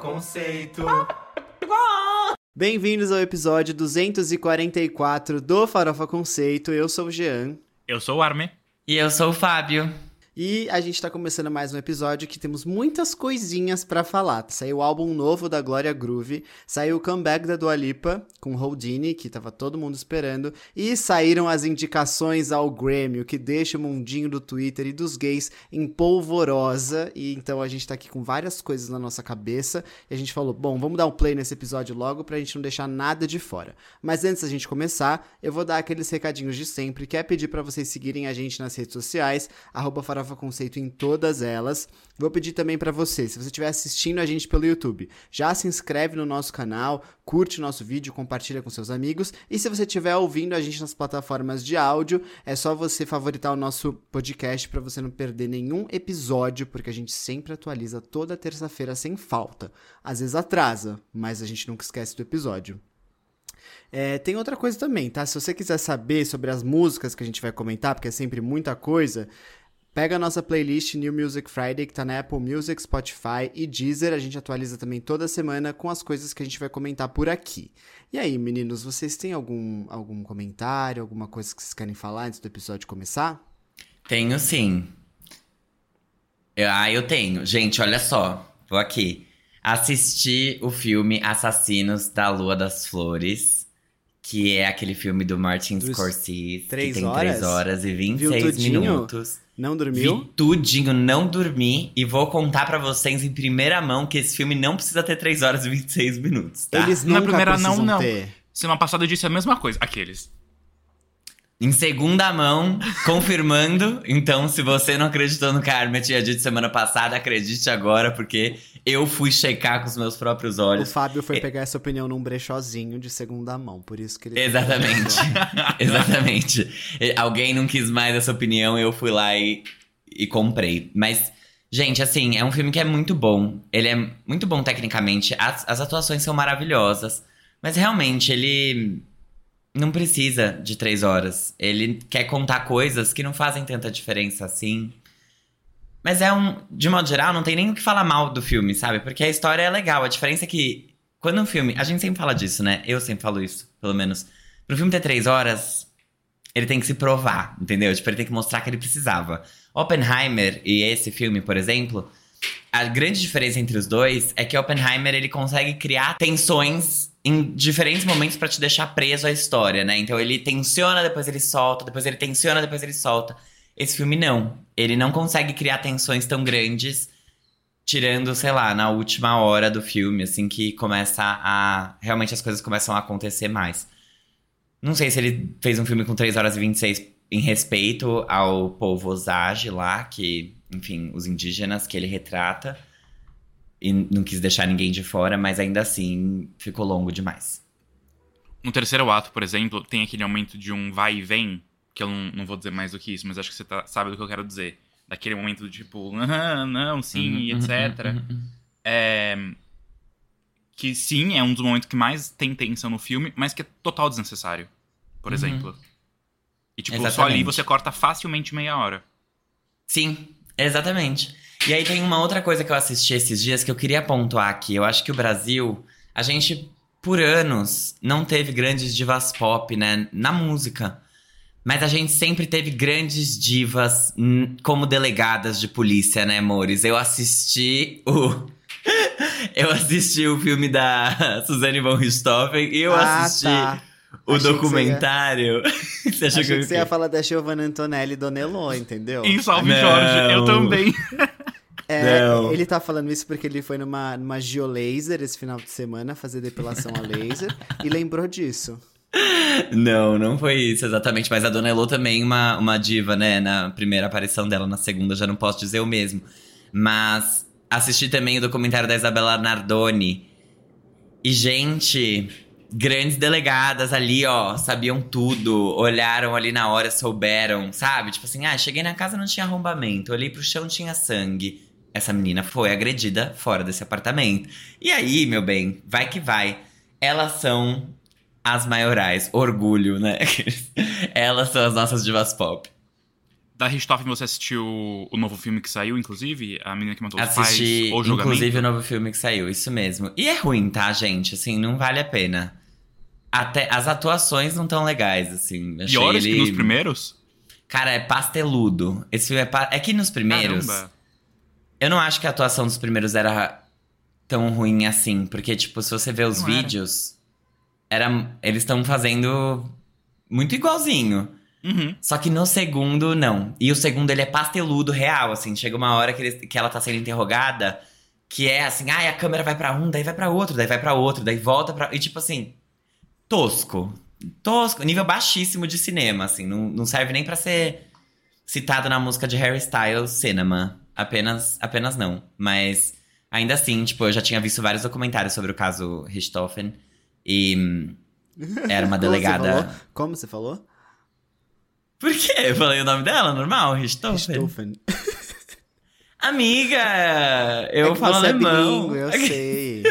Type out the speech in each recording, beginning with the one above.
Conceito. Bem-vindos ao episódio 244 do Farofa Conceito. Eu sou o Jean. Eu sou o Arme. E eu sou o Fábio. E a gente tá começando mais um episódio que temos muitas coisinhas para falar. Saiu o álbum novo da Glória Groove, saiu o comeback da Dua Lipa com Houdini, que tava todo mundo esperando, e saíram as indicações ao Grammy, o que deixa o mundinho do Twitter e dos gays em polvorosa. E então a gente tá aqui com várias coisas na nossa cabeça, e a gente falou, bom, vamos dar um play nesse episódio logo pra gente não deixar nada de fora. Mas antes da gente começar, eu vou dar aqueles recadinhos de sempre, que é pedir para vocês seguirem a gente nas redes sociais, arroba Farofa Conceito em todas elas. Vou pedir também para você, se você estiver assistindo a gente pelo YouTube, já se inscreve no nosso canal, curte o nosso vídeo, compartilha com seus amigos. E se você estiver ouvindo a gente nas plataformas de áudio, é só você favoritar o nosso podcast para você não perder nenhum episódio, porque a gente sempre atualiza toda terça-feira sem falta. Às vezes atrasa, mas a gente nunca esquece do episódio. É, tem outra coisa também, tá? Se você quiser saber sobre as músicas que a gente vai comentar, porque é sempre muita coisa, Pega a nossa playlist New Music Friday, que tá na Apple Music, Spotify e Deezer. A gente atualiza também toda semana com as coisas que a gente vai comentar por aqui. E aí, meninos, vocês têm algum, algum comentário, alguma coisa que vocês querem falar antes do episódio começar? Tenho sim. Eu, ah, eu tenho. Gente, olha só. Vou aqui. Assisti o filme Assassinos da Lua das Flores. Que é aquele filme do Martin Dos Scorsese. três que tem horas? 3 horas e Viu 26 tudinho? minutos. Não dormiu? Vi tudinho, não dormi. E vou contar pra vocês em primeira mão que esse filme não precisa ter 3 horas e 26 minutos, tá? Eles Na nunca primeira não, não. ter. Semana passada eu disse a mesma coisa. Aqueles. Em segunda mão, confirmando. Então, se você não acreditou no que a Armin tinha dito semana passada, acredite agora, porque eu fui checar com os meus próprios O olhos. Fábio foi pegar essa opinião num brechozinho de segunda mão, por isso que ele... Exatamente. Exatamente. Alguém não quis mais essa opinião, eu fui lá e, e comprei. Mas, gente, assim, é um filme que é muito bom. Ele é muito bom tecnicamente. As, as atuações são maravilhosas. Mas realmente, ele não precisa de três horas. Ele quer contar coisas que não fazem tanta diferença assim. Mas é um. De modo geral, não tem nem o que falar mal do filme, sabe? Porque a história é legal. A diferença é que, quando um filme. A gente sempre fala disso, né? Eu sempre falo isso, pelo menos. Pro filme ter três horas, ele tem que se provar, entendeu? Tipo, ele tem que mostrar que ele precisava. Oppenheimer e esse filme, por exemplo, a grande diferença entre os dois é que Oppenheimer ele consegue criar tensões em diferentes momentos pra te deixar preso à história, né? Então ele tensiona, depois ele solta, depois ele tensiona, depois ele solta. Esse filme não. Ele não consegue criar tensões tão grandes, tirando, sei lá, na última hora do filme, assim, que começa a. Realmente as coisas começam a acontecer mais. Não sei se ele fez um filme com 3 horas e 26 em respeito ao povo Osage lá, que, enfim, os indígenas que ele retrata. E não quis deixar ninguém de fora, mas ainda assim ficou longo demais. No terceiro ato, por exemplo, tem aquele momento de um vai e vem, que eu não, não vou dizer mais do que isso, mas acho que você tá- sabe do que eu quero dizer. Daquele momento do tipo, ah, não, sim, e Uhum, etc. uhum, uhum, uhum. É, que sim, é um dos momentos que mais tem tensão no filme, mas que é total desnecessário, por Uhum. exemplo. E tipo, só Exatamente. ali você corta facilmente meia hora. Sim, exatamente. E aí tem uma outra coisa que eu assisti esses dias que eu queria pontuar aqui. Eu acho que o Brasil, a gente, por anos, não teve grandes divas pop, né? Na música. Mas a gente sempre teve grandes divas como delegadas de polícia, né, amores? Eu assisti o. eu assisti o filme da Suzane von Richthofen e eu Ah, assisti tá. o Achei que documentário. Você achou Achei que, que você ia falar da Giovanna Antonelli Donello, entendeu? Em Salve Não. Jorge, eu também. É, Não. ele tá falando isso porque ele foi numa, numa geolaser esse final de semana fazer depilação a laser e lembrou disso. Não, não foi isso exatamente. Mas a Dona Elô também, uma, uma diva, né? Na primeira aparição dela, na segunda, já não posso dizer o mesmo. Mas assisti também o documentário da Isabela Nardoni. E, gente, grandes delegadas ali, ó, sabiam tudo, olharam ali na hora, souberam, sabe? Tipo assim, ah, cheguei na casa não tinha arrombamento, olhei pro chão tinha sangue. Essa menina foi agredida fora desse apartamento. E aí, meu bem, vai que vai. Elas são as maiorais. Orgulho, né? Elas são as nossas divas pop. Da Richthofen, você assistiu o novo filme que saiu, inclusive? A menina que matou os Assisti, pais, ou Julgamento? inclusive, o novo filme que saiu, isso mesmo. E é ruim, tá, gente? Assim, não vale a pena. Até as atuações não tão legais, assim. Achei Piores ele... que nos primeiros? Cara, é pasteludo. Esse filme é... Pa... É que nos primeiros... Caramba. Eu não acho que a atuação dos primeiros era tão ruim assim. Porque, tipo, se você vê os Não era. vídeos... Era... Eles estão fazendo muito igualzinho. Uhum. Só que no segundo, não. E o segundo, ele é pasteludo real, assim. Chega uma hora que, ele- que ela tá sendo interrogada, que é assim, ai, a câmera vai pra um, daí vai pra outro, daí vai pra outro, daí volta pra... E tipo assim, tosco. Tosco, nível baixíssimo de cinema, assim. Não, não serve nem pra ser citado na música de Harry Styles, Cinema. Apenas, apenas não. Mas, ainda assim, tipo, eu já tinha visto vários documentários sobre o caso Richthofen. E hum, era uma Como você delegada... falou? Como você falou? Por quê? Eu falei o nome dela, normal? Richthofen? Richthofen. Amiga, É eu que falo é alemão. bilíngue, eu sei.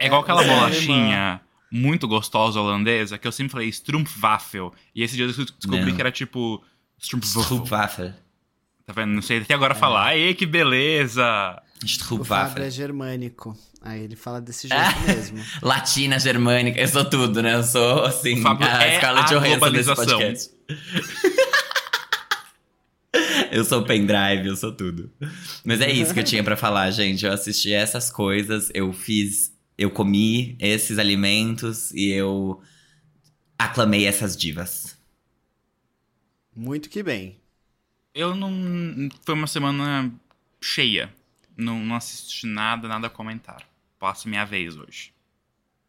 É igual aquela É, bolachinha muito gostosa holandesa que eu sempre falei Strumpfwaffel. E esse dia eu descobri Não. que era tipo Strumpfwaffel. Stroopwafel. Tá vendo? Não sei até agora falar. Aê, que beleza! O Fábio é germânico. Aí ele fala desse jeito Ah. mesmo. Latina, germânica, eu sou tudo, né? Eu sou, assim, O Fábio a é escala de a Johansson desse globalização. podcast. eu sou pendrive, eu sou tudo. Mas é isso que eu tinha pra falar, gente. Eu assisti essas coisas, eu fiz... Eu comi esses alimentos e eu aclamei essas divas. Muito que bem. Eu não. Foi uma semana cheia. Não, não assisti nada, nada a comentar. Passo minha vez hoje.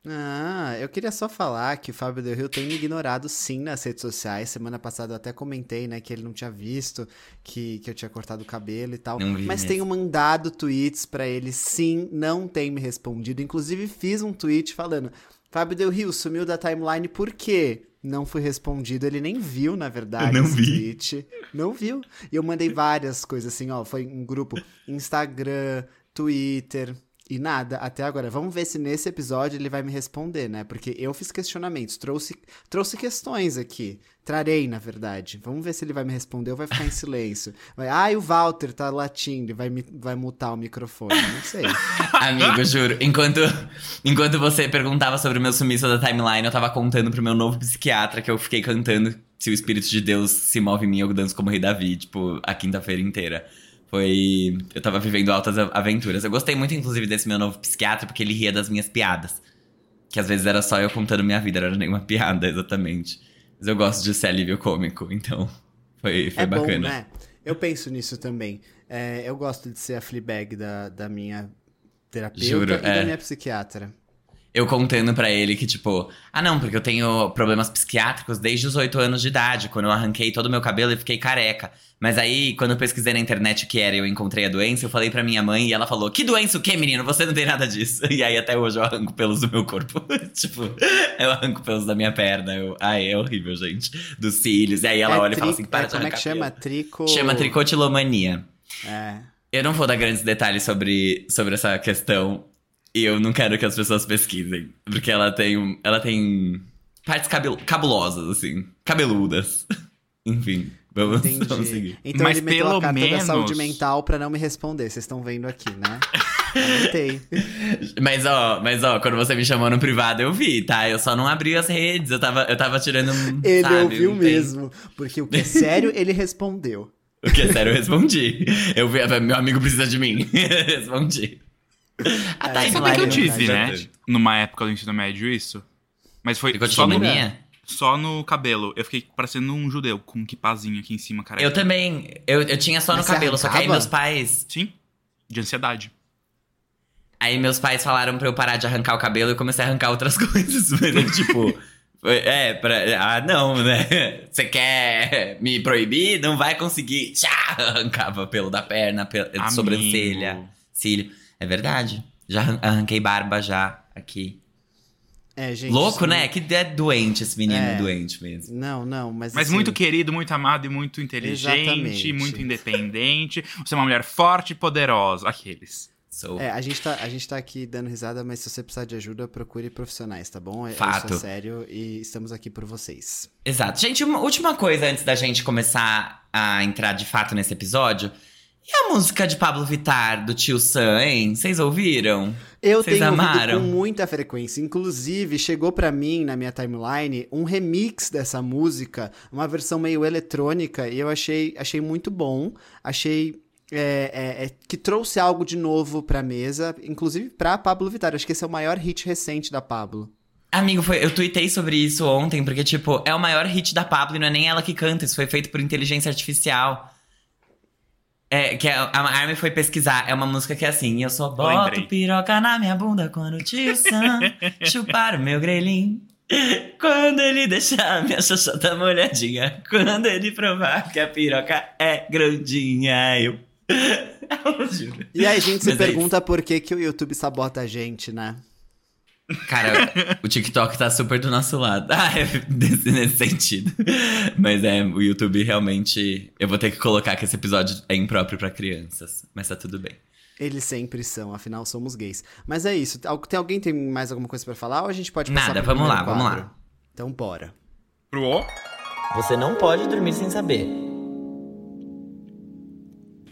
Ah, eu queria só falar que o Fábio Del Rio tem me ignorado sim nas redes sociais. Semana passada eu até comentei, né, que ele não tinha visto, que, que eu tinha cortado o cabelo e tal. Não vi Mas mesmo. tenho mandado tweets pra ele, sim, não tem me respondido. Inclusive fiz um tweet falando: Fábio Del Rio sumiu da timeline por quê? Não fui respondido, ele nem viu, na verdade, Eu não esse vi. tweet. Não viu. E eu mandei várias coisas assim, ó. Foi um grupo Instagram, Twitter e nada até agora. Vamos ver se nesse episódio ele vai me responder, né? Porque eu fiz questionamentos, trouxe, trouxe questões aqui. Trarei, na verdade. Vamos ver se ele vai me responder ou vai ficar em silêncio. Vai, ai, o Walter tá latindo e vai, me- vai mutar o microfone. Não sei. Amigo, juro. Enquanto, enquanto você perguntava sobre o meu sumiço da timeline, eu tava contando pro meu novo psiquiatra que eu fiquei cantando Se o Espírito de Deus se move em mim, eu danço como Rei Davi, tipo, a quinta-feira inteira. Foi. Eu tava vivendo altas aventuras. Eu gostei muito, inclusive, desse meu novo psiquiatra, porque ele ria das minhas piadas. Que às vezes era só eu contando minha vida, não era nenhuma piada, exatamente. Mas eu gosto de ser alívio cômico, então. Foi, foi é bacana. bom, né? Eu penso nisso também. É, eu gosto de ser a Fleabag da, da minha terapeuta Juro, e é. da minha psiquiatra. Eu contando pra ele que, tipo, ah, não, porque eu tenho problemas psiquiátricos desde os 8 anos de idade. Quando eu arranquei todo o meu cabelo e fiquei careca. Mas aí, quando eu pesquisei na internet o que era e eu encontrei a doença, eu falei pra minha mãe e ela falou: Que doença o quê, menino? Você não tem nada disso. E aí, até hoje, eu arranco pelos do meu corpo. tipo, eu arranco pelos da minha perna. Eu... Ai, é horrível, gente. Dos cílios. E aí ela É olha e fala assim: Para é, de Como é que chama? pelo." Trico... Chama tricotilomania. É. Eu não vou dar grandes detalhes sobre, sobre essa questão. E eu não quero que as pessoas pesquisem. Porque ela tem. Ela tem. Partes cabel, cabulosas, assim. Cabeludas. Enfim, vamos, vamos seguir. Então Mas ele meteu pelo a carta da menos- saúde mental pra não me responder. Vocês estão vendo aqui, né? Anotei. Mas ó, mas ó, quando você me chamou no privado, eu vi, tá? Eu só não abri as redes. Eu tava, eu tava tirando. Ele sabe, ouviu um tempo. mesmo. Porque o que é sério, ele respondeu. O que é sério, eu respondi. Eu vi, meu amigo precisa de mim. respondi. A É, timeline Sabe que eu tive, né? teve. Numa época do ensino médio, isso. Mas foi Ficou só no, mania? só no cabelo. Eu fiquei parecendo um judeu, com um quipazinho aqui em cima, cara. Eu também. Eu, eu tinha só Mas no cabelo, só que aí arrancava? meus pais. Sim, de ansiedade. Aí meus pais falaram pra eu parar de arrancar o cabelo e eu comecei a arrancar outras coisas. Mas eu, tipo. foi- É, pra. Ah, não, né? Você quer me proibir? Não vai conseguir. Tchá! Arrancava pelo da perna, pelo, Amigo. sobrancelha, cílio. É verdade. Já arran- arranquei barba já aqui. É, gente. Louco, isso né? Que é doente esse menino, É. doente mesmo. Não, não, mas. Mas assim, muito querido, muito amado e muito inteligente, Exatamente. muito independente. Você é uma mulher forte e poderosa. Aqueles. Sou. É, a gente, tá, a gente tá aqui dando risada, mas se você precisar de ajuda, procure profissionais, tá bom? É- Fato. Isso é sério e estamos aqui por vocês. Exato. Gente, uma última coisa antes da gente começar a entrar de fato nesse episódio. E a música de Pablo Vittar, do tio Sam, hein? Vocês ouviram? Eu Vocês tenho ouvido amaram? com muita frequência. Inclusive, chegou pra mim na minha timeline um remix dessa música, uma versão meio eletrônica, e eu achei, achei muito bom. Achei é, é, é, que trouxe algo de novo pra mesa, inclusive pra Pablo Vittar. Acho que esse é o maior hit recente da Pablo. Amigo, foi, eu tuitei sobre isso ontem, porque, tipo, é o maior hit da Pablo e não é nem ela que canta, isso foi feito por inteligência artificial. É, que a, a Armin foi pesquisar, é uma música que é assim, eu só boto Lembrei. piroca na minha bunda quando o tio Sam chupar o meu grelhinho. Quando ele deixar minha xoxota molhadinha, quando ele provar que a piroca é grandinha, eu... Juro. E aí a gente se Mas é pergunta por que, que o YouTube sabota a gente, né? Cara, o TikTok tá super do nosso lado. Ah, é nesse, nesse sentido. Mas é, o YouTube realmente. Eu vou ter que colocar que esse episódio é impróprio pra crianças. Mas tá tudo bem. Eles sempre são, afinal somos gays. Mas é isso. Tem alguém tem mais alguma coisa pra falar ou a gente pode passar Nada, vamos lá, primeiro vamos quadro? lá. Então bora. Pro O. Você não pode dormir sem saber.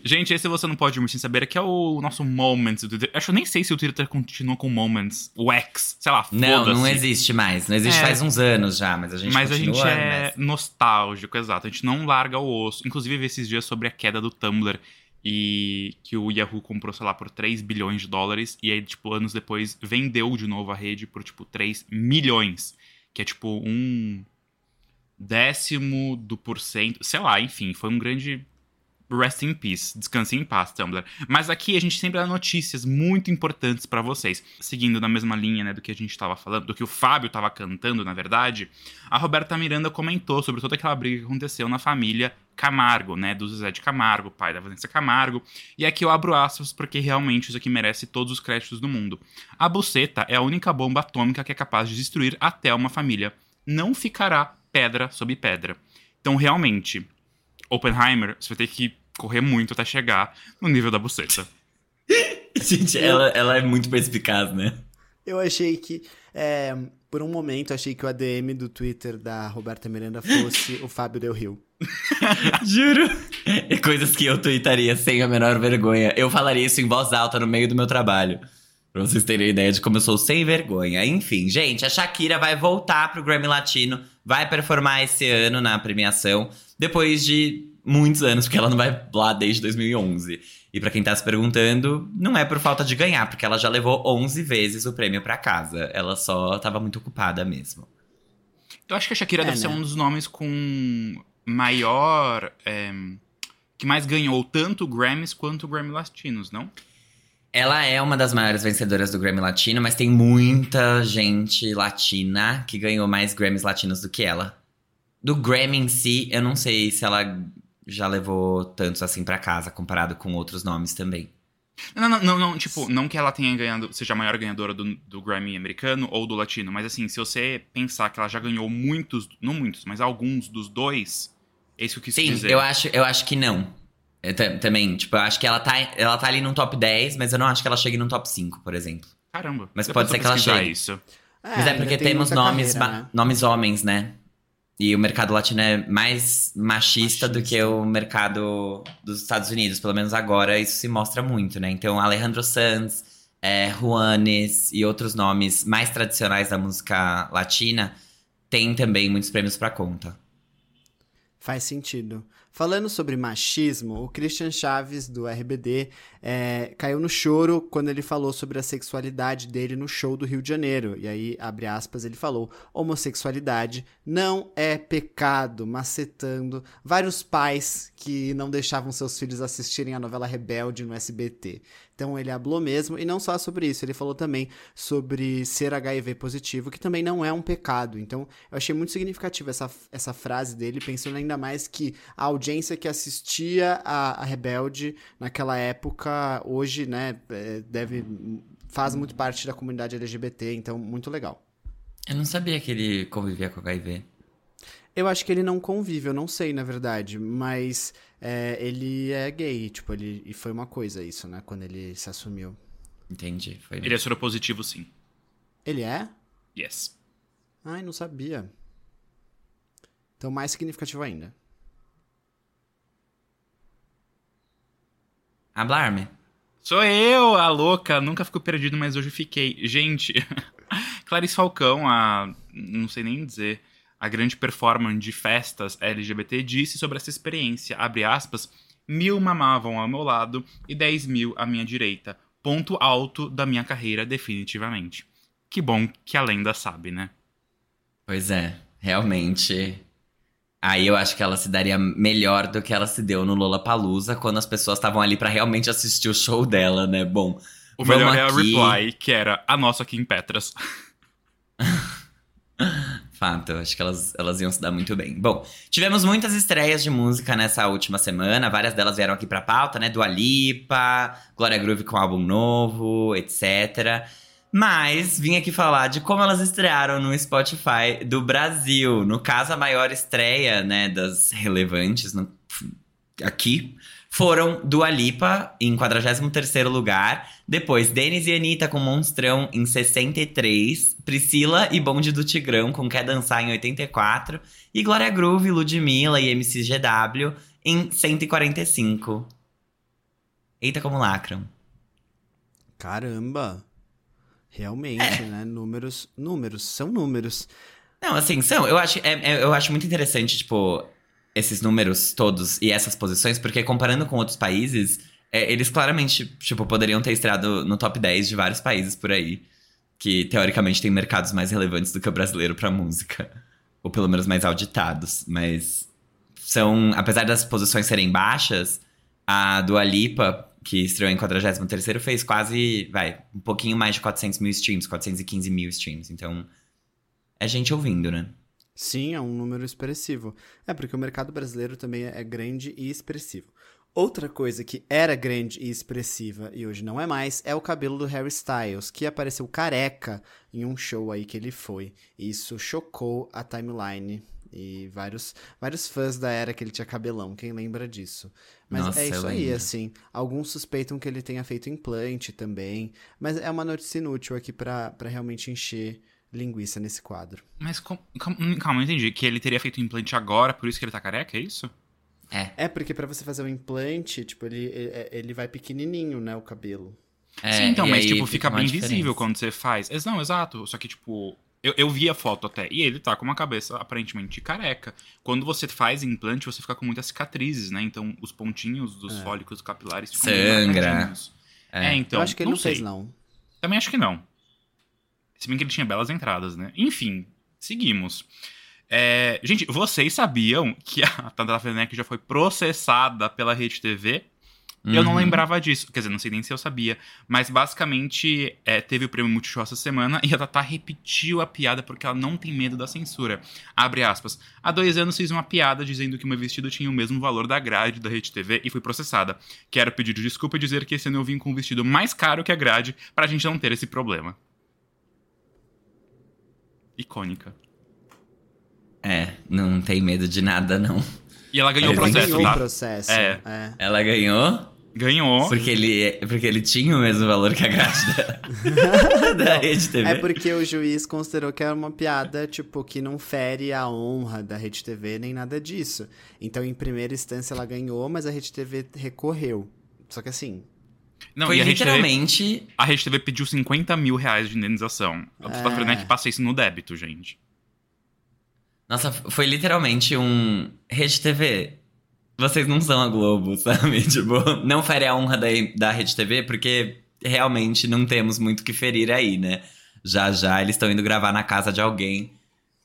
Gente, esse você não pode dormir sem saber, que é o nosso Moments do Twitter. Acho que eu nem sei se o Twitter continua com Moments. O X, sei lá, Não, não foda-se. existe mais. Não existe É. faz uns anos já, mas a gente Mas a gente é mas- nostálgico, exato. A gente não larga o osso. Inclusive, vi esses dias sobre a queda do Tumblr e que o Yahoo comprou, sei lá, por 3 bilhões de dólares. E aí, tipo, anos depois, vendeu de novo a rede por, tipo, 3 milhões. Que é, tipo, um décimo do porcento. Sei lá, enfim, foi um grande. Rest in peace, descanse em paz, Tumblr. Mas aqui a gente sempre dá notícias muito importantes pra vocês. Seguindo na mesma linha, né, do que a gente tava falando, do que o Fábio tava cantando, na verdade, a Roberta Miranda comentou sobre toda aquela briga que aconteceu na família Camargo, né, do Zezé de Camargo, pai da Vanessa Camargo. E aqui eu abro aspas porque realmente isso aqui merece todos os créditos do mundo. A buceta é a única bomba atômica que é capaz de destruir até uma família. Não ficará pedra sobre pedra. Então, realmente, Oppenheimer, você vai ter que correr muito até chegar no nível da buceta. Gente, ela, ela é muito perspicaz, né? Eu achei que, é, por um momento, achei que o ADM do Twitter da Roberta Miranda fosse o Fábio Del Rio. Juro. É coisas que eu tuitaria sem a menor vergonha. Eu falaria isso em voz alta no meio do meu trabalho. Pra vocês terem ideia de como eu sou sem vergonha. Enfim, gente, a Shakira vai voltar pro Grammy Latino, vai performar esse ano na premiação, depois de muitos anos, porque ela não vai lá desde 2011. E pra quem tá se perguntando, não é por falta de ganhar, porque ela já levou 11 vezes o prêmio pra casa. Ela só tava muito ocupada mesmo. Eu acho que a Shakira É, deve ser né? um dos nomes com maior. é, que mais ganhou tanto Grammys quanto Grammy Latinos, não? Ela é uma das maiores vencedoras do Grammy Latino, mas tem muita gente latina que ganhou mais Grammys latinos do que ela. Do Grammy em si, eu não sei se ela já levou tantos assim pra casa, comparado com outros nomes também. Não, não, não, não, tipo, não que ela tenha ganhado, seja a maior ganhadora do, do Grammy americano ou do latino, mas assim, se você pensar que ela já ganhou muitos, não muitos, mas alguns dos dois, é isso que eu quis Sim, dizer. eu acho, eu acho que não. Também, tipo, eu acho que ela tá, ela tá ali num top 10, mas eu não acho que ela chegue num top 5, por exemplo. Caramba. Mas pode ser que ela chegue. isso. Mas é porque tem temos nomes, carreira, né? nomes homens, né? E o mercado latino é mais machista, do que o mercado dos Estados Unidos. Pelo menos agora isso se mostra muito, né? Então, Alejandro Sanz, é, Juanes e outros nomes mais tradicionais da música latina têm também muitos prêmios pra conta. Faz sentido. Falando sobre machismo, o Christian Chaves, do RBD, é, caiu no choro quando ele falou sobre a sexualidade dele no show do Rio de Janeiro. E aí, abre aspas, ele falou: homossexualidade não é pecado, macetando vários pais que não deixavam seus filhos assistirem a novela Rebelde no SBT. Então ele hablou mesmo, e não só sobre isso, ele falou também sobre ser HIV positivo, que também não é um pecado. Então eu achei muito significativa essa, essa frase dele, pensando ainda mais que a audiência que assistia a, a Rebelde naquela época, hoje, né, é, deve. faz muito parte da comunidade LGBT, então muito legal. Eu não sabia que ele convivia com HIV. Eu acho que ele não convive, eu não sei, na verdade, mas é, ele é gay, tipo, ele, e foi uma coisa isso, né, quando ele se assumiu. Entendi. Foi Ele é soropositivo, sim. Ele é? Yes. Ai, não sabia. Então, mais significativo ainda. Hablar-me. Sou eu, a louca. Nunca fico perdido, mas hoje fiquei. Gente, Clarice Falcão, a. não sei nem dizer. A grande performance de festas LGBT disse sobre essa experiência. Abre aspas. Mil mamavam ao meu lado e dez mil à minha direita. Ponto alto da minha carreira, definitivamente. Que bom que a lenda sabe, né? Pois é, realmente. Aí eu acho que ela se daria melhor do que ela se deu no Lollapalooza, quando as pessoas estavam ali pra realmente assistir o show dela, né? Bom, O melhor é a aqui. reply, que era a nossa aqui em Petras. Fato, acho que elas, elas iam se dar muito bem. Bom, tivemos muitas estreias de música nessa última semana, várias delas vieram aqui pra pauta, né? Dua Lipa, Glória Groove com álbum novo, etc. Mas vim aqui falar de como elas estrearam no Spotify do Brasil. No caso, a maior estreia, né, das relevantes no- aqui foram Dua Lipa em 43º lugar, depois Denis e Anitta com Monstrão em 63, Priscila e Bonde do Tigrão com Quer Dançar em 84 e Glória Groove, Ludmilla e MC GW em 145. Eita como lacram. Caramba! Realmente, né? Números, números, são números. Não, assim, são. Eu acho, é- é- eu acho muito interessante, tipo, esses números todos e essas posições, porque comparando com outros países, é, eles claramente, tipo, poderiam ter estreado no top 10 de vários países por aí, que teoricamente têm mercados mais relevantes do que o brasileiro pra música. Ou pelo menos mais auditados. Mas são, apesar das posições serem baixas, a Dua Lipa, que estreou em 43º, fez quase, vai, um pouquinho mais de 400 mil streams, 415 mil streams. Então, é gente ouvindo, né? Sim, é um número expressivo. É porque o mercado brasileiro também é grande e expressivo. Outra coisa que era grande e expressiva e hoje não é mais é o cabelo do Harry Styles, que apareceu careca em um show aí que ele foi. Isso chocou a timeline e vários, vários fãs da era que ele tinha cabelão, quem lembra disso? Mas Nossa, é isso aí, lembro. assim. Alguns suspeitam que ele tenha feito implante também, mas é uma notícia inútil aqui pra realmente encher linguiça nesse quadro. Mas com- calma, calma, eu entendi. Que ele teria feito implante agora, por isso que ele tá careca, é isso? É. É, porque pra você fazer um implante, tipo, ele, ele, ele vai pequenininho, né, o cabelo. É, Sim, então, mas aí tipo, fica uma bem diferença. visível quando você faz. Não, exato. Só que, tipo, eu, eu vi a foto até. E ele tá com uma cabeça aparentemente careca. Quando você faz implante, você fica com muitas cicatrizes, né? Então, os pontinhos dos É. fólicos capilares ficam bem Sangra. É. É, então. Eu acho que ele não, sei. fez, não. Também acho que não. Se bem que ele tinha belas entradas, né? Enfim, seguimos. É, gente, vocês sabiam que a Tata Werneck já foi processada pela Rede TV? Eu não Uhum. lembrava disso. Quer dizer, não sei nem se eu sabia. Mas basicamente é, teve o prêmio Multishow essa semana e a Tata repetiu a piada porque ela não tem medo da censura. Abre aspas. Há dois anos fiz uma piada dizendo que o meu vestido tinha o mesmo valor da grade da Rede TV e fui processada. Quero pedir desculpa e dizer que esse ano eu vim com um vestido mais caro que a grade pra gente não ter esse problema. Icônica. É, não tem medo de nada, não. E ela ganhou o processo, ganhou o tá? processo. É. é. Ela ganhou Ganhou. porque ele, porque ele tinha o mesmo valor que a grade da, da Rede TV. É porque o juiz considerou que era uma piada, tipo, que não fere a honra da Rede TV nem nada disso. Então, em primeira instância, ela ganhou, mas a Rede TV recorreu. Só que assim, Não, Foi a Rede, TV, literalmente. a Rede TV pediu 50 mil reais de indenização. Tata É. Werneck passa isso no débito, gente. Nossa, foi literalmente um. Rede TV. Vocês não são a Globo, sabe? Tipo, não fere a honra da, da Rede TV, porque realmente não temos muito o que ferir aí, né? Já já eles estão indo gravar na casa de alguém,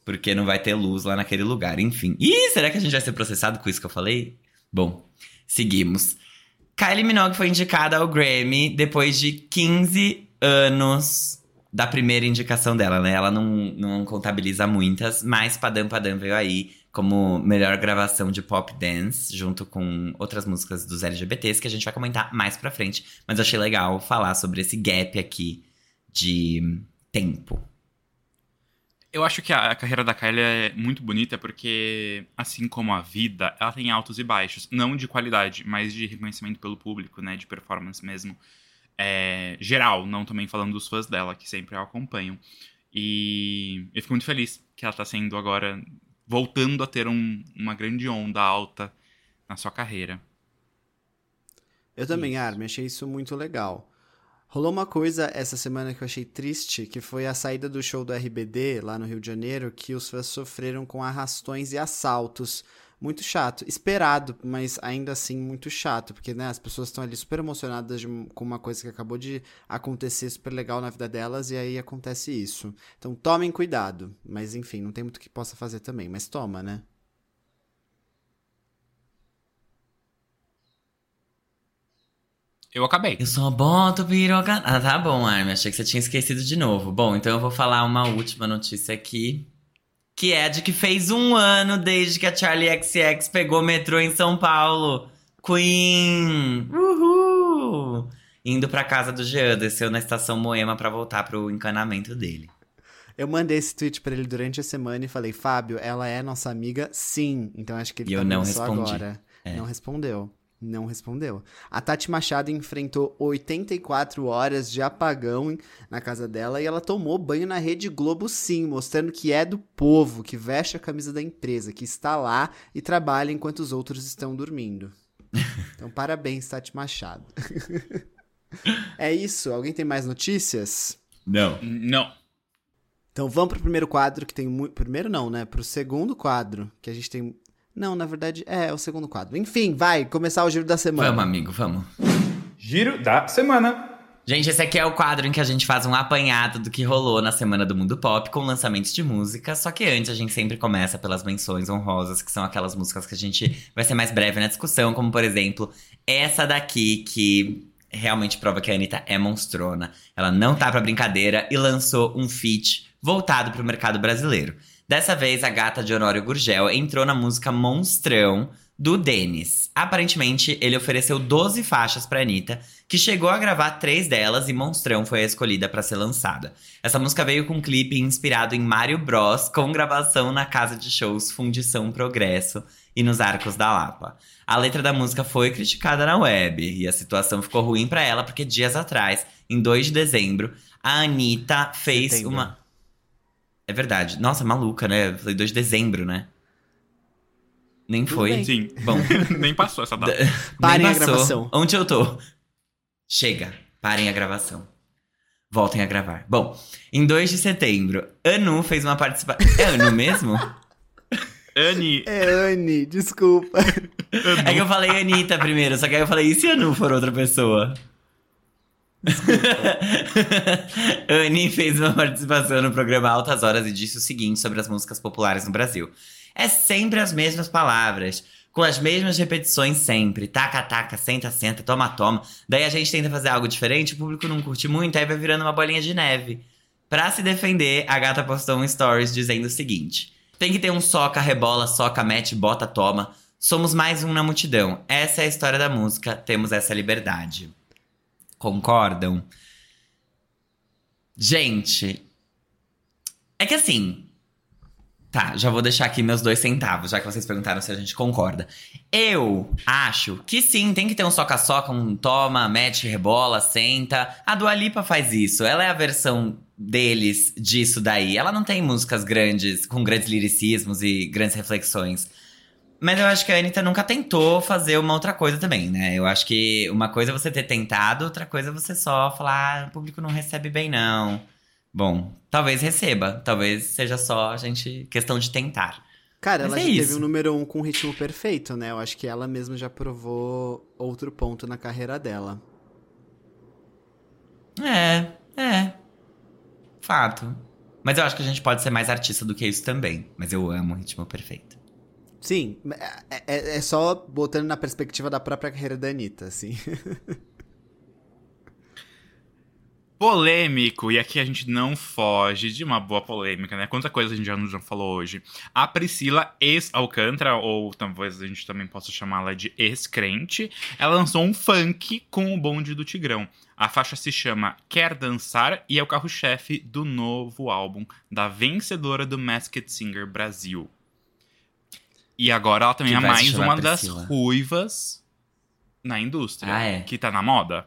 porque não vai ter luz lá naquele lugar. Enfim. Ih, será que a gente vai ser processado com isso que eu falei? Bom, seguimos. Kylie Minogue foi indicada ao Grammy depois de 15 anos da primeira indicação dela, né? Ela não, não contabiliza muitas, mas Padam Padam veio aí como melhor gravação de pop dance, junto com outras músicas dos LGBTs, que a gente vai comentar mais pra frente. Mas eu achei legal falar sobre esse gap aqui de tempo. Eu acho que a, carreira da Kylie é muito bonita porque, assim como a vida, ela tem altos e baixos. Não de qualidade, mas de reconhecimento pelo público, né? De performance mesmo. É, geral, não também falando dos fãs dela, que sempre a acompanham. E eu fico muito feliz que ela tá sendo agora, voltando a ter um- uma grande onda alta na sua carreira. Eu também, Armin, achei isso muito legal. Rolou uma coisa essa semana que eu achei triste, que foi a saída do show do RBD lá no Rio de Janeiro, que os fãs sofreram com arrastões e assaltos. Muito chato. Esperado, mas ainda assim muito chato, porque né, as pessoas estão ali super emocionadas de, com uma coisa que acabou de acontecer super legal na vida delas e aí acontece isso. Então tomem cuidado. Mas enfim, não tem muito que possa fazer também, mas toma, né? Eu acabei. Eu só boto piroca. Ah, tá bom, Armin. Achei que você tinha esquecido de novo. Bom, então eu vou falar uma última notícia aqui. Que é de que fez um ano desde que a Charlie XX pegou metrô em São Paulo. Queen! Uhul! Indo pra casa do Jean, desceu na estação Moema pra voltar pro encanamento dele. Eu mandei esse tweet pra ele durante a semana e falei, Fábio, ela é nossa amiga? Sim. Então acho que ele E tá eu não respondi. agora. É. Não respondeu. Não respondeu. A Tati Machado enfrentou 84 horas de apagão na casa dela e ela tomou banho na Rede Globo sim, mostrando que é do povo, que veste a camisa da empresa, que está lá e trabalha enquanto os outros estão dormindo. Então, parabéns, Tati Machado. é isso. Alguém tem mais notícias? Não. Não. Então vamos pro primeiro quadro, que tem muito. Primeiro não, né? Pro segundo quadro, que a gente tem. Não, na verdade, é, é o segundo quadro. Enfim, vai, começar o giro da semana. Vamos, amigo, vamos. Giro da semana. Gente, esse aqui é o quadro em que a gente faz um apanhado do que rolou na semana do mundo pop com lançamentos de música. Só que antes a gente sempre começa pelas menções honrosas, que são aquelas músicas que a gente vai ser mais breve na discussão, como por exemplo, essa daqui que realmente prova que a Anitta é monstrona. Ela não tá pra brincadeira e lançou um feat voltado pro mercado brasileiro. Dessa vez, a gata de Honório Gurgel entrou na música Monstrão do Denis. Aparentemente, ele ofereceu 12 faixas pra Anitta, que chegou a gravar três delas e Monstrão foi a escolhida pra ser lançada. Essa música veio com um clipe inspirado em Mario Bros, com gravação na casa de shows Fundição Progresso e nos Arcos da Lapa. A letra da música foi criticada na web e a situação ficou ruim pra ela porque dias atrás, em 2 de dezembro, a Anitta fez Setembro. uma. É verdade. Nossa, maluca, né? Eu falei 2 de dezembro, né? Nem Tudo foi. bem. Sim. Bom, Nem passou essa data. Parem nem a gravação. Onde eu tô? Chega, parem a gravação. Voltem a gravar. Bom, em 2 de setembro, Anu fez uma participação. É Anu mesmo? Anne, É Anne, desculpa. É que eu falei Anitta primeiro, só que aí eu falei, e se Anu for outra pessoa? Anne fez uma participação no programa Altas Horas e disse o seguinte sobre as músicas populares no Brasil. É sempre as mesmas palavras, com as mesmas repetições sempre. Taca, taca, senta, senta, toma, toma. Daí a gente tenta fazer algo diferente, o público não curte muito, aí vai virando uma bolinha de neve. Pra se defender, a gata postou um stories dizendo o seguinte: Tem que ter um soca, rebola, soca, mete, bota, toma. Somos mais um na multidão. Essa é a história da música, temos essa liberdade. Concordam? Gente. É que assim. Tá, já vou deixar aqui meus dois centavos, já que vocês perguntaram se a gente concorda. Eu acho que sim, tem que ter um soca-soca, um toma, mete, rebola, senta. A Dua Lipa faz isso. Ela é a versão deles disso daí. Ela não tem músicas grandes, com grandes liricismos e grandes reflexões. Mas eu acho que a Anitta nunca tentou fazer uma outra coisa também, né? Eu acho que uma coisa é você ter tentado, outra coisa é você só falar, ah, o público não recebe bem, não. Bom, talvez receba. Talvez seja só a gente. questão de tentar. Cara, Mas ela é já teve isso. um número um com ritmo perfeito, né? Eu acho que ela mesma já provou outro ponto na carreira dela. É, é. Fato. Mas eu acho que a gente pode ser mais artista do que isso também. Mas eu amo o ritmo perfeito. Sim, é, é- é só botando na perspectiva da própria carreira da Anitta, assim. polêmico, e aqui a gente não foge de uma boa polêmica, né? Quanta coisa a gente já, já falou hoje. A Priscila ex-Alcântara, ou talvez a gente também possa chamá-la de ex-crente, ela lançou um funk com o bonde do Tigrão. A faixa se chama Quer Dançar e é o carro-chefe do novo álbum da vencedora do Masked Singer Brasil. E agora ela também Que é mais uma das ruivas na indústria. Ah, é? Que tá na moda.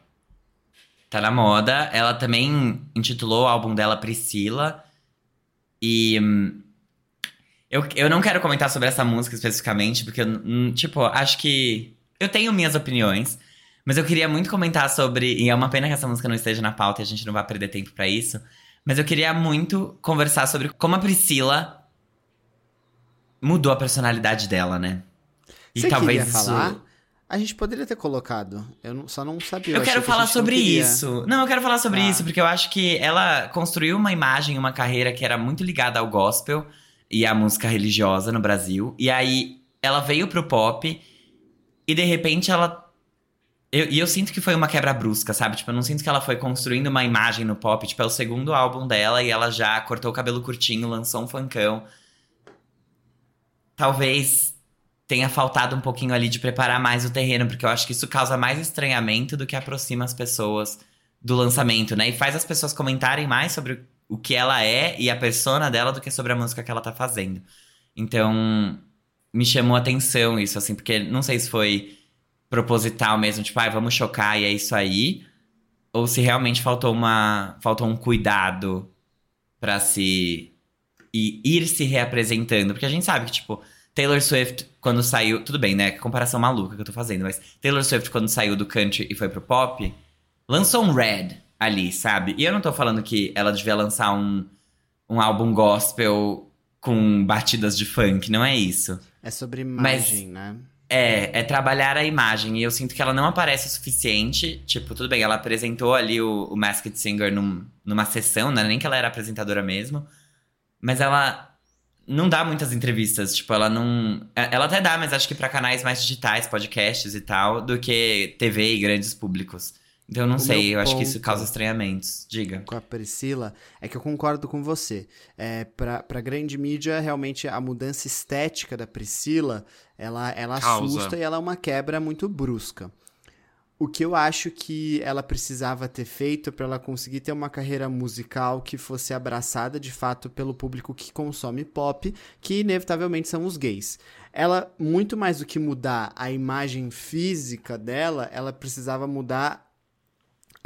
Tá na moda. Ela também intitulou o álbum dela Priscila. E. hum, Eu, eu não quero comentar sobre essa música especificamente, porque, eu, hum, tipo, acho que. Eu tenho minhas opiniões. Mas eu queria muito comentar sobre. E é uma pena que essa música não esteja na pauta e a gente não vai perder tempo pra isso. Mas eu queria muito conversar sobre como a Priscila mudou a personalidade dela, né? E Você talvez isso. falar? A gente poderia ter colocado. Eu não- só não sabia. Eu achei quero que falar não sobre queria. isso. Não, eu quero falar sobre Tá. isso, porque eu acho que ela construiu uma imagem, uma carreira que era muito ligada ao gospel e à música religiosa no Brasil. E aí ela veio pro pop e de repente ela. Eu- e eu sinto que foi uma quebra brusca, sabe? Tipo, eu não sinto que ela foi construindo uma imagem no pop. Tipo, é o segundo álbum dela e ela já cortou o cabelo curtinho, lançou um funkão. Talvez tenha faltado um pouquinho ali de preparar mais o terreno, porque eu acho que isso causa mais estranhamento do que aproxima as pessoas do lançamento, né? E faz as pessoas comentarem mais sobre o que ela é e a persona dela do que sobre a música que ela tá fazendo. Então, me chamou a atenção isso, assim, porque não sei se foi proposital mesmo, tipo, ah, vamos chocar e é isso aí, ou se realmente faltou uma faltou um cuidado pra se e ir se reapresentando, porque a gente sabe que tipo Taylor Swift quando saiu, tudo bem, né? Que comparação maluca que eu tô fazendo, mas Taylor Swift quando saiu do country e foi pro pop, lançou um Red ali, sabe? E eu não tô falando que ela devia lançar um um álbum gospel com batidas de funk, não é isso. É sobre Mas- imagem, né? É, é trabalhar a imagem. E eu sinto que ela não aparece o suficiente. Tipo, tudo bem, ela apresentou ali o, o Masked Singer num- numa sessão, não era nem que ela era apresentadora mesmo. Mas ela não dá muitas entrevistas. Tipo, ela não. é- Ela até dá, mas acho que pra canais mais digitais, podcasts e tal, do que TV e grandes públicos. Então eu não O sei, eu acho que isso causa estranhamentos. Diga. com a Priscila é que eu concordo com você. É, pra, pra grande mídia, realmente a mudança estética da Priscila, ela, ela Causa. assusta e ela é uma quebra muito brusca. O que eu acho que ela precisava ter feito para ela conseguir ter uma carreira musical que fosse abraçada de fato pelo público que consome pop, que inevitavelmente são os gays. Ela, muito mais do que mudar a imagem física dela, ela precisava mudar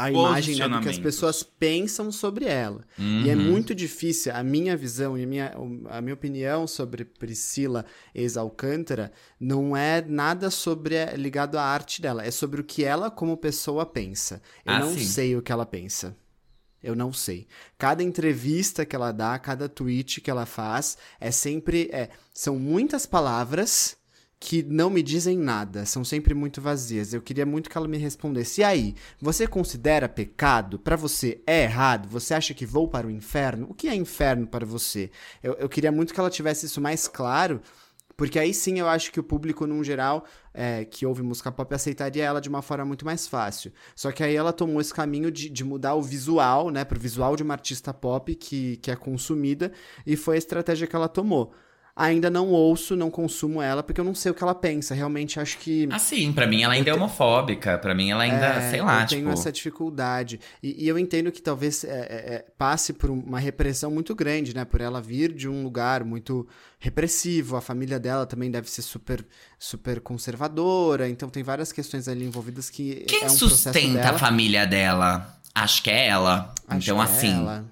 a imagem né, do que as pessoas pensam sobre ela. E é Uhum. muito difícil, a minha visão e a minha, a minha opinião sobre Priscila ex-Alcântara não é nada sobre é, ligado à arte dela, é sobre o que ela como pessoa pensa. Eu Ah, não sim. sei o que ela pensa. Eu não sei. Cada entrevista que ela dá, cada tweet que ela faz, é sempre. É, são muitas palavras que não me dizem nada, são sempre muito vazias. Eu queria muito que ela me respondesse. E aí, você considera pecado? Pra você é errado? Você acha que vou para o inferno? O que é inferno para você? Eu, eu queria muito que ela tivesse isso mais claro. Porque aí sim eu acho que o público, num geral, é, que ouve música pop, aceitaria ela de uma forma muito mais fácil. Só que aí ela tomou esse caminho de, de mudar o visual, né, pro visual de uma artista pop que, que é consumida, e foi a estratégia que ela tomou. Ainda não ouço, não consumo ela, porque eu não sei o que ela pensa. Realmente acho que. Assim, pra mim ela ainda é homofóbica. Pra mim ela ainda, É, sei lá, eu tenho tipo. essa dificuldade. E, e eu entendo que talvez é, é, é, passe por uma repressão muito grande, né? Por ela vir de um lugar muito repressivo. A família dela também deve ser super, super conservadora. Então tem várias questões ali envolvidas que Quem é um processo sustenta a família dela? Acho que é ela. Acho então, é assim. ela.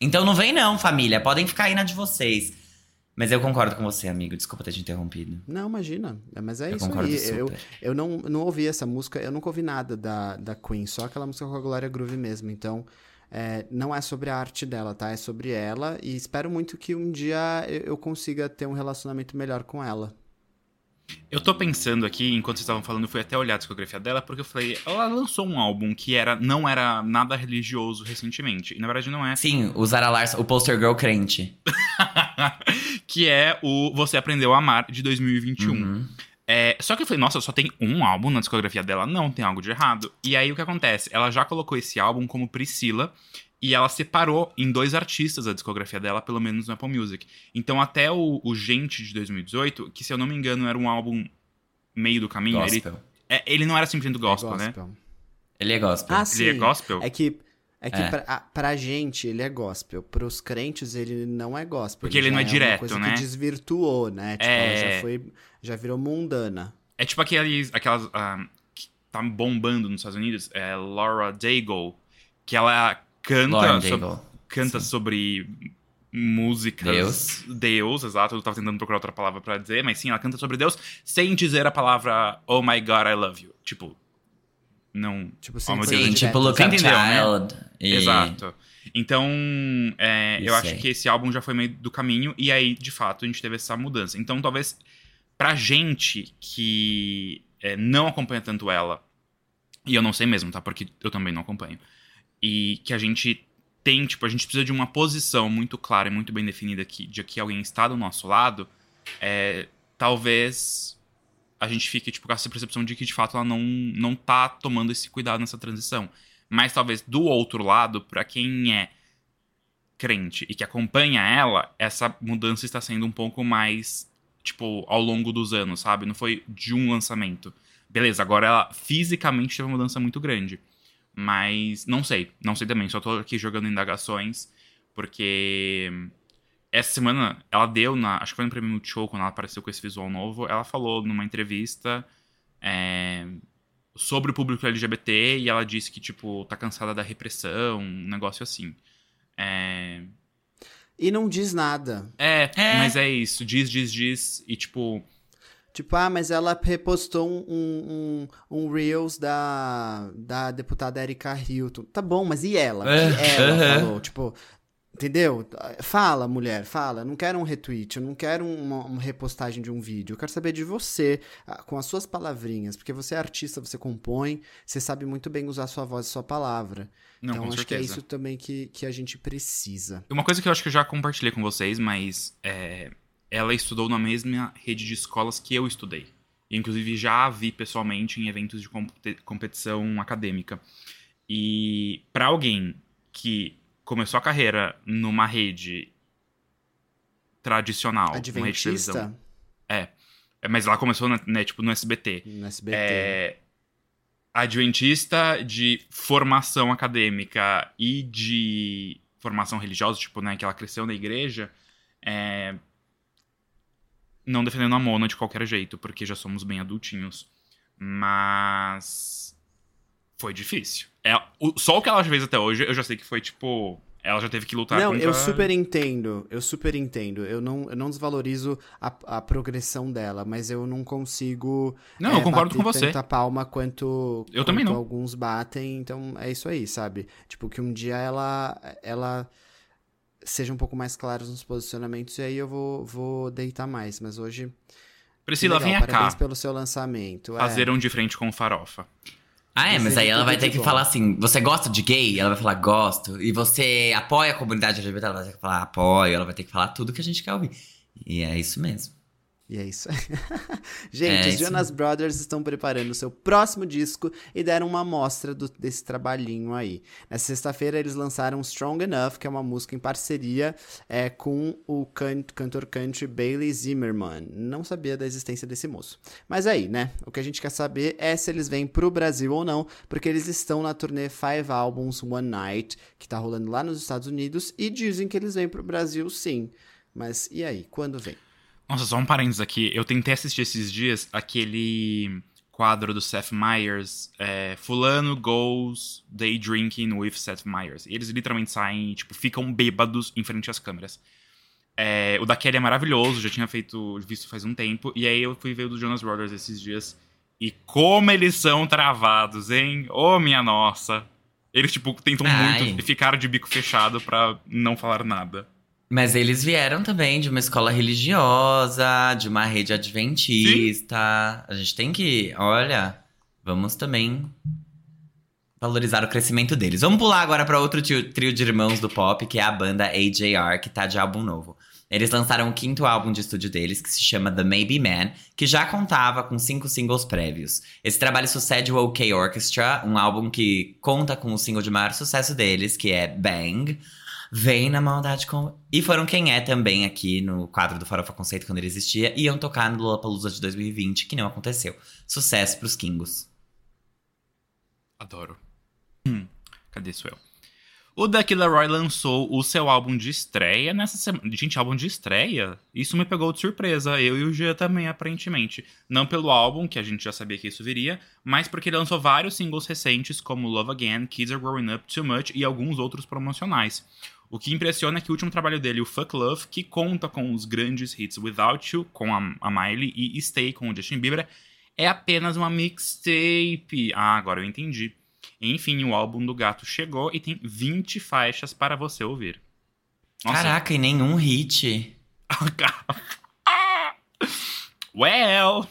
Então não vem, não, família. Podem ficar aí na de vocês. Mas eu concordo com você, amigo. Desculpa ter te interrompido. Não, imagina. É, Mas é eu isso aí. super. Eu, eu não, não ouvi essa música, eu nunca ouvi nada da, da Queen, só aquela música com a Glória Groove mesmo. Então, é, não é sobre a arte dela, tá? É sobre ela. E espero muito que um dia eu consiga ter um relacionamento melhor com ela. Eu tô pensando aqui, enquanto vocês estavam falando, eu fui até olhar a discografia dela, porque eu falei, ela lançou um álbum que era, não era nada religioso recentemente. E na verdade não é. Sim, o Zara Larson, o Poster Girl crente. que é o Você Aprendeu a Amar, de 2021. Uhum. É, só que eu falei, nossa, só tem um álbum na discografia dela? Não, tem algo de errado. E aí o que acontece? Ela já colocou esse álbum como Priscila. E ela separou em dois artistas a discografia dela, pelo menos no Apple Music. Então, até o, o Gente de 2018, que se eu não me engano era um álbum meio do caminho, ele, Gospel. é, ele não era simplesmente do gospel, né? Ele é gospel. Ah, sim. Ele é gospel? É que, é que É. Pra, a- pra gente ele é gospel. Pros crentes ele não é gospel. Porque ele não já é uma direto, coisa né? que desvirtuou, né? Tipo, É. já foi. Já virou mundana. É tipo aqueles, aquelas ah, que tá bombando nos Estados Unidos, é Laura Daigle, que ela canta, Lauren so- Daigle. canta sobre músicas. Deus. Deus, exato. Eu tava tentando procurar outra palavra pra dizer, mas sim, ela canta sobre Deus sem dizer a palavra Oh my God, I love you. Tipo, Não. Tipo, oh, meu Sim, tipo Look Up entendeu, né? Child. E... Exato. Então, é, eu sei. acho que esse álbum já foi meio do caminho, e aí, de fato, a gente teve essa mudança. Então, talvez, pra gente que é, não acompanha tanto ela, e eu não sei mesmo, tá? Porque eu também não acompanho. E que a gente tem, tipo, a gente precisa de uma posição muito clara e muito bem definida aqui, de que alguém está do nosso lado, é, talvez a gente fique, tipo, com essa percepção de que, de fato, ela não, não tá tomando esse cuidado nessa transição. Mas talvez do outro lado, pra quem é crente e que acompanha ela, essa mudança está sendo um pouco mais, tipo, ao longo dos anos, sabe? Não foi de um lançamento. Beleza, agora ela fisicamente teve uma mudança muito grande. Mas não sei, não sei também, só tô aqui jogando indagações, porque essa semana ela deu na. Acho que foi no prêmio Multishow, quando ela apareceu com esse visual novo. Ela falou numa entrevista é, sobre o público LGBT e ela disse que, tipo, tá cansada da repressão, um negócio assim. É, E não diz nada. é, É. mas é isso. Diz, diz, diz. E, tipo, Tipo, ah, mas ela repostou um, um, um, Reels da, da deputada Erika Hilton. Tá bom, mas e ela? É, ela aham. falou? Tipo, entendeu? Fala, mulher, fala. Eu não quero um retweet, eu não quero uma, uma repostagem de um vídeo. Eu quero saber de você, ah, com as suas palavrinhas. Porque você é artista, você compõe, você sabe muito bem usar sua voz e sua palavra. não, então, acho que é certeza. isso também que, que a gente precisa. Uma coisa que eu acho que eu já compartilhei com vocês, mas é, ela estudou na mesma rede de escolas que eu estudei. E, inclusive, já a vi pessoalmente em eventos de competi- competição acadêmica. E para alguém que começou a carreira numa rede tradicional, uma rede de televisão, Adventista? é, mas ela começou né, tipo, no SBT. No SBT. É, adventista de formação acadêmica e de formação religiosa, tipo, né, que ela cresceu na igreja, é, não defendendo a Mona de qualquer jeito, porque já somos bem adultinhos. Mas foi difícil. É, o- só o que ela fez até hoje, eu já sei que foi, tipo, ela já teve que lutar Não, contra... eu super entendo, eu super entendo. Eu não, eu não desvalorizo a, a progressão dela, mas eu não consigo. Não, é, eu concordo com você. Tanta palma quanto, Eu também quanto não. alguns batem, então é isso aí, sabe? Tipo, que um dia ela, ela seja um pouco mais clara nos posicionamentos e aí eu vou, vou deitar mais. Mas hoje. Priscila, legal, vem Parabéns cá. pelo seu lançamento. é. Fazer um de frente com farofa. Ah, é, mas aí ela vai ter que bom. falar assim: você gosta de gay? Ela vai falar, gosto. E você apoia a comunidade LGBT? Ela vai ter que falar, apoio. Ela vai ter que falar tudo que a gente quer ouvir. E é isso mesmo. E é isso. Gente, É os Jonas Brothers estão preparando o seu próximo disco e deram uma amostra do- desse trabalhinho aí. Nessa sexta-feira eles lançaram Strong Enough, que é uma música em parceria é, com o can- cantor country Bailey Zimmerman. Não sabia da existência desse moço. Mas aí, né? O que a gente quer saber é se eles vêm pro Brasil ou não, porque eles estão na turnê Five Albums One Night, que tá rolando lá nos Estados Unidos, e dizem que eles vêm pro Brasil sim. Mas e aí, quando vem? Nossa, só um parênteses aqui. Eu tentei assistir esses dias aquele quadro do Seth Meyers, é, Fulano Goes Day Drinking with Seth Meyers. E eles literalmente saem, tipo, ficam bêbados em frente às câmeras. É, o da Kelly é maravilhoso, já tinha feito, visto faz um tempo. E aí eu fui ver o do Jonas Brothers esses dias. E como eles são travados, hein? Ô, minha nossa. Eles, tipo, tentam Ai. muito ficar de bico fechado pra não falar nada. Mas eles vieram também de uma escola religiosa, de uma rede adventista. A gente tem que, olha, vamos também valorizar o crescimento deles. Vamos pular agora para outro trio, trio de irmãos do pop, que é a banda AJR, que tá de álbum novo. Eles lançaram o quinto álbum de estúdio deles, que se chama The Maybe Man, que já contava com cinco singles prévios. Esse trabalho sucede o OK Orchestra, um álbum que conta com o single de maior sucesso deles, que é Bang. Vem na maldade com. E foram quem é também aqui no quadro do Farofa Conceito quando ele existia. E iam tocar no Lollapalooza de 2020, que não aconteceu. Sucesso pros Kingos. Adoro. Hum, cadê isso eu? O Ducky Leroy lançou o seu álbum de estreia nessa semana. Gente, álbum de estreia? Isso me pegou de surpresa. Eu e o Gia também, aparentemente. Não pelo álbum, que a gente já sabia que isso viria, mas porque ele lançou vários singles recentes, como Love Again, Kids Are Growing Up Too Much e alguns outros promocionais. O que impressiona é que o último trabalho dele, o Fuck Love, que conta com os grandes hits Without You, com a, a Miley, e Stay, com o Justin Bieber, é apenas uma mixtape. Ah, agora eu entendi. Enfim, o álbum do gato chegou e tem 20 faixas para você ouvir. Nossa. Caraca, e nenhum hit. well.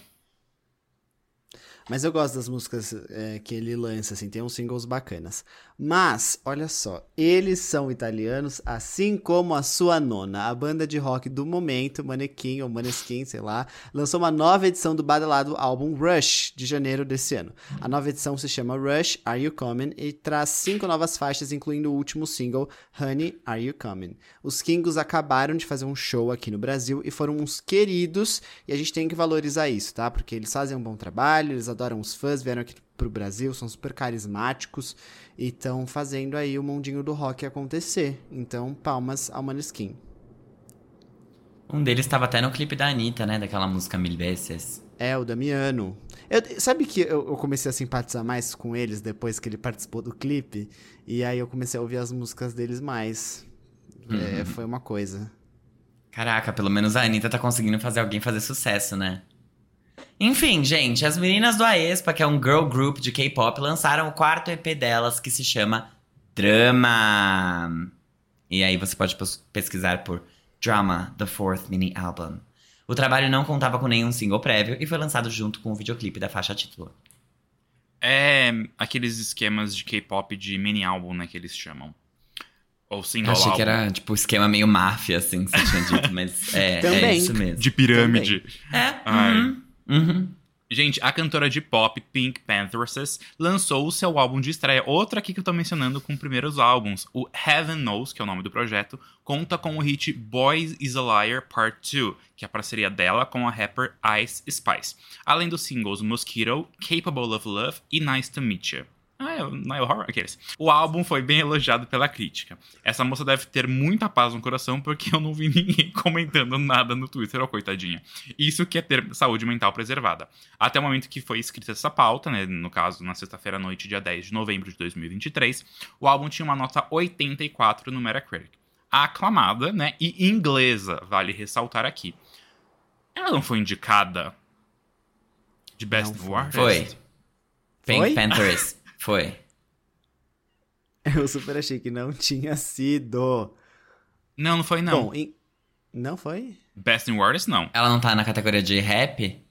Mas eu gosto das músicas é, que ele lança, assim, tem uns singles bacanas. Mas, olha só, eles são italianos, assim como a sua nona. A banda de rock do momento, Manequim ou Maneskin, sei lá, lançou uma nova edição do badalado álbum Rush, de janeiro desse ano. A nova edição se chama Rush, Are You Coming? e traz cinco novas faixas, incluindo o último single, Honey, Are You Coming? Os Kingos acabaram de fazer um show aqui no Brasil e foram uns queridos, e a gente tem que valorizar isso, tá? Porque eles fazem um bom trabalho, eles adoram os fãs, vieram aqui pro Brasil, são super carismáticos e estão fazendo aí o mundinho do rock acontecer. Então, palmas ao Maneskin. Um deles estava até no clipe da Anitta, né? Daquela música Mil Vezes. É, o Damiano. Eu, sabe que eu, eu, comecei a simpatizar mais com eles depois que ele participou do clipe? E aí eu comecei a ouvir as músicas deles mais. É, uhum. É, foi uma coisa. Caraca, pelo menos a Anitta tá conseguindo fazer alguém fazer sucesso, né? Enfim, gente, as meninas do Aespa, que é um girl group de K-pop, lançaram o quarto EP delas que se chama Drama. E aí você pode pesquisar por Drama, the fourth mini album. O trabalho não contava com nenhum single prévio e foi lançado junto com o videoclipe da faixa título. É aqueles esquemas de K-pop de mini álbum, né, que eles chamam. Ou single Achei álbum. que era, tipo, esquema meio máfia, assim, que você tinha dito, mas é, é isso mesmo. De pirâmide. Também. É, uhum. Uhum. Gente, a cantora de pop Pink Panthers lançou o seu álbum de estreia, outro aqui que eu tô mencionando com primeiros álbuns. O Heaven Knows, que é o nome do projeto, conta com o hit Boys is a Liar Part 2, que é a parceria dela com a rapper Ice Spice. Além dos singles Mosquito, Capable of Love e Nice to Meet You. Ah, é o Nile Horror? Aqueles. O álbum foi bem elogiado pela crítica. Essa moça deve ter muita paz no coração porque eu não vi ninguém comentando nada no Twitter, ó, oh, coitadinha. Isso que é ter saúde mental preservada. Até o momento que foi escrita essa pauta, né, no caso, na sexta-feira à noite, dia 10 de novembro de 2023, o álbum tinha uma nota 84 no Metacritic. Aclamada, né, e inglesa, vale ressaltar aqui. Ela não foi indicada de Best New Artist? Foi. Pink Panthers. Foi. Eu super achei que não tinha sido. Não, não foi não. Bom, em... não foi? Best New Artist, não. Ela não tá na categoria de rap?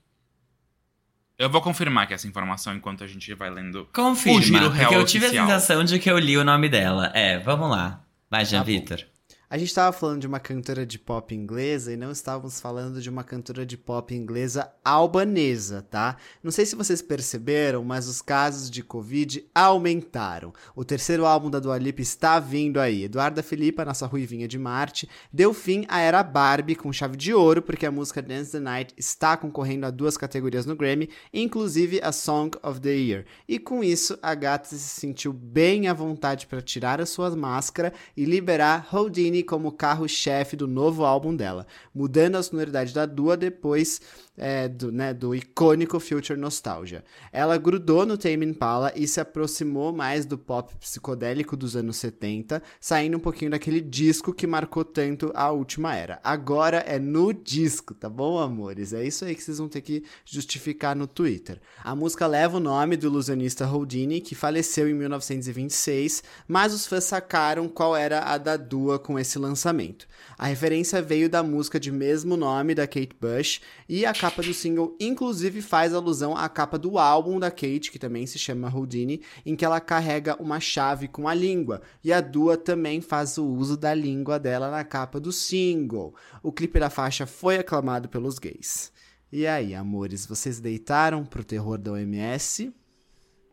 Eu vou confirmar que essa informação enquanto a gente vai lendo Confirma, o giro real porque eu oficial. tive a sensação de que eu li o nome dela. É, vamos lá. Vai, Jean tá Vitor. A gente estava falando de uma cantora de pop inglesa e não estávamos falando de uma cantora de pop inglesa albanesa, tá? Não sei se vocês perceberam, mas os casos de Covid aumentaram. O terceiro álbum da Dua Lipa está vindo aí. Eduarda Filipa, nossa ruivinha de Marte, deu fim à era Barbie com chave de ouro, porque a música Dance the Night está concorrendo a duas categorias no Grammy, inclusive a Song of the Year. E com isso, a gata se sentiu bem à vontade para tirar a sua máscara e liberar Houdini como carro-chefe do novo álbum dela, mudando a sonoridade da Dua depois é, do, né, do icônico Future Nostalgia. Ela grudou no Tame Impala e se aproximou mais do pop psicodélico dos anos 70, saindo um pouquinho daquele disco que marcou tanto a última era. Agora é no disco, tá bom, amores? É isso aí que vocês vão ter que justificar no Twitter. A música leva o nome do ilusionista Houdini, que faleceu em 1926, mas os fãs sacaram qual era a da Dua com esse lançamento. A referência veio da música de mesmo nome da Kate Bush e a capa do single inclusive faz alusão à capa do álbum da Kate, que também se chama Houdini, em que ela carrega uma chave com a língua. E a Dua também faz o uso da língua dela na capa do single. O clipe da faixa foi aclamado pelos gays. E aí, amores, vocês deitaram pro terror da OMS?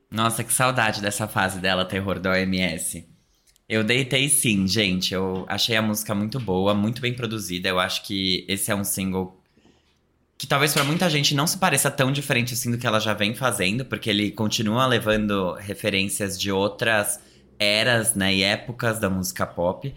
Nossa, que saudade dessa fase dela, terror da OMS. Eu deitei sim, gente. Eu achei a música muito boa, muito bem produzida. Eu acho que esse é um single que talvez para muita gente não se pareça tão diferente assim do que ela já vem fazendo, porque ele continua levando referências de outras eras, né, e épocas da música pop.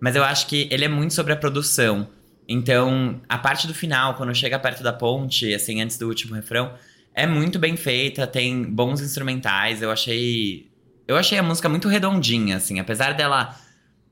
Mas eu acho que ele é muito sobre a produção. Então, a parte do final, quando chega perto da ponte, assim, antes do último refrão, é muito bem feita, tem bons instrumentais. Eu achei eu achei a música muito redondinha, assim, apesar dela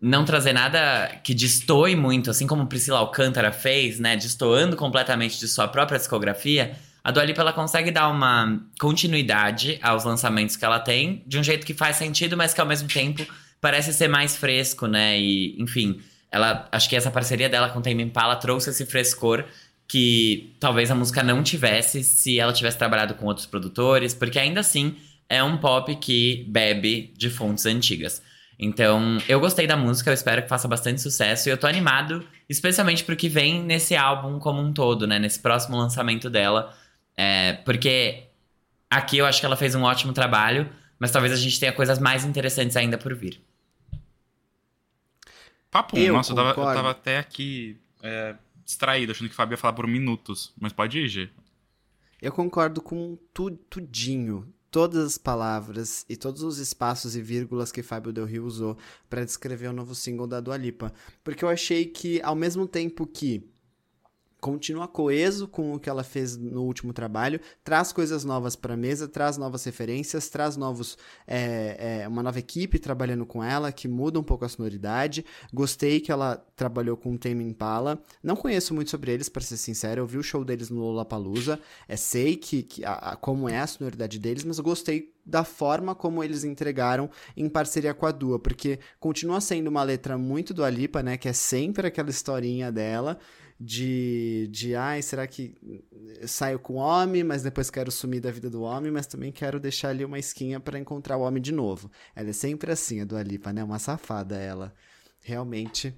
não trazer nada que destoe muito, assim como Priscila Alcântara fez, né, destoando completamente de sua própria discografia, A Dua Lipa, ela consegue dar uma continuidade aos lançamentos que ela tem, de um jeito que faz sentido, mas que ao mesmo tempo parece ser mais fresco, né? E, enfim, ela acho que essa parceria dela com Tame Impala trouxe esse frescor que talvez a música não tivesse se ela tivesse trabalhado com outros produtores, porque ainda assim é um pop que bebe de fontes antigas. Então, eu gostei da música, eu espero que faça bastante sucesso e eu tô animado, especialmente pro que vem nesse álbum como um todo, né? Nesse próximo lançamento dela. É, porque aqui eu acho que ela fez um ótimo trabalho, mas talvez a gente tenha coisas mais interessantes ainda por vir. Papo, Eu nossa, eu tava, eu tava até aqui é, distraído, achando que o Fábio ia falar por minutos. Mas pode ir, G. Eu concordo com tu, tudinho. Todas as palavras e todos os espaços e vírgulas que Fábio Del Rio usou para descrever o novo single da Dua Lipa. Porque eu achei que, ao mesmo tempo que continua coeso com o que ela fez no último trabalho, traz coisas novas para mesa, traz novas referências, traz novos é, é, uma nova equipe trabalhando com ela que muda um pouco a sonoridade. Gostei que ela trabalhou com o Tame Impala. Não conheço muito sobre eles, para ser sincero. Eu vi o show deles no Lollapalooza. É, sei que, que a, a- como é a sonoridade deles, mas gostei da forma como eles entregaram em parceria com a Dua, porque continua sendo uma letra muito do Alipa, né, que é sempre aquela historinha dela de, de ai, será que eu saio com o homem, mas depois quero sumir da vida do homem, mas também quero deixar ali uma esquinha pra encontrar o homem de novo. Ela é sempre assim, a Dua Lipa, né? Uma safada ela. Realmente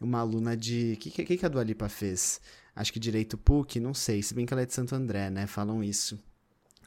uma aluna de... O que, que, que a Dua Lipa fez? Acho que Direito PUC? Não sei, se bem que ela é de Santo André, né? Falam isso.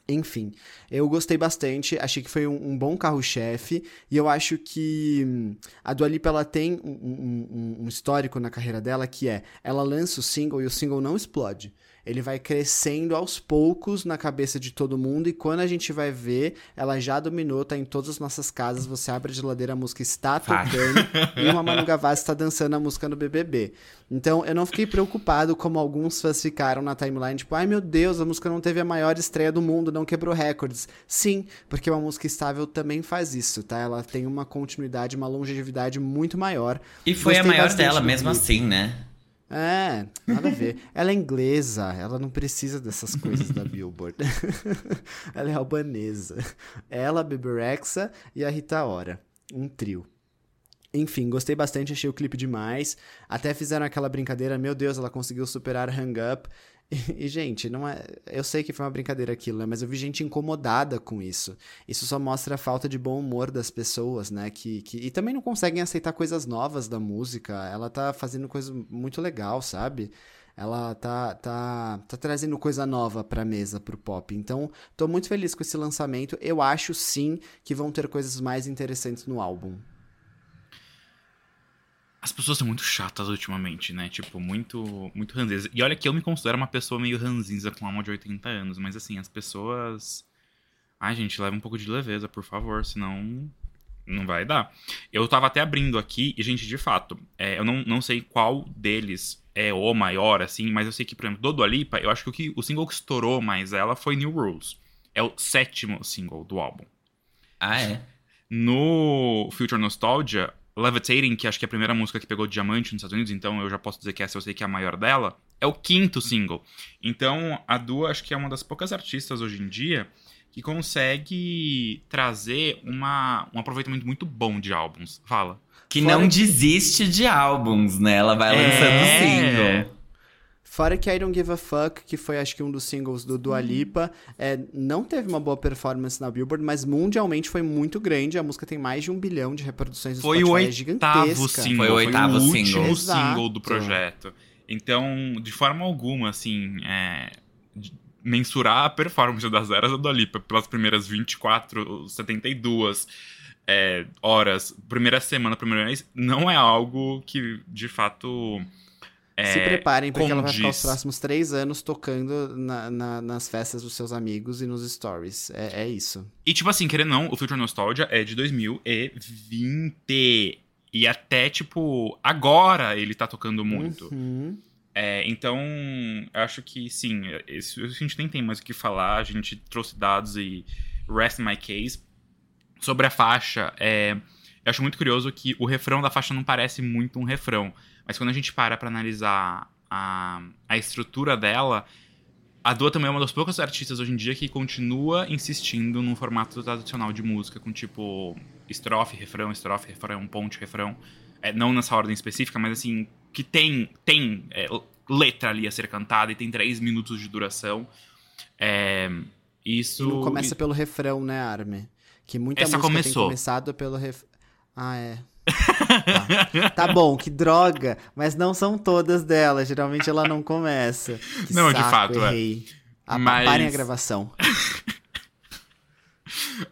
Enfim, eu gostei bastante, achei que foi um, um bom carro-chefe, e eu acho que hum, a Dua Lipa, ela tem um, um- um- um histórico na carreira dela que é, ela lança o single e o single não explode. Ele vai crescendo aos poucos na cabeça de todo mundo, e quando a gente vai ver, ela já dominou, tá em todas as nossas casas, você abre a geladeira, a música está tocando, e uma Manu Gavassi está dançando a música no BBB. Então, eu não fiquei preocupado como alguns fãs ficaram na timeline, tipo, ai meu Deus, a música não teve a maior estreia do mundo, não quebrou recordes. Sim, porque uma música estável também faz isso, tá? Ela tem uma continuidade, uma longevidade muito maior. E foi a Gostei maior bastante dela, mesmo assim, né? É, nada a ver. Ela é inglesa, ela não precisa dessas coisas da Billboard. ela é albanesa. Ela, a Bebe Rexha e a Rita Ora. Um trio. Enfim, gostei bastante, achei o clipe demais. Até fizeram aquela brincadeira, meu Deus, ela conseguiu superar Hang Up. E, gente, não é. Eu sei que foi uma brincadeira aquilo, né? Mas eu vi gente incomodada com isso. Isso só mostra a falta de bom humor das pessoas, né? Que, que, e também não conseguem aceitar coisas novas da música. Ela tá fazendo coisa muito legal, sabe? Ela tá, tá, tá trazendo coisa nova pra mesa, pro pop. Então, tô muito feliz com esse lançamento. Eu acho sim que vão ter coisas mais interessantes no álbum. As pessoas são muito chatas ultimamente, né? Tipo, muito, muito ranzinza. E olha que eu me considero uma pessoa meio ranzinza com alma de 80 anos, mas assim, as pessoas. Ai, gente, leva um pouco de leveza, por favor, senão não vai dar. Eu tava até abrindo aqui, e, gente, de fato, é, eu não, não sei qual deles é o maior, assim, mas eu sei que, por exemplo, do Dua Lipa, eu acho que o, que o single que estourou mais ela foi New Rules. É o sétimo single do álbum. Ah, é? No Future Nostalgia, Levitating, que acho que é a primeira música que pegou diamante nos Estados Unidos, então eu já posso dizer que essa eu sei que é a maior dela, é o quinto single. Então a Dua acho que é uma das poucas artistas hoje em dia que consegue trazer uma, um aproveitamento muito bom de álbuns. Fala. Que Fora não que- desiste de álbuns, né? Ela vai lançando É. single. Fora que I Don't Give a Fuck, que foi acho que um dos singles do Dua Lipa, é, não teve uma boa performance na Billboard, mas mundialmente foi muito grande. A música tem mais de um bilhão de reproduções no Foi o Spotify, é oitavo gigantesca. single. Foi o oitavo último single. single do projeto. Então, de forma alguma, assim, é, mensurar a performance das eras da Dua Lipa pelas primeiras 24, 72 é, horas, primeira semana, primeiro mês, não é algo que, de fato... é, Se preparem, porque ela vai ficar os próximos três anos tocando na- na- nas festas dos seus amigos e nos stories. É, é isso. E, tipo assim, querendo ou não, o Future Nostalgia é de 2020. E até, tipo, agora ele tá tocando muito. Uhum. É, então, eu acho que sim, esse- a gente nem tem mais o que falar, a gente trouxe dados e rest my case. Sobre a faixa, é, eu acho muito curioso que o refrão da faixa não parece muito um refrão, mas quando a gente para pra analisar a, a estrutura dela, a Dua também é uma das poucas artistas hoje em dia que continua insistindo num formato tradicional de música, com tipo estrofe, refrão, estrofe, refrão, ponte, refrão. É, não nessa ordem específica, mas assim, que tem, tem é, letra ali a ser cantada e tem três minutos de duração. É, isso. Não começa pelo refrão, né, Arme? Que muita Essa música começou. tem começado pelo refrão. Ah, é. Tá. Tá bom, que droga, mas não são todas delas. Geralmente ela não começa. Que Não, de saco, fato, é. errei. Ah, Mas- Parem a gravação.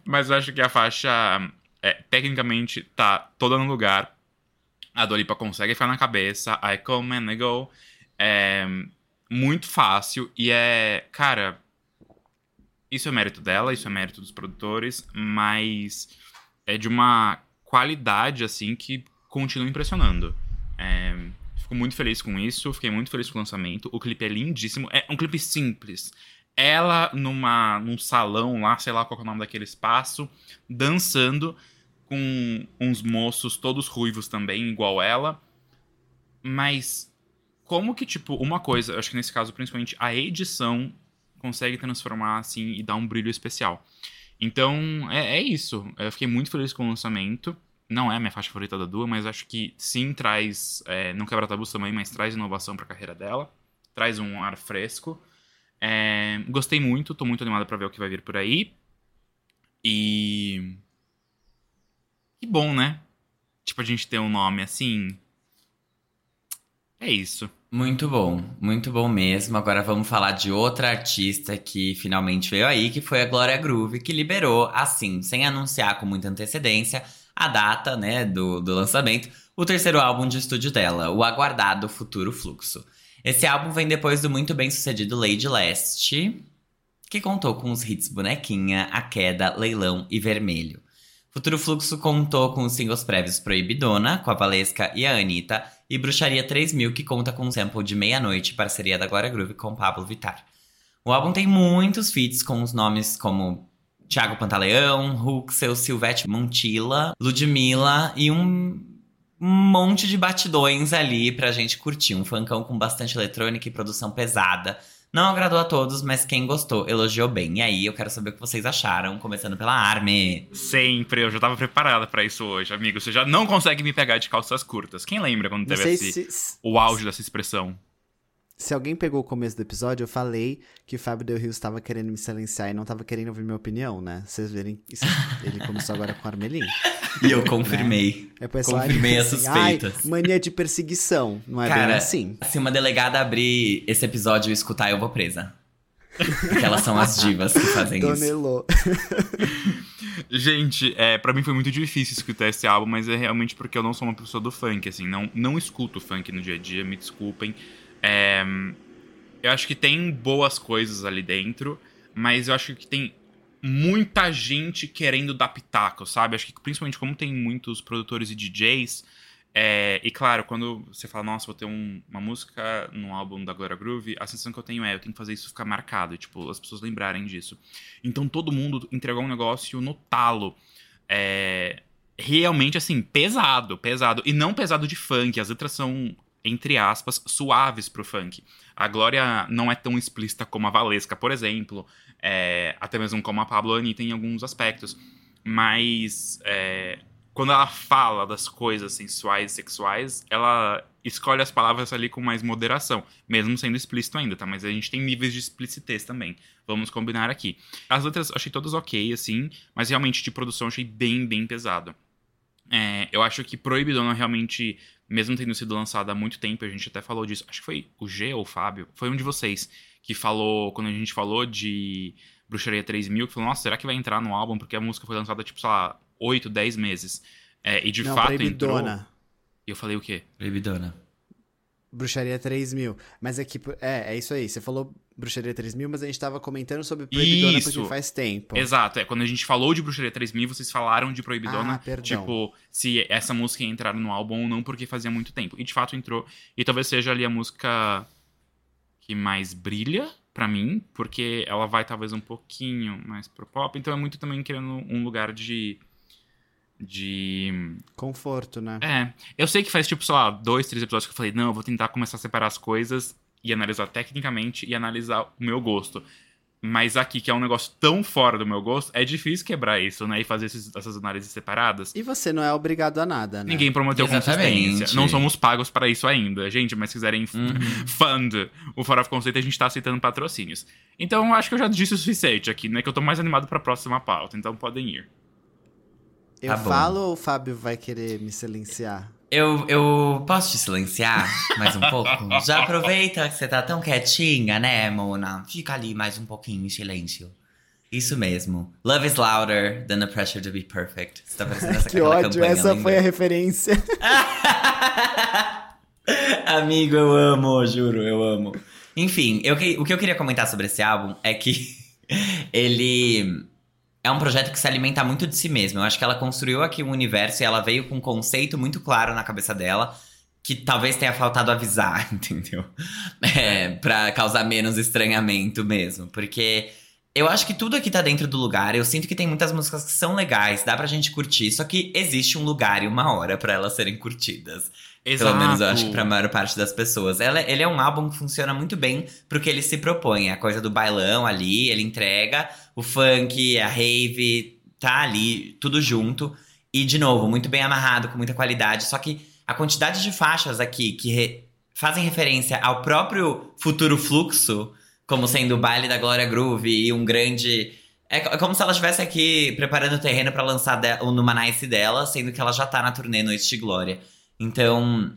Mas eu acho que a faixa, é, tecnicamente, tá toda no lugar. A Dua Lipa consegue ficar na cabeça. I come and I go. É muito fácil. E é, cara... Isso é mérito dela, isso é mérito dos produtores. Mas é de uma qualidade, assim, que continua impressionando. É, fico muito feliz com isso. Fiquei muito feliz com o lançamento. O clipe é lindíssimo. É um clipe simples ela numa, num salão lá, sei lá qual é o nome daquele espaço, dançando com uns moços todos ruivos também, igual ela. Mas como que, tipo, uma coisa, acho que nesse caso, principalmente, a edição consegue transformar, assim, e dar um brilho especial. Então, é, é isso. Eu fiquei muito feliz com o lançamento. Não é a minha faixa favorita da Dua, mas acho que sim traz, é, não quebra tabus também, mas traz inovação pra carreira dela. Traz um ar fresco. É, gostei muito, tô muito animado pra ver o que vai vir por aí. E. Que bom, né? Tipo, a gente ter um nome assim. É isso. Muito bom, muito bom mesmo. Agora vamos falar de outra artista que finalmente veio aí, que foi a Glória Groove, que liberou, assim, sem anunciar com muita antecedência, a data, né, do, do lançamento, o terceiro álbum de estúdio dela, o aguardado Futuro Fluxo. Esse álbum vem depois do muito bem sucedido Lady Last, que contou com os hits Bonequinha, A Queda, Leilão e Vermelho. Futuro Fluxo contou com os singles prévios Proibidona, com a Valesca e a Anitta, e Bruxaria 3000, que conta com um sample de Meia-Noite, parceria da Glória Groove com Pablo Vittar. O álbum tem muitos feats com os nomes como Thiago Pantaleão, Huxel, Silvete Montilla, Ludmilla e um monte de batidões ali pra gente curtir. Um funkão com bastante eletrônica e produção pesada. Não agradou a todos, mas quem gostou elogiou bem. E aí, eu quero saber o que vocês acharam, começando pela Arme. Sempre, eu já tava preparada pra isso hoje, amigo. Você já não consegue me pegar de calças curtas. Quem lembra quando teve esse, se, o auge dessa expressão? Se alguém pegou o começo do episódio, eu falei que o Fábio Del Rio estava querendo me silenciar e não estava querendo ouvir minha opinião, né? Vocês verem, isso- ele começou agora com o Armelin. E eu confirmei. É o pessoal Confirmei as assim, "Ai, suspeitas." mania de perseguição. Não é bem Cara, assim. se uma delegada abrir esse episódio e escutar, eu vou presa. Porque elas são as divas que fazem Dona isso. Gente, é, para mim foi muito difícil escutar esse álbum, mas é realmente porque eu não sou uma pessoa do funk, assim, não, não escuto funk no dia a dia, me desculpem. É, eu acho que tem boas coisas ali dentro, mas eu acho que tem muita gente querendo dar pitaco, sabe? Acho que principalmente como tem muitos produtores e DJs, é, e claro, quando você fala, nossa, vou ter um- uma música no álbum da Glória Groove, a sensação que eu tenho é, eu tenho que fazer isso ficar marcado, tipo, as pessoas lembrarem disso. Então todo mundo entregou um negócio no talo. É, realmente, assim, pesado, pesado. E não pesado de funk, as letras são, entre aspas, suaves pro funk. A Glória não é tão explícita como a Valesca, por exemplo, é, até mesmo como a Pablo Anitta em alguns aspectos. Mas é, quando ela fala das coisas sensuais e sexuais, ela escolhe as palavras ali com mais moderação, mesmo sendo explícito ainda, tá? Mas a gente tem níveis de explicitez também. Vamos combinar aqui. As letras achei todas ok, assim, mas realmente de produção achei bem, bem pesado. É, eu acho que Proibidona realmente, mesmo tendo sido lançada há muito tempo, a gente até falou disso. Acho que foi o G ou o Fábio, foi um de vocês que falou, quando a gente falou de Bruxaria 3000, que falou, nossa, será que vai entrar no álbum? Porque a música foi lançada, tipo, sei lá, 8, 10 meses. É, e de não, fato entrou. proibidona. E eu falei o quê? Proibidona. Bruxaria 3000. Mas é que, é, é isso aí. Você falou Bruxaria 3000, mas a gente tava comentando sobre Proibidona Isso. porque faz tempo. Exato, é. Quando a gente falou de Bruxaria 3000, vocês falaram de Proibidona. Ah, perdão. Tipo, se essa música ia entrar no álbum ou não, porque fazia muito tempo. E de fato entrou. E talvez seja ali a música que mais brilha pra mim, porque ela vai talvez um pouquinho mais pro pop. Então é muito também querendo um lugar de. De. Conforto, né? É. Eu sei que faz, tipo, sei lá, dois, três episódios que eu falei, não, eu vou tentar começar a separar as coisas. e analisar tecnicamente e analisar o meu gosto. Mas aqui, que é um negócio tão fora do meu gosto, é difícil quebrar isso, né? E fazer esses- essas análises separadas. E você não é obrigado a nada, né? Ninguém prometeu Exatamente. consistência. Não somos pagos para isso ainda. Gente, mas se quiserem Uhum. fund o Fora of Conceito, a gente tá aceitando patrocínios. Então, eu acho que eu já disse o suficiente aqui, né? Que eu tô mais animado pra próxima pauta. Então, podem ir. Eu Tá falo ou o Fábio vai querer me silenciar? Eu, eu posso te silenciar mais um pouco? Já aproveita que você tá tão quietinha, né, Mona? Fica ali mais um pouquinho em silêncio. Isso mesmo. Love is louder than the pressure to be perfect. Você tá parecendo essa Que ódio, essa lembra? foi a referência. Amigo, eu amo, juro, eu amo. Enfim, eu o que eu queria comentar sobre esse álbum é que ele é um projeto que se alimenta muito de si mesmo. Eu acho que ela construiu aqui um universo e ela veio com um conceito muito claro na cabeça dela. Que talvez tenha faltado avisar, entendeu? É, pra causar menos estranhamento mesmo. Porque eu acho que tudo aqui tá dentro do lugar. Eu sinto que tem muitas músicas que são legais, dá pra gente curtir. Só que existe um lugar e uma hora pra elas serem curtidas. Pelo menos eu acho que pra maior parte das pessoas. Ela- ele é um álbum que funciona muito bem pro que ele se propõe. A coisa do bailão ali, ele entrega o funk, a rave, tá ali, tudo junto. E, de novo, muito bem amarrado, com muita qualidade. Só que a quantidade de faixas aqui que re- fazem referência ao próprio futuro fluxo, como sendo o baile da Glória Groove e um grande. É é como se ela estivesse aqui preparando o terreno pra lançar o Numanice dela, sendo que ela já tá na turnê Noite de Glória. Então,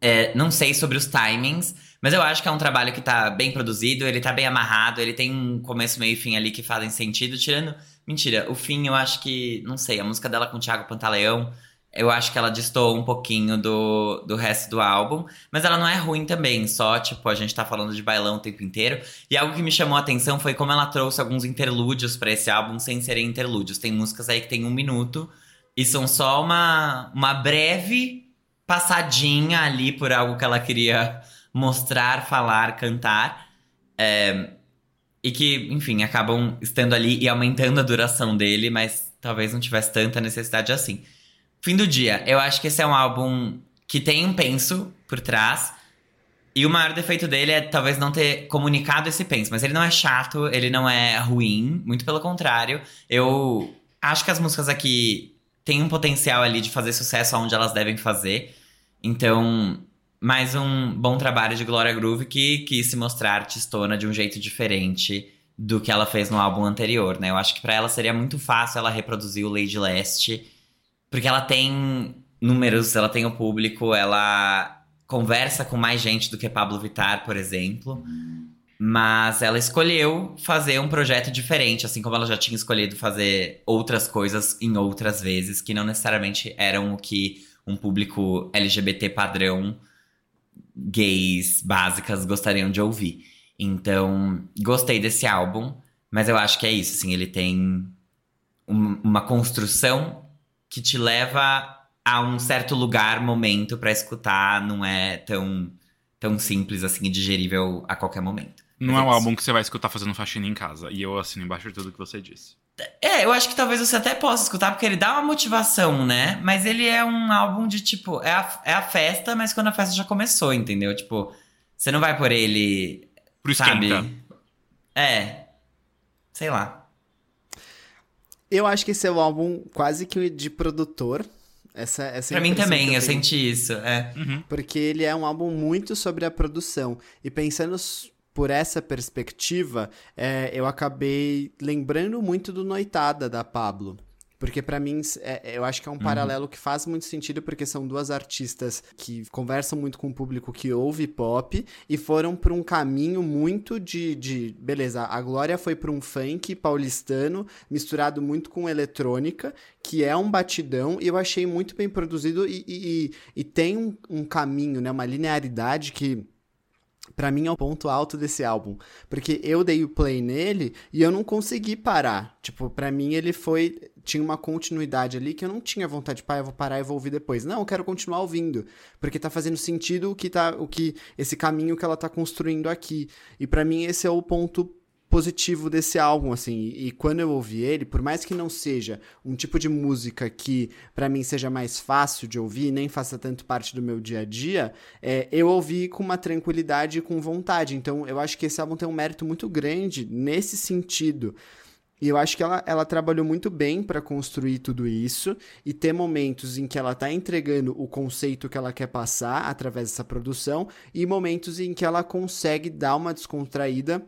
é, não sei sobre os timings, mas eu acho que é um trabalho que tá bem produzido, ele tá bem amarrado, ele tem um começo, meio e fim ali que fazem sentido, tirando. Mentira, o fim eu acho que. Não sei, a música dela com o Thiago Pantaleão, eu acho que ela distou um pouquinho do, do resto do álbum, mas ela não é ruim também, só, tipo, a gente tá falando de bailão o tempo inteiro. E algo que me chamou a atenção foi como ela trouxe alguns interlúdios pra esse álbum sem serem interlúdios. Tem músicas aí que tem um minuto. E são só uma, uma breve passadinha ali por algo que ela queria mostrar, falar, cantar. É, e que, enfim, acabam estando ali e aumentando a duração dele, mas talvez não tivesse tanta necessidade assim. Fim do dia, eu acho que esse é um álbum que tem um penso por trás. E o maior defeito dele é talvez não ter comunicado esse penso. Mas ele não é chato, ele não é ruim, muito pelo contrário. Eu acho que as músicas aqui têm um potencial ali de fazer sucesso onde elas devem fazer. Então, mais um bom trabalho de Gloria Groove que quis se mostrar artistona de um jeito diferente do que ela fez no álbum anterior, né? Eu acho que pra ela seria muito fácil ela reproduzir o Lady Leste, porque ela tem números, ela tem o público, ela conversa com mais gente do que Pablo Vittar, por exemplo. Mas ela escolheu fazer um projeto diferente, assim como ela já tinha escolhido fazer outras coisas em outras vezes, que não necessariamente eram o que um público LGBT padrão, gays, básicas, gostariam de ouvir. Então, gostei desse álbum, mas eu acho que é isso, assim, ele tem um- uma construção que te leva a um certo lugar, momento pra escutar, não é tão, tão simples assim e digerível a qualquer momento. Não Mas é um álbum que você vai escutar fazendo faxina em casa. E eu assino embaixo de tudo que você disse. É, eu acho que talvez você até possa escutar, porque ele dá uma motivação, né? Mas ele é um álbum de tipo, é a, é a festa, mas quando a festa já começou, entendeu? Tipo, você não vai por ele. Pro sabe? esquenta. É. Sei lá. Eu acho que esse é o álbum quase que de produtor. Essa, essa é a Pra mim também, eu tenho. senti isso. É. Uhum. Porque ele é um álbum muito sobre a produção. E pensando por essa perspectiva, é, eu acabei lembrando muito do Noitada, da Pablo. Porque pra mim, s- é- eu acho que é um paralelo que faz muito sentido, porque são duas artistas que conversam muito com o público que ouve pop e foram por um caminho muito de. de beleza, a Glória foi pra um funk paulistano, misturado muito com eletrônica, que é um batidão, e eu achei muito bem produzido e, e- e- e tem um, um caminho, né, uma linearidade que pra mim é o ponto alto desse álbum, porque eu dei o play nele e eu não consegui parar. Tipo, pra mim ele foi tinha uma continuidade ali que eu não tinha vontade de, pá, eu vou parar e vou ouvir depois. Não, eu quero continuar ouvindo, porque tá fazendo sentido o que tá o que esse caminho que ela tá construindo aqui. E pra mim esse é o ponto positivo desse álbum, assim. E quando eu ouvi ele, por mais que não seja um tipo de música que para mim seja mais fácil de ouvir, nem faça tanto parte do meu dia a dia, é, eu ouvi com uma tranquilidade e com vontade. Então eu acho que esse álbum tem um mérito muito grande nesse sentido. E eu acho que ela, ela trabalhou muito bem para construir tudo isso e ter momentos em que ela tá entregando o conceito que ela quer passar através dessa produção e momentos em que ela consegue dar uma descontraída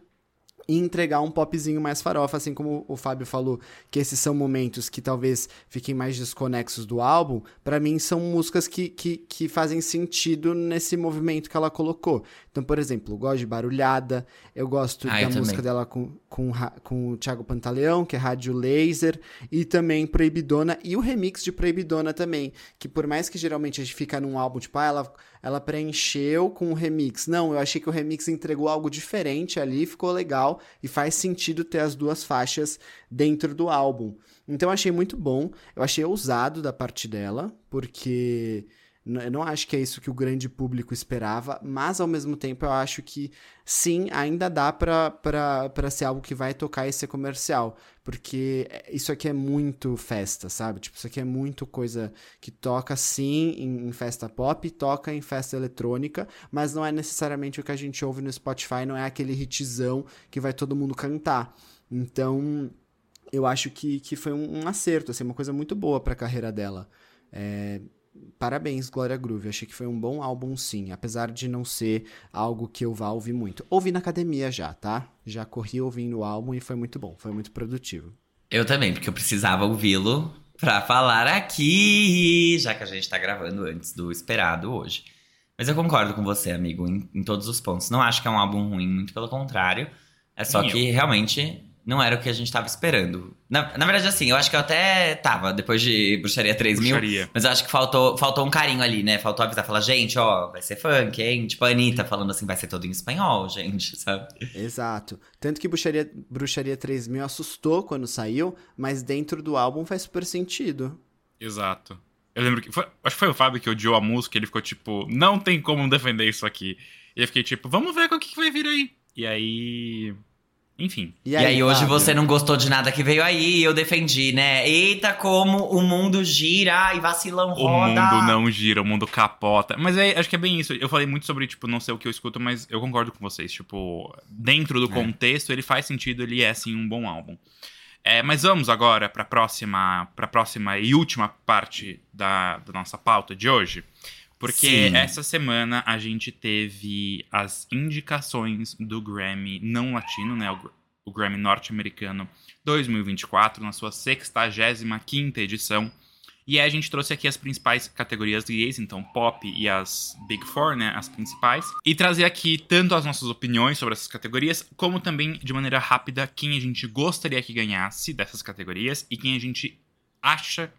e entregar um popzinho mais farofa, assim como o Fábio falou, que esses são momentos que talvez fiquem mais desconexos do álbum, para mim são músicas que, que, que fazem sentido nesse movimento que ela colocou. Então, por exemplo, eu gosto de Barulhada, eu gosto Ah, da eu música também. dela com, com, com o Thiago Pantaleão, que é Rádio Laser, e também Proibidona, e o remix de Proibidona também, que por mais que geralmente a gente fica num álbum, tipo, ah, ela, ela preencheu com o remix. Não, eu achei que o remix entregou algo diferente ali, ficou legal, e faz sentido ter as duas faixas dentro do álbum. Então eu achei muito bom, eu achei ousado da parte dela, porque eu não acho que é isso que o grande público esperava, mas ao mesmo tempo eu acho que sim, ainda dá pra ser algo que vai tocar e ser comercial, porque isso aqui é muito festa, sabe? Tipo, isso aqui é muito coisa que toca sim em, em festa pop, toca em festa eletrônica, mas não é necessariamente o que a gente ouve no Spotify, não é aquele hitzão que vai todo mundo cantar. Então, eu acho que, que foi um, um acerto, assim, uma coisa muito boa pra carreira dela. É, parabéns, Glória Groove. Achei que foi um bom álbum, sim, apesar de não ser algo que eu vá ouvir muito. Ouvi na academia já, tá? Já corri ouvindo o álbum e foi muito bom, foi muito produtivo. Eu também, porque eu precisava ouvi-lo pra falar aqui, já que a gente tá gravando antes do esperado hoje. Mas eu concordo com você, amigo, em, em todos os pontos. Não acho que é um álbum ruim, muito pelo contrário. É só Nem que realmente não era o que a gente tava esperando. Na, na verdade, assim, eu acho que eu até tava, depois de Bruxaria 3000. Bruxaria. Mas eu acho que faltou, faltou um carinho ali, né? Faltou avisar, falar, gente, ó, vai ser funk, hein? Tipo, a Anitta falando assim, vai ser todo em espanhol, gente, sabe? Exato. Tanto que Bruxaria, Bruxaria 3000 assustou quando saiu, mas dentro do álbum faz super sentido. Exato. Eu lembro que. foi- acho que foi o Fábio que odiou a música, ele ficou tipo, não tem como defender isso aqui. E eu fiquei tipo, vamos ver o que, que vai vir aí. E aí. Enfim. E E aí, hoje Fábio? você não gostou de nada que veio aí, e eu defendi, né? Eita, como o mundo gira e vacilão O roda. mundo não gira, o mundo capota. Mas é, acho que é bem isso. Eu falei muito sobre, tipo, não sei o que eu escuto, mas eu concordo com vocês. Tipo, dentro do É. contexto, ele faz sentido, ele é, sim, um bom álbum. É, mas vamos agora pra próxima, pra próxima e última parte da, da nossa pauta de hoje. Porque Sim. essa semana a gente teve as indicações do Grammy não latino, né? O, Gr- o Grammy norte-americano 2024, na sua 65ª edição. E aí a gente trouxe aqui as principais categorias gays, então pop e as Big Four, né, as principais. E trazer aqui tanto as nossas opiniões sobre essas categorias, como também, de maneira rápida, quem a gente gostaria que ganhasse dessas categorias e quem a gente acha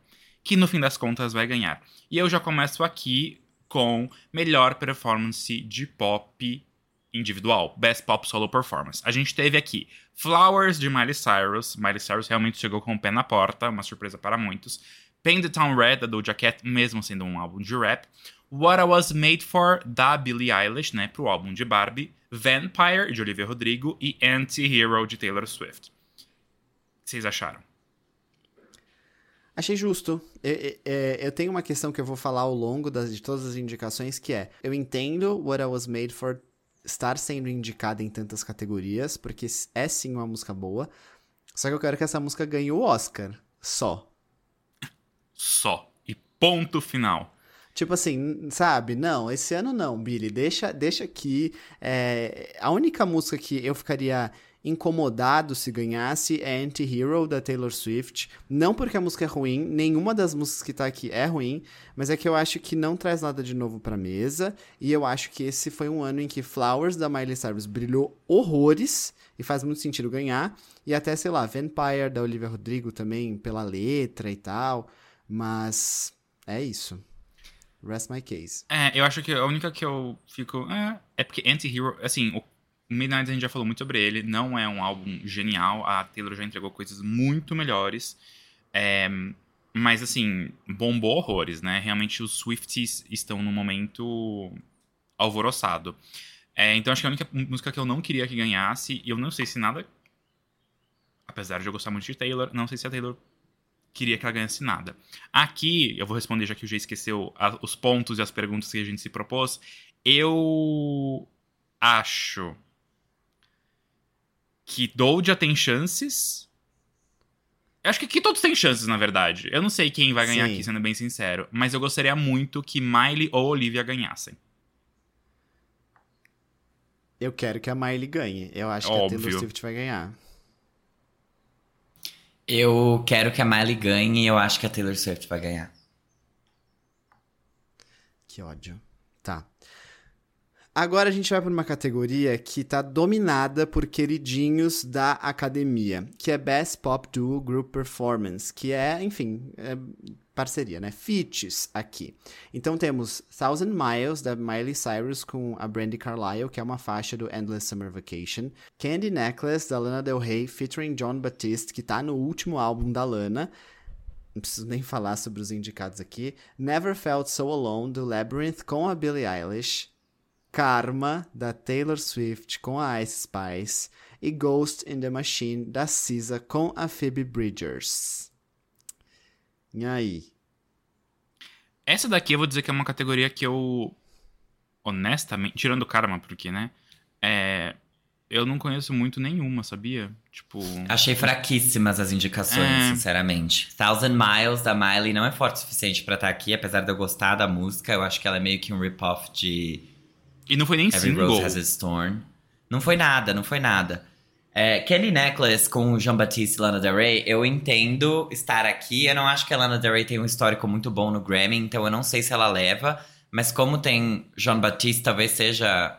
que no fim das contas vai ganhar. E eu já começo aqui com melhor performance de pop individual, Best Pop Solo Performance. A gente teve aqui Flowers de Miley Cyrus. Miley Cyrus realmente chegou com o pé na porta, uma surpresa para muitos. Paint the Town Red da Doja Cat, mesmo sendo um álbum de rap. What I Was Made For da Billie Eilish, né, pro álbum de Barbie. Vampire de Olivia Rodrigo e Anti-Hero de Taylor Swift. O que vocês acharam? Achei justo. Eu, eu- é, eu tenho uma questão que eu vou falar ao longo das, de todas as indicações, que é: eu entendo What I Was Made For estar sendo indicada em tantas categorias, porque é sim uma música boa. Só que eu quero que essa música ganhe o Oscar. Só. Só. E ponto final. Tipo assim, sabe? Não, esse ano não, Billy. Deixa, deixa aqui. É, a única música que eu ficaria incomodado se ganhasse é Anti-Hero da Taylor Swift. Não porque a música é ruim, nenhuma das músicas que tá aqui é ruim, mas é que eu acho que não traz nada de novo pra mesa. E eu acho que esse foi um ano em que Flowers da Miley Cyrus brilhou horrores e faz muito sentido ganhar. E até, sei lá, Vampire da Olivia Rodrigo também, pela letra e tal. Mas é isso. Rest my case. É, eu acho que a única que eu fico. É, é porque Anti-Hero. Assim, o Midnight a gente já falou muito sobre ele. Não é um álbum genial. A Taylor já entregou coisas muito melhores. É, mas, assim, bombou horrores, né? Realmente os Swifties estão num momento alvoroçado. É, então acho que a única música que eu não queria que ganhasse, e eu não sei se nada Apesar de eu gostar muito de Taylor, não sei se a Taylor queria que ela ganhasse nada. Aqui, eu vou responder já que o G esqueceu a- os pontos e as perguntas que a gente se propôs. Eu acho que Doja tem chances. Eu acho que aqui todos têm chances, na verdade. Eu não sei quem vai ganhar Sim. aqui, sendo bem sincero. Mas eu gostaria muito que Miley ou Olivia ganhassem. Eu quero que a Miley ganhe. Eu acho que a Óbvio. Taylor Swift vai ganhar. Eu quero que a Miley ganhe e eu acho que a Taylor Swift vai ganhar. Que ódio. Tá. Agora a gente vai para uma categoria que tá dominada por queridinhos da academia, que é Best Pop Duo Group Performance, que é, enfim, é parceria, né? Feats aqui. Então temos Thousand Miles, da Miley Cyrus com a Brandy Carlisle, que é uma faixa do Endless Summer Vacation. Candy Necklace, da Lana Del Rey, featuring John Batiste, que tá no último álbum da Lana. Não preciso nem falar sobre os indicados aqui. Never Felt So Alone, do Labyrinth, com a Billie Eilish. Karma, da Taylor Swift, com a Ice Spice. E Ghost in the Machine, da SZA, com a Phoebe Bridgers. E aí? Essa daqui eu vou dizer que é uma categoria que eu. Honestamente. Tirando Karma, porque, né? É. Eu não conheço muito nenhuma, sabia? Tipo. Achei fraquíssimas as indicações, É. sinceramente. Thousand Miles da Miley não é forte o suficiente pra estar aqui, apesar de eu gostar da música. Eu acho que ela é meio que um rip-off de E não foi nem Every single. Rose Has Its Thorn. Não foi nada, não foi nada. É, Candy Necklace com o Jean Baptiste e Lana Del Rey, eu entendo estar aqui. Eu não acho que a Lana Del Rey tem um histórico muito bom no Grammy, então eu não sei se ela leva. Mas como tem Jean Baptiste, talvez seja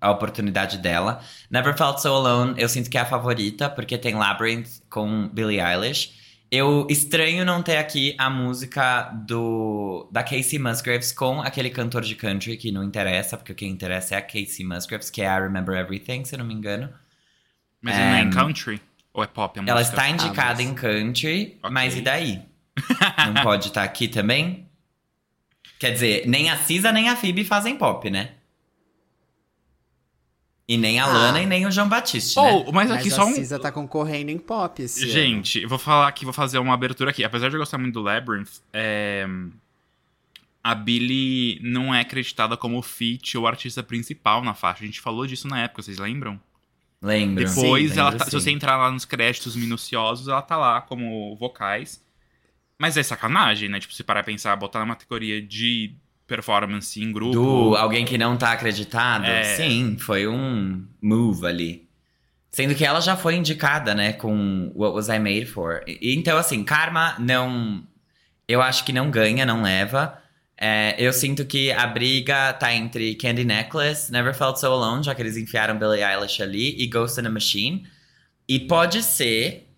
a oportunidade dela. Never Felt So Alone, eu sinto que é a favorita, porque tem Labyrinth com Billie Eilish. Eu estranho não ter aqui a música do da Casey Musgraves com aquele cantor de country que não interessa, porque quem interessa é a Casey Musgraves, que é a Remember Everything, se não me engano. Mas ele não é em É. country? Ou é pop? A Ela está indicada mas- em country, Ok. mas e daí? não pode estar aqui também? Quer dizer, nem a Cisa nem a Phoebe fazem pop, né? E nem a Ah. Lana e nem o João Batiste, né? Oh, mas Mas aqui a só um. SZA tá concorrendo em pop esse ano. Gente, eu vou falar aqui, vou fazer uma abertura aqui. Apesar de eu gostar muito do Labyrinth, é... a Billy não é acreditada como feat ou artista principal na faixa. A gente falou disso na época, vocês lembram? Lembro. Depois, Sim, ela lembro tá- se você entrar lá nos créditos minuciosos, ela tá lá como vocais. Mas é sacanagem, né? Tipo, se parar pra pensar, botar numa categoria de performance em grupo. Do alguém que não tá acreditado? É. Sim, foi um move ali. Sendo que ela já foi indicada, né, com What Was I Made For. Então, assim, Karma não. Eu acho que não ganha, não leva. É, eu sinto que a briga tá entre Candy Necklace, Never Felt So Alone, já que eles enfiaram Billie Eilish ali, e Ghost in a Machine. E pode ser,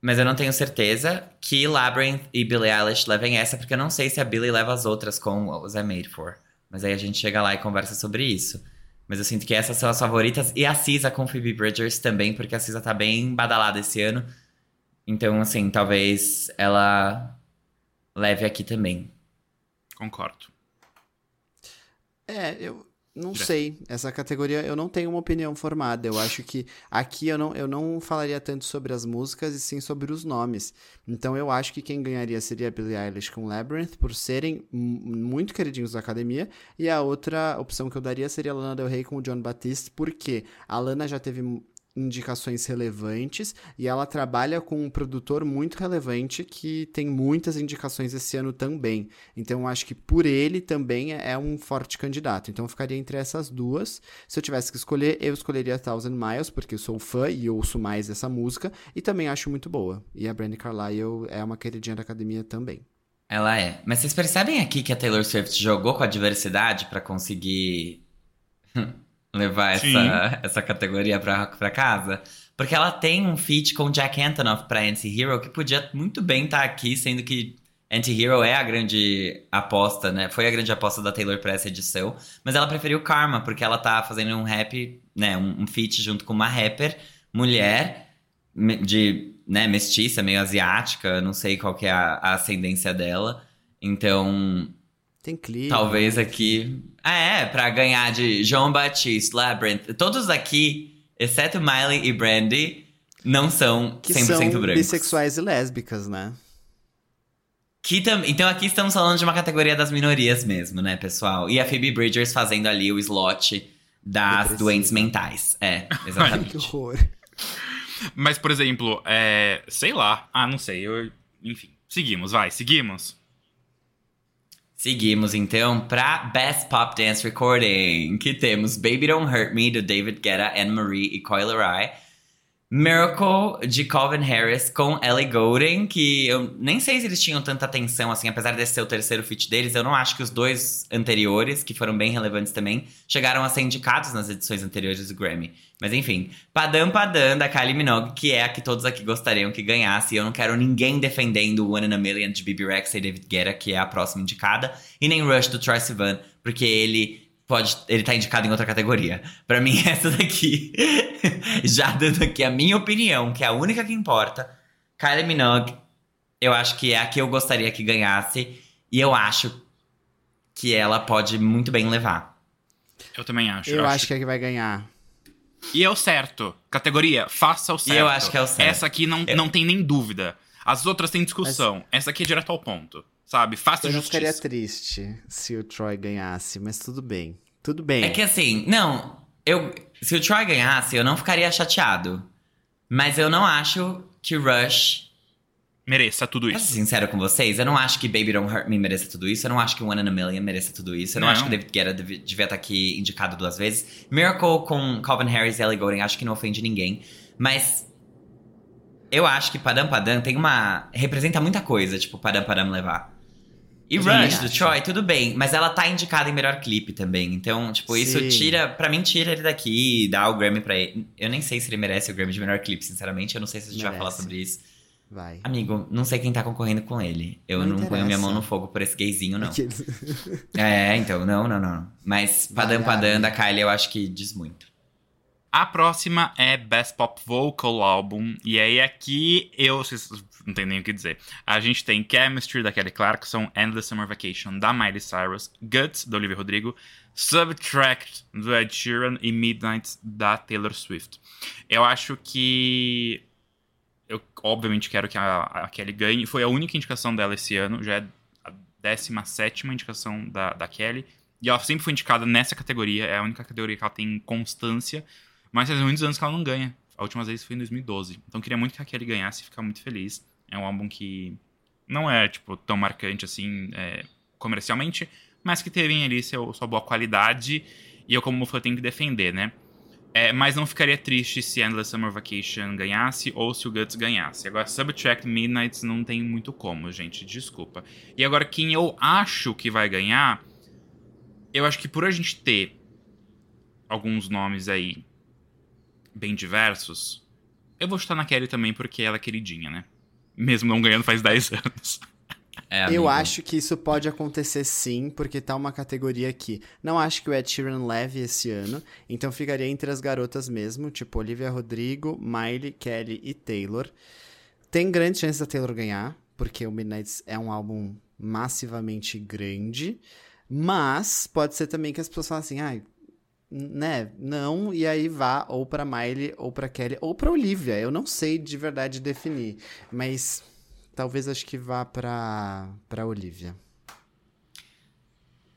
mas eu não tenho certeza, que Labyrinth e Billie Eilish levem essa, porque eu não sei se a Billie leva as outras com Was I Made For. Mas aí a gente chega lá e conversa sobre isso. Mas eu sinto que essas são as favoritas. E a Cisa com Phoebe Bridgers também, porque a Cisa tá bem badalada esse ano. Então, assim, talvez ela leve aqui também. Concordo. É, eu não Direto. sei. Essa categoria eu não tenho uma opinião formada. Eu acho que aqui eu não, eu não falaria tanto sobre as músicas e sim sobre os nomes. Então eu acho que quem ganharia seria a Billie Eilish com Labyrinth, por serem muito queridinhos da academia. E a outra opção que eu daria seria a Lana Del Rey com o John Batiste, porque a Lana já teve indicações relevantes e ela trabalha com um produtor muito relevante que tem muitas indicações esse ano também. Então acho que por ele também é é um forte candidato. Então ficaria entre essas duas. Se eu tivesse que escolher, eu escolheria Thousand Miles, porque eu sou fã e ouço mais essa música e também acho muito boa. E a Brandy Carlisle é uma queridinha da academia também. Ela é. Mas vocês percebem aqui que a Taylor Swift jogou com a diversidade pra conseguir levar Sim. essa, essa categoria pra, pra casa? Porque ela tem um feat com Jack Antonoff pra Anti-Hero que podia muito bem estar aqui, sendo que Anti-Hero é a grande aposta, né? Foi a grande aposta da Taylor pra essa edição. Mas ela preferiu Karma, porque ela tá fazendo um rap, né? Um, um feat junto com uma rapper, mulher, de né, mestiça, meio asiática, não sei qual que é a, a ascendência dela. Então, Tem clipe. talvez aqui. Ah, é, pra ganhar de João Batiste, Labyrinth. Todos aqui, exceto Miley e Brandy, não são Que 100% são brancos. bissexuais e lésbicas, né? Que tam... Então aqui estamos falando de uma categoria das minorias mesmo, né, pessoal? E a Phoebe Bridgers fazendo ali o slot das doentes mentais. É, Que exatamente. horror. Mas, por exemplo, é, sei lá. Ah, não sei. Eu, enfim, seguimos, vai, seguimos. Seguimos então pra Best Pop Dance Recording, que temos Baby Don't Hurt Me, do David Guetta, Anne Marie e Coil. Miracle, de Calvin Harris, com Ellie Goulding, que eu nem sei se eles tinham tanta atenção, assim, apesar desse ser o terceiro feat deles, eu não acho que os dois anteriores, que foram bem relevantes também, chegaram a ser indicados nas edições anteriores do Grammy. Mas enfim, Padam Padam, da Kylie Minogue, que é a que todos aqui gostariam que ganhasse, eu não quero ninguém defendendo One in a Million de Bibi Rexa e David Guetta, que é a próxima indicada, e nem Rush do Troye Sivan, porque ele pode ele tá indicado em outra categoria. Pra mim essa daqui, já dando aqui a minha opinião, que é a única que importa, Kylie Minogue, eu acho que é a que eu gostaria que ganhasse e eu acho que ela pode muito bem levar. Eu também acho. Eu acho que é que vai ganhar. E é o certo. Categoria, faça o certo. eu acho que é o certo. Essa aqui não, Eu- não tem nem dúvida. As outras têm discussão. Essa aqui é direto ao ponto. Sabe? Faça Eu não justiça. ficaria triste se o Troy ganhasse, mas tudo bem. Tudo bem. É que assim, não, eu se o Troy ganhasse, eu não ficaria chateado. Mas eu não acho que Rush Mereça tudo Pra isso. ser sincero com vocês, eu não acho que Baby Don't Hurt Me mereça tudo isso. Eu não acho que One in a Million mereça tudo isso. Eu não, Não. acho que David Guetta dev- devia estar aqui indicado duas vezes. Miracle com Calvin Harris e Ellie Goulding, acho que não ofende ninguém. Mas eu acho que Padam Padam tem uma... Representa muita coisa, tipo, Padam Padam levar. E Rush, do. Troy, tudo bem. Mas ela tá indicada em melhor clipe também. Então, tipo, isso Sim. tira... Pra mim, tira ele daqui e dá o Grammy pra ele. Eu nem sei se ele merece o Grammy de melhor clipe, sinceramente. Eu não sei se a gente vai falar Merece. sobre isso. Vai. Amigo, não sei quem tá concorrendo com ele. Eu Não não, ponho minha mão no fogo por esse gayzinho, não. É, então, não, não, não. Mas Padam Padam da Kylie eu acho que diz muito. A próxima é Best Pop Vocal Album. E aí aqui eu. Vocês não tem nem o que dizer. A gente tem Chemistry da Kelly Clarkson, Endless Summer Vacation da Miley Cyrus, Guts da Olivia Rodrigo, Subtract do Ed Sheeran e Midnight da Taylor Swift. Eu acho que. Eu obviamente quero que a, a Kelly ganhe. Foi a única indicação dela esse ano. Já é a 17 indicação da, da Kelly. E ela sempre foi indicada nessa categoria. É a única categoria que ela tem constância. Mas faz muitos anos que ela não ganha. A última vez foi em 2012. Então queria muito que a Kelly ganhasse e ficar muito feliz. É um álbum que não é, tipo, tão marcante assim é, comercialmente, mas que teve ali seu, sua boa qualidade. E eu, como fã, tenho que defender, né? É, mas não ficaria triste se Endless Summer Vacation ganhasse ou se o Guts ganhasse. Agora, Subtract Midnights não tem muito como, gente. Desculpa. E agora, quem eu acho que vai ganhar. Eu acho que por a gente ter alguns nomes aí bem diversos, eu vou chutar na Kelly também porque ela é queridinha, né? Mesmo não ganhando faz 10 anos. É, amigo. Eu acho que isso pode acontecer sim, porque tá uma categoria aqui. Não acho que o Ed Sheeran leve esse ano, então ficaria entre as garotas mesmo, tipo Olivia Rodrigo, Miley, Kelly e Taylor. Tem grandes chances da Taylor ganhar, porque o Midnights é um álbum massivamente grande, mas pode ser também que as pessoas falem assim, ah, né, não, e aí vá ou pra Miley, ou pra Kelly, ou pra Olivia. Eu não sei de verdade definir, mas talvez acho que vá pra, pra Olivia.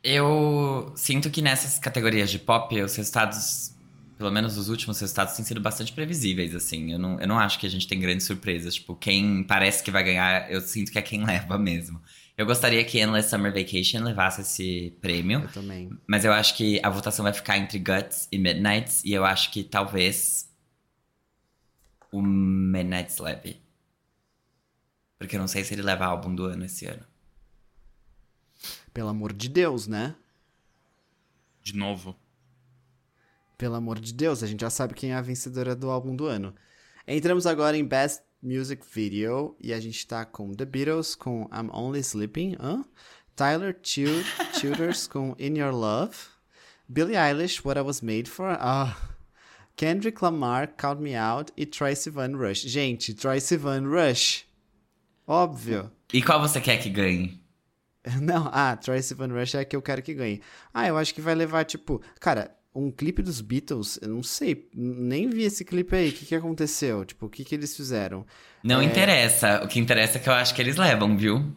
Eu sinto que nessas categorias de pop, os resultados, pelo menos os últimos resultados, têm sido bastante previsíveis, assim. Eu não, eu não acho que a gente tem grandes surpresas. Tipo, quem parece que vai ganhar, eu sinto que é quem leva mesmo. Eu gostaria que Endless Summer Vacation levasse esse prêmio. Eu também. Mas eu acho que a votação vai ficar entre Guts e Midnights. E eu acho que talvez o Midnights leve. Porque eu não sei se ele leva álbum do ano esse ano. Pelo amor de Deus, né? De novo. Pelo amor de Deus, a gente já sabe quem é a vencedora do álbum do ano. Entramos agora em Best Music Video e a gente tá com The Beatles com I'm Only Sleeping? Tyler Chil- Childers com In Your Love, Billie Eilish What I Was Made For, ah, Kendrick Lamar Count Me Out e Troye Sivan Rush. Gente, Troye Sivan Rush. Óbvio. E qual você quer que ganhe? Não, ah, Troye Sivan Rush é a que eu quero que ganhe. Ah, eu acho que vai levar, tipo. Cara, um clipe dos Beatles, eu não sei, nem vi esse clipe aí. O que, que aconteceu? Tipo, o que, que eles fizeram? Não interessa. O que interessa é que eu acho que eles levam, viu?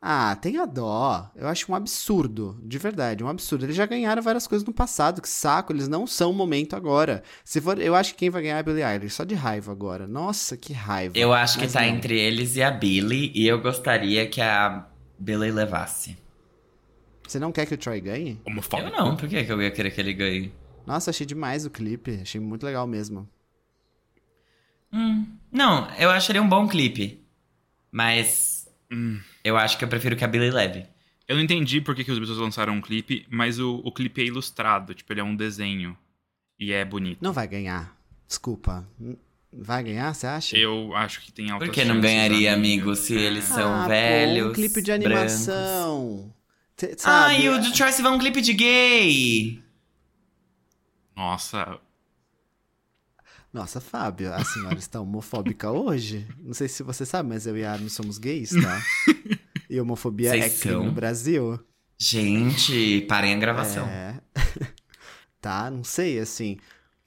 Ah, tenha dó. Eu acho um absurdo, de verdade, um absurdo. Eles já ganharam várias coisas no passado, que saco, eles não são o momento agora. Se for, eu acho que quem vai ganhar é a Billie Eilish, só de raiva agora. Nossa, que raiva. Eu acho que Mas tá não. entre eles e a Billy, e eu gostaria que a Billy levasse. Você não quer que o Troy ganhe? Homofóbico. Eu não, por que que eu ia querer que ele ganhe? Nossa, achei demais o clipe, achei muito legal mesmo. Hum, não, eu acharia um bom clipe. Mas Hum. eu acho que eu prefiro que a Billy leve. Eu não entendi por que, que os Beatles lançaram um clipe, mas o, o clipe é ilustrado, tipo, ele é um desenho. E é bonito. Não vai ganhar. Desculpa. Vai ganhar, você acha? Eu acho que tem altas Por que não ganharia, amigo, se eles são ah, velhos? Pô, um clipe de brancos? animação. Ah, sabe? e o do Troy Sivan é um clipe de gay! Nossa, Nossa, Fábio, a senhora está homofóbica hoje? Não sei se você sabe, mas eu e a Armin somos gays, tá? E homofobia Vocês é crime são? no Brasil. Gente, parem a gravação. É. tá, não sei, assim.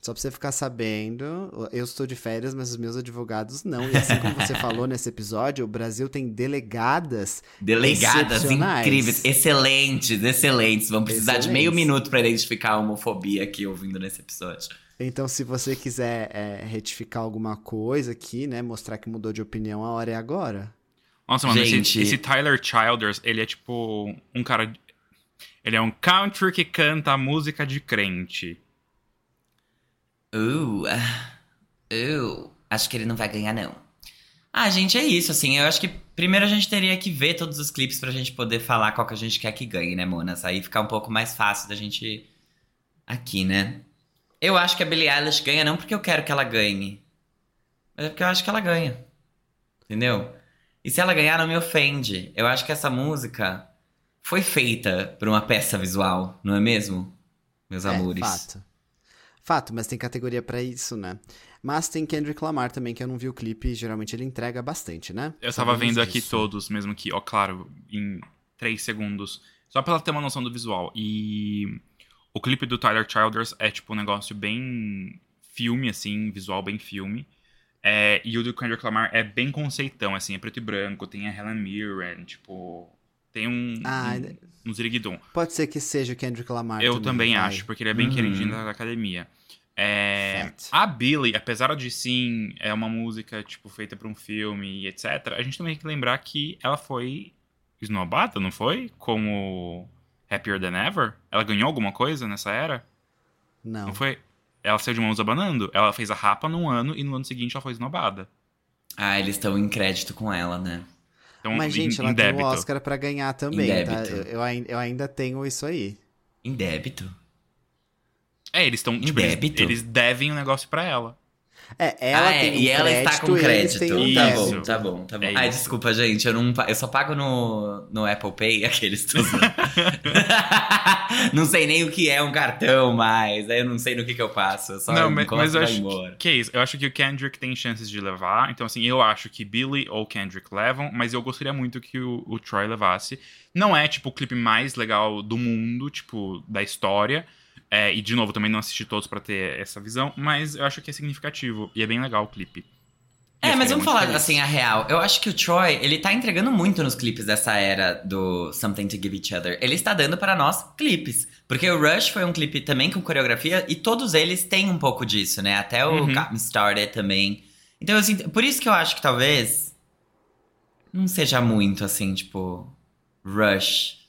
Só pra você ficar sabendo, eu estou de férias, mas os meus advogados não. E assim como você falou nesse episódio, o Brasil tem delegadas Delegadas incríveis, excelentes, excelentes. Vão precisar de meio Excelentes. minuto pra identificar a homofobia aqui ouvindo nesse episódio. Então, se você quiser é, retificar alguma coisa aqui, né, mostrar que mudou de opinião, a hora é agora. Nossa, mano, esse, Gente. esse Tyler Childers, ele é tipo um cara. Ele é um country que canta música de crente. Uh, ah, uh, acho que ele não vai ganhar, não. Ah, gente, é isso, assim. Eu acho que primeiro a gente teria que ver todos os clipes pra gente poder falar qual que a gente quer que ganhe, né, Monas? Aí ficar um pouco mais fácil da gente aqui, né? Eu acho que a Billie Eilish ganha não porque eu quero que ela ganhe, mas é porque eu acho que ela ganha. Entendeu? E se ela ganhar, não me ofende. Eu acho que essa música foi feita por uma peça visual, não é mesmo? Meus É, amores. fato. Fato, mas tem categoria pra isso, né? Mas tem Kendrick Lamar também, que eu não vi o clipe, e geralmente ele entrega bastante, né? Eu tava Sabemos vendo aqui todos, mesmo que, ó, claro, em três segundos. Só pra ela ter uma noção do visual. E o clipe do Tyler Childers é, tipo, um negócio bem filme, assim, visual bem filme. É, e o do Kendrick Lamar é bem conceitão, assim, é preto e branco, tem a Helen Mirren, tipo... Tem um, Ah, um, um ziriguidum. Pode ser que seja o Kendrick Lamar Eu também vai. acho, porque ele é bem Uhum. queridinho da academia. É, a Billy, apesar de sim, é uma música tipo feita para um filme e etc. A gente também tem que lembrar que ela foi esnobada, não foi? Como Happier Than Ever? Ela ganhou alguma coisa nessa era? Não. Não foi? Ela saiu de mãos abanando? Ela fez a rapa num ano e no ano seguinte ela foi esnobada. Ah, eles estão em crédito com ela, né? Então, Mas, gente, em, ela em tem o. Oscar pra ganhar também, tá? Eu, eu ai- eu ainda tenho isso aí. Em débito? É, eles estão. Em Tipo, eles, débito? eles devem um negócio pra ela. É, ela ah, é, tem um e ela está com crédito, crédito. um Tá bom, tá bom, tá bom. É Ai, isso. desculpa, gente, eu não eu só pago no, no Apple Pay aqueles. não sei nem o que é um cartão mais, aí eu não sei no que que eu passo. Eu só Não, mas, encosto mas eu acho embora. que, que é isso. Eu acho que o Kendrick tem chances de levar. Então, assim, eu acho que Billy ou Kendrick levam, mas eu gostaria muito que o, o Troy levasse. Não é, tipo, o clipe mais legal do mundo, tipo, da história. É, e, de novo, também não assisti todos pra ter essa visão, mas eu acho que é significativo. E é bem legal o clipe. E É, mas vamos falar feliz. assim a real. Eu acho que o Troy, ele tá entregando muito nos clipes dessa era do Something to Give Each Other. Ele está dando para nós clipes. Porque o Rush foi um clipe também com coreografia e todos eles têm um pouco disso, né? Até o Uhum. Got Me Started também. Então, assim, por isso que eu acho que talvez não seja muito assim, tipo, Rush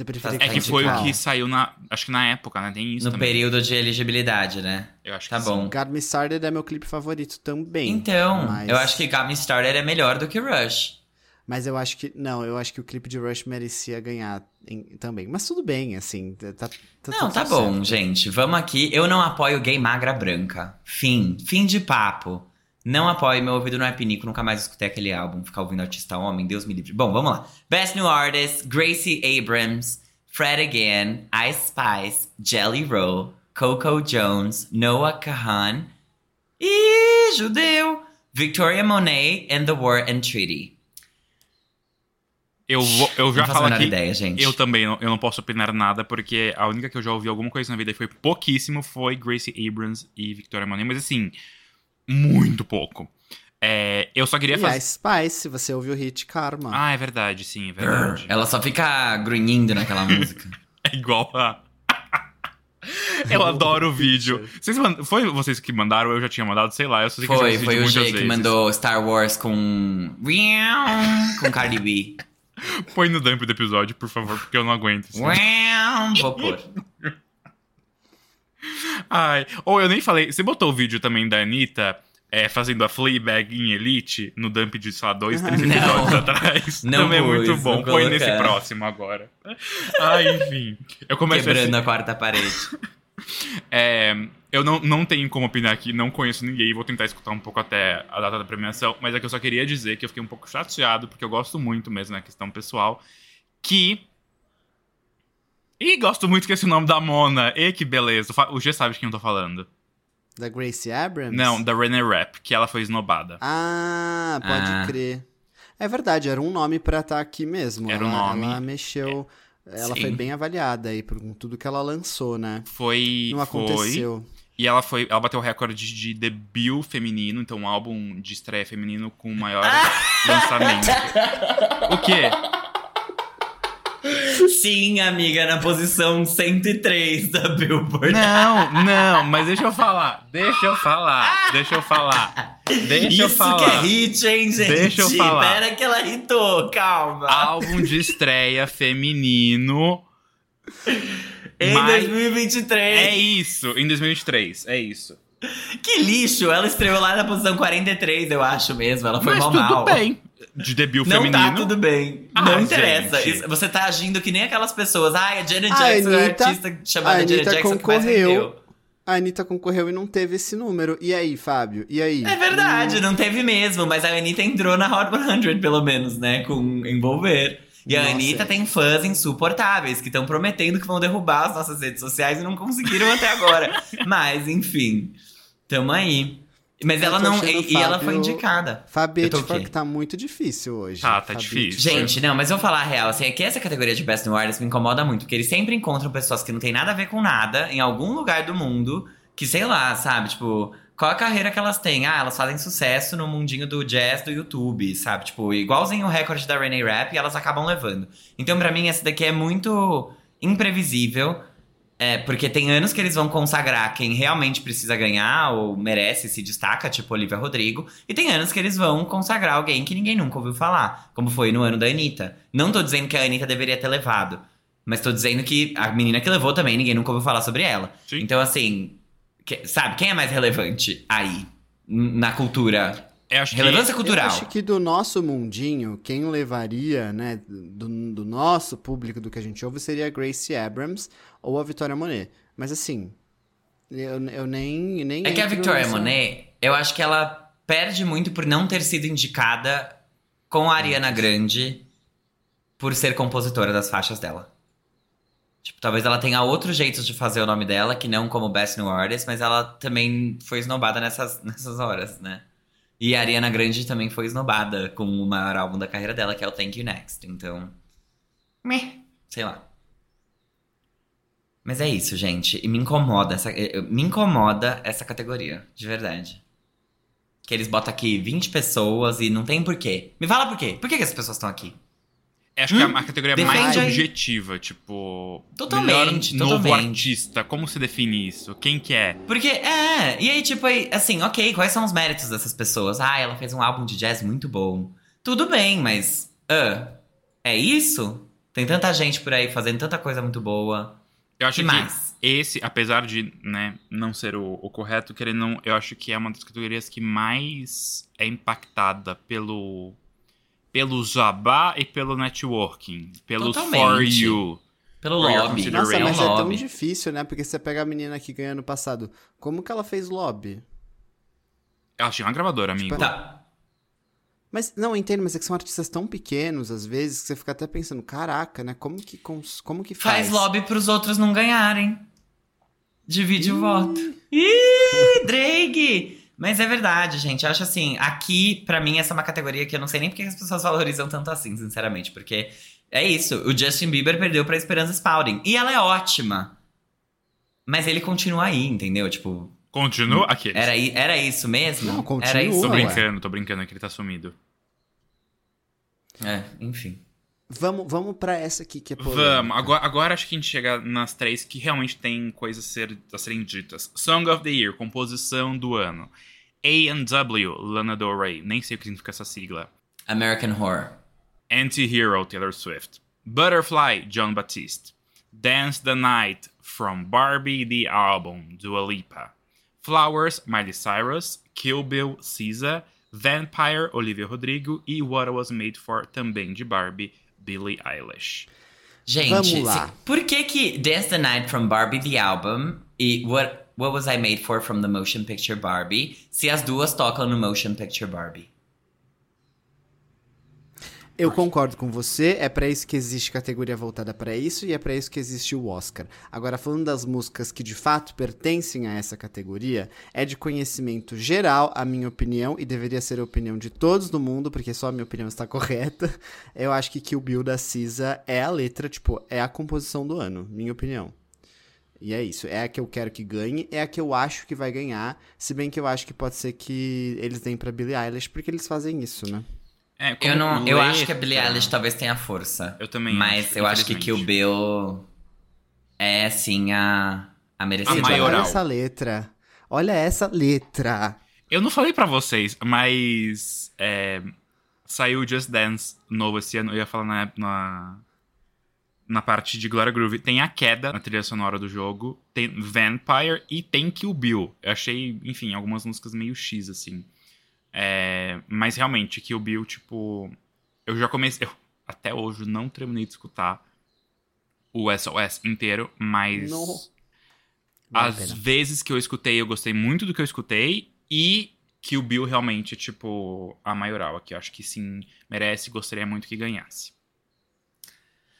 Você preferia É que foi o que saiu na. Acho que na época, né? Tem isso no também. período de elegibilidade, né? Eu acho Tá que bom. sim. Got Me Started é meu clipe favorito também. Então, mas- eu acho que Got Me Started é melhor do que Rush. Mas eu acho que. Não, eu acho que o clipe de Rush merecia ganhar em- também. Mas tudo bem, assim. Tá, tá Não, tá bom, certo. gente. Vamos aqui. Eu não apoio gay magra branca. Fim. Fim de papo. Não apoio. Meu ouvido não é pinico. Nunca mais escutei aquele álbum. Ficar ouvindo artista homem. Deus me livre. Bom, vamos lá. Best New Artist. Gracie Abrams. Fred Again. Ice Spice. Jelly Roll. Coco Jones. Noah Kahan. E judeu. Victoria Monet and the War and Treaty. Eu, vou, eu já não falo aqui. ideia, gente. Eu também, não- eu não posso opinar nada, porque a única que eu já ouvi alguma coisa na vida e foi pouquíssimo foi Gracie Abrams e Victoria Monet, mas assim, muito pouco. É, eu só queria E fazer. a Spice, você ouviu o hit Karma. Ah, é verdade, sim, é verdade. Ela só fica grunhindo naquela música. É igual a. Eu adoro o vídeo. Vocês mand- Foi vocês que mandaram? ou Eu já tinha mandado, sei lá. Eu só sei que Foi, esse foi o G que mandou Star Wars com. com Cardi B. Põe no dump do episódio, por favor, porque eu não aguento. assim. Vou pôr. Ai, ou eu nem falei. Você botou o vídeo também da Anitta é, fazendo a Fleabag em Elite no dump de, sei lá, dois, três Não. episódios atrás? Não também é muito pus, bom. Põe nesse próximo agora. Ai, enfim. Eu começo Quebrando assim. a quarta parede. É, eu não, não tenho como opinar aqui, não conheço ninguém, vou tentar escutar um pouco até a data da premiação, mas é que eu só queria dizer que eu fiquei um pouco chateado, porque eu gosto muito mesmo, na questão pessoal, que. E gosto muito que esse nome da Mona. E que beleza. O G sabe de quem eu tô falando. Da Gracie Abrams? Não, da Renee Rapp, que ela foi esnobada. Ah, pode Ah. crer. É verdade, era um nome pra estar aqui mesmo. Era um nome. Ela mexeu. Ela Sim. foi bem avaliada aí por tudo que ela lançou, né? Foi. Não foi, aconteceu. E ela foi. Ela bateu o recorde de debut feminino, então um álbum de estreia feminino com o maior lançamento. O quê? Sim, amiga, na posição 103 da Billboard. Não, não, mas deixa eu falar. Deixa eu falar. Deixa eu falar. Deixa eu Isso falar. que é hit, hein, gente? Deixa eu falar. Pera que ela hitou, calma. Álbum de estreia feminino. em mas- 2023. É isso, em 2023. É isso. Que lixo, ela estreou lá na posição 43, eu acho mesmo. Ela foi Mas mal tudo mal. bem. De debut Não feminino. tá tudo bem. Ah, não interessa. Isso- você tá agindo que nem aquelas pessoas. Ai, a Janet A Jackson é a Anitta- artista chamada a Janet Anitta Jackson que mais concorreu. A Anitta concorreu e não teve esse número. E aí, Fábio? E aí? É verdade, não teve mesmo, mas a Anitta entrou na Hot 100, pelo menos, né? Com Envolver. E a Nossa, Anitta é. tem fãs insuportáveis que estão prometendo que vão derrubar as nossas redes sociais e não conseguiram até agora. Mas, enfim, tamo aí. Mas Eu ela não. E, e ela foi Fábio- indicada. Fabete Eu tô o falou quê? que tá muito difícil hoje. Tá, tá Fabete. difícil. Gente, não, mas eu vou falar a real, assim, é que essa categoria de Best New Artist me incomoda muito, porque eles sempre encontram pessoas que não tem nada a ver com nada, em algum lugar do mundo, que sei lá, sabe, tipo, qual a carreira que elas têm? Ah, elas fazem sucesso no mundinho do jazz do YouTube, sabe, tipo, igualzinho o recorde da Renee Rapp, e elas acabam levando. Então, pra mim, essa daqui é muito imprevisível, é, porque tem anos que eles vão consagrar quem realmente precisa ganhar ou merece, se destaca, tipo Olivia Rodrigo. E tem anos que eles vão consagrar alguém que ninguém nunca ouviu falar, como foi no ano da Anitta. Não tô dizendo que a Anitta deveria ter levado, mas tô dizendo que a menina que levou também ninguém nunca ouviu falar sobre ela. Sim. Então, assim, que- sabe, quem é mais relevante aí, na cultura? Eu acho que- Relevância Eu cultural. acho que do nosso mundinho, quem levaria, né, do, do nosso público, do que a gente ouve, seria a Gracie Abrams ou a Victoria Monet. Mas assim, eu, eu nem, nem. É que a Victoria nessa- Monet, eu acho que ela perde muito por não ter sido indicada com a Ariana Grande por ser compositora das faixas dela. Tipo, talvez ela tenha outros jeitos de fazer o nome dela, que não como Best New Artist, mas ela também foi esnobada nessas, nessas horas, né? E a Ariana Grande também foi esnobada com o maior álbum da carreira dela, que é o Thank You Next. Então. Meh, sei lá. Mas é isso, gente. E me incomoda essa, eh, eh, me incomoda essa categoria, de verdade. Que eles botam aqui 20 pessoas e não tem porquê. Me fala por quê. Por que, que as pessoas estão aqui? Acho que é Hum, a categoria defende mais aí. objetiva, tipo. Totalmente, melhor novo totalmente. artista. Como se define isso? Quem que é? Porque, é, e aí, tipo, aí, assim, ok, quais são os méritos dessas pessoas? Ah, ela fez um álbum de jazz muito bom. Tudo bem, mas. ah, é isso? Tem tanta gente por aí fazendo tanta coisa muito boa. Eu acho que mais? esse, apesar de né, não ser o, o correto, querendo não, eu acho que é uma das categorias que mais é impactada pelo pelo jabá e pelo networking, pelo for Totalmente. you. Pelo For lobby. Nossa, mas é tão difícil, né? Porque você pega a menina que ganhou no passado. Como que ela fez lobby? Ela tinha uma gravadora, amigo. Tá. Mas, não, eu entendo, mas é que são artistas tão pequenos, às vezes, que você fica até pensando, caraca, né? Como que, cons- como que faz? Faz lobby pros outros não ganharem. Divide o voto. Ih, Drake! Mas é verdade, gente. Eu acho assim, aqui, pra mim, essa é uma categoria que eu não sei nem porque as pessoas valorizam tanto assim, sinceramente. Porque é isso, o Justin Bieber perdeu pra Esperança Spalding. E ela é ótima. Mas ele continua aí, entendeu? Tipo, Continua aqui. era, era isso mesmo? Não, continua. Era isso Tô Ué. brincando, tô brincando que ele tá sumido. É, enfim. Vamos, vamos pra essa aqui que é polêmica. Vamos, agora, agora acho que a gente chega nas três que realmente tem coisas a, ser, a serem ditas. Song of the Year, composição do ano. A&W, Lana Del Rey, nem sei o que significa essa sigla. American Horror. Anti-Hero, Taylor Swift. Butterfly, John Batiste. Dance the Night, from Barbie the Album, Dua Lipa. Flowers, Miley Cyrus. Kill Bill, SZA. Vampire, Olivia Rodrigo. E What I Was Made For, também de Barbie, Billie Eilish. Gente, Vamos lá. se- por que que Dance the Night from Barbie the Album e What, What Was I Made For from the Motion Picture Barbie, se as duas tocam no Motion Picture Barbie? Eu concordo com você, é pra isso que existe categoria voltada pra isso e é pra isso que existe o Oscar. Agora, falando das músicas que de fato pertencem a essa categoria, é de conhecimento geral, a minha opinião, e deveria ser a opinião de todos do mundo, porque só a minha opinião está correta. Eu acho que Kill Bill da Cisa é a letra, tipo, é a composição do ano, minha opinião. E é isso, é a que eu quero que ganhe, é a que eu acho que vai ganhar, se bem que eu acho que pode ser que eles deem pra Billie Eilish, porque eles fazem isso, né? É, como Eu, não, eu acho que a Billie Eilish talvez tenha força. Eu também Mas acho, eu acho que Kill. Bill é, sim, a, a merecedora. A maioral. Olha essa letra. Olha essa letra. Eu não falei pra vocês, mas é, saiu o Just Dance novo esse ano. Eu ia falar na, na, na parte de Gloria Groove. Tem a queda na trilha sonora do jogo, tem Vampire e tem Kill Bill. Eu achei, enfim, algumas músicas meio X, assim. É, mas realmente, Kill Bill, tipo. Eu já comecei. Eu, até hoje não terminei de escutar o SOS inteiro, mas. Não. Vale a Às pena. vezes que eu escutei, eu gostei muito do que eu escutei. E que o Bill realmente é, tipo, a maioral aqui. Eu acho que sim, merece, gostaria muito que ganhasse.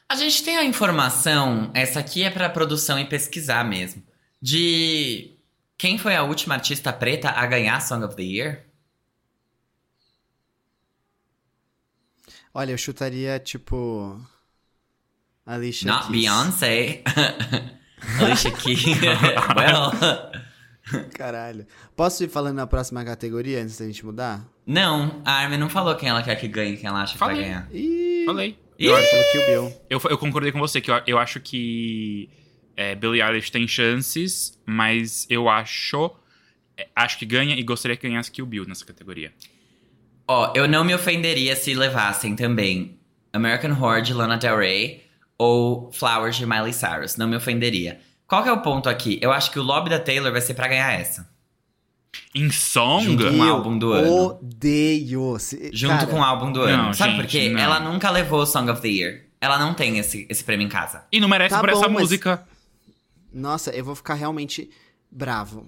A gente tem a informação, essa aqui é pra produção e pesquisar mesmo, de quem foi a última artista preta a ganhar Song of the Year? Olha, eu chutaria, tipo. Alicia Not Keys. Beyoncé. Alicia Keys. well, Caralho. Posso ir falando na próxima categoria antes da gente mudar? não, a Armin não falou quem ela quer que ganhe, quem ela acha que Falei. vai ganhar. Ih, Falei. Eu, acho, Kill Bill. eu, eu concordei com você, que eu, eu acho que é, Billie Eilish tem chances, mas eu acho. é, Acho que ganha e gostaria que ganhasse Kill Bill nessa categoria. Ó, eu não me ofenderia se levassem também American Horror de Lana Del Rey ou Flowers de Miley Cyrus. Não me ofenderia. Qual que é o ponto aqui? Eu acho que o lobby da Taylor vai ser pra ganhar essa. Em song? Junto com o álbum do ano. Odeio. Se- Junto cara, com o álbum do ano. Não, Sabe gente, por quê? não. Ela nunca levou o Song of the Year. Ela não tem esse, esse prêmio em casa. E não merece Tá por essa bom, mas- música. Nossa, eu vou ficar realmente bravo.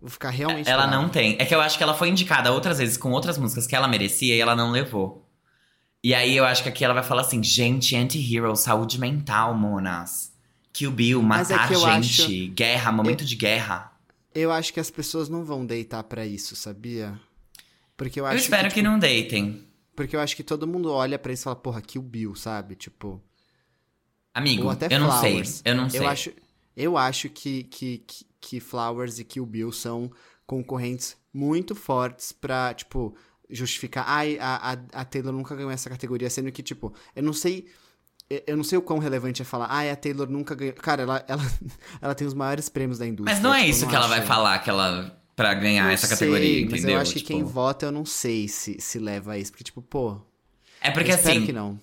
Vou ficar realmente Ela não tem. É que eu acho que ela foi indicada outras vezes com outras músicas que ela merecia e ela não levou. E aí eu acho que aqui ela vai falar assim: gente, anti-hero, saúde mental, monas. Kill Bill, é matar que eu gente, acho- guerra, momento de guerra. Eu acho que as pessoas não vão deitar pra isso, sabia? Porque eu Eu, acho espero que, tipo, não deitem. Porque eu acho que todo mundo olha pra isso e fala, porra, Kill Bill, sabe? Tipo. Amigo, eu não Flowers. sei. Eu não sei. Eu acho, eu acho que, que, que, que Flowers e Kill Bill são concorrentes muito fortes pra, tipo, justificar. Ai, a, a, a Taylor nunca ganhou essa categoria, sendo que, tipo, eu não sei. eu- não sei o quão relevante é falar, ai, a Taylor nunca ganhou. Cara, ela, ela, ela tem os maiores prêmios da indústria. Mas não é tipo, isso que ela vai falar que ela. pra ganhar Não essa sei, categoria, Mas entendeu? eu acho que Tipo, quem vota, eu não sei se, se leva a isso. Porque, tipo, pô. É porque assim, que não.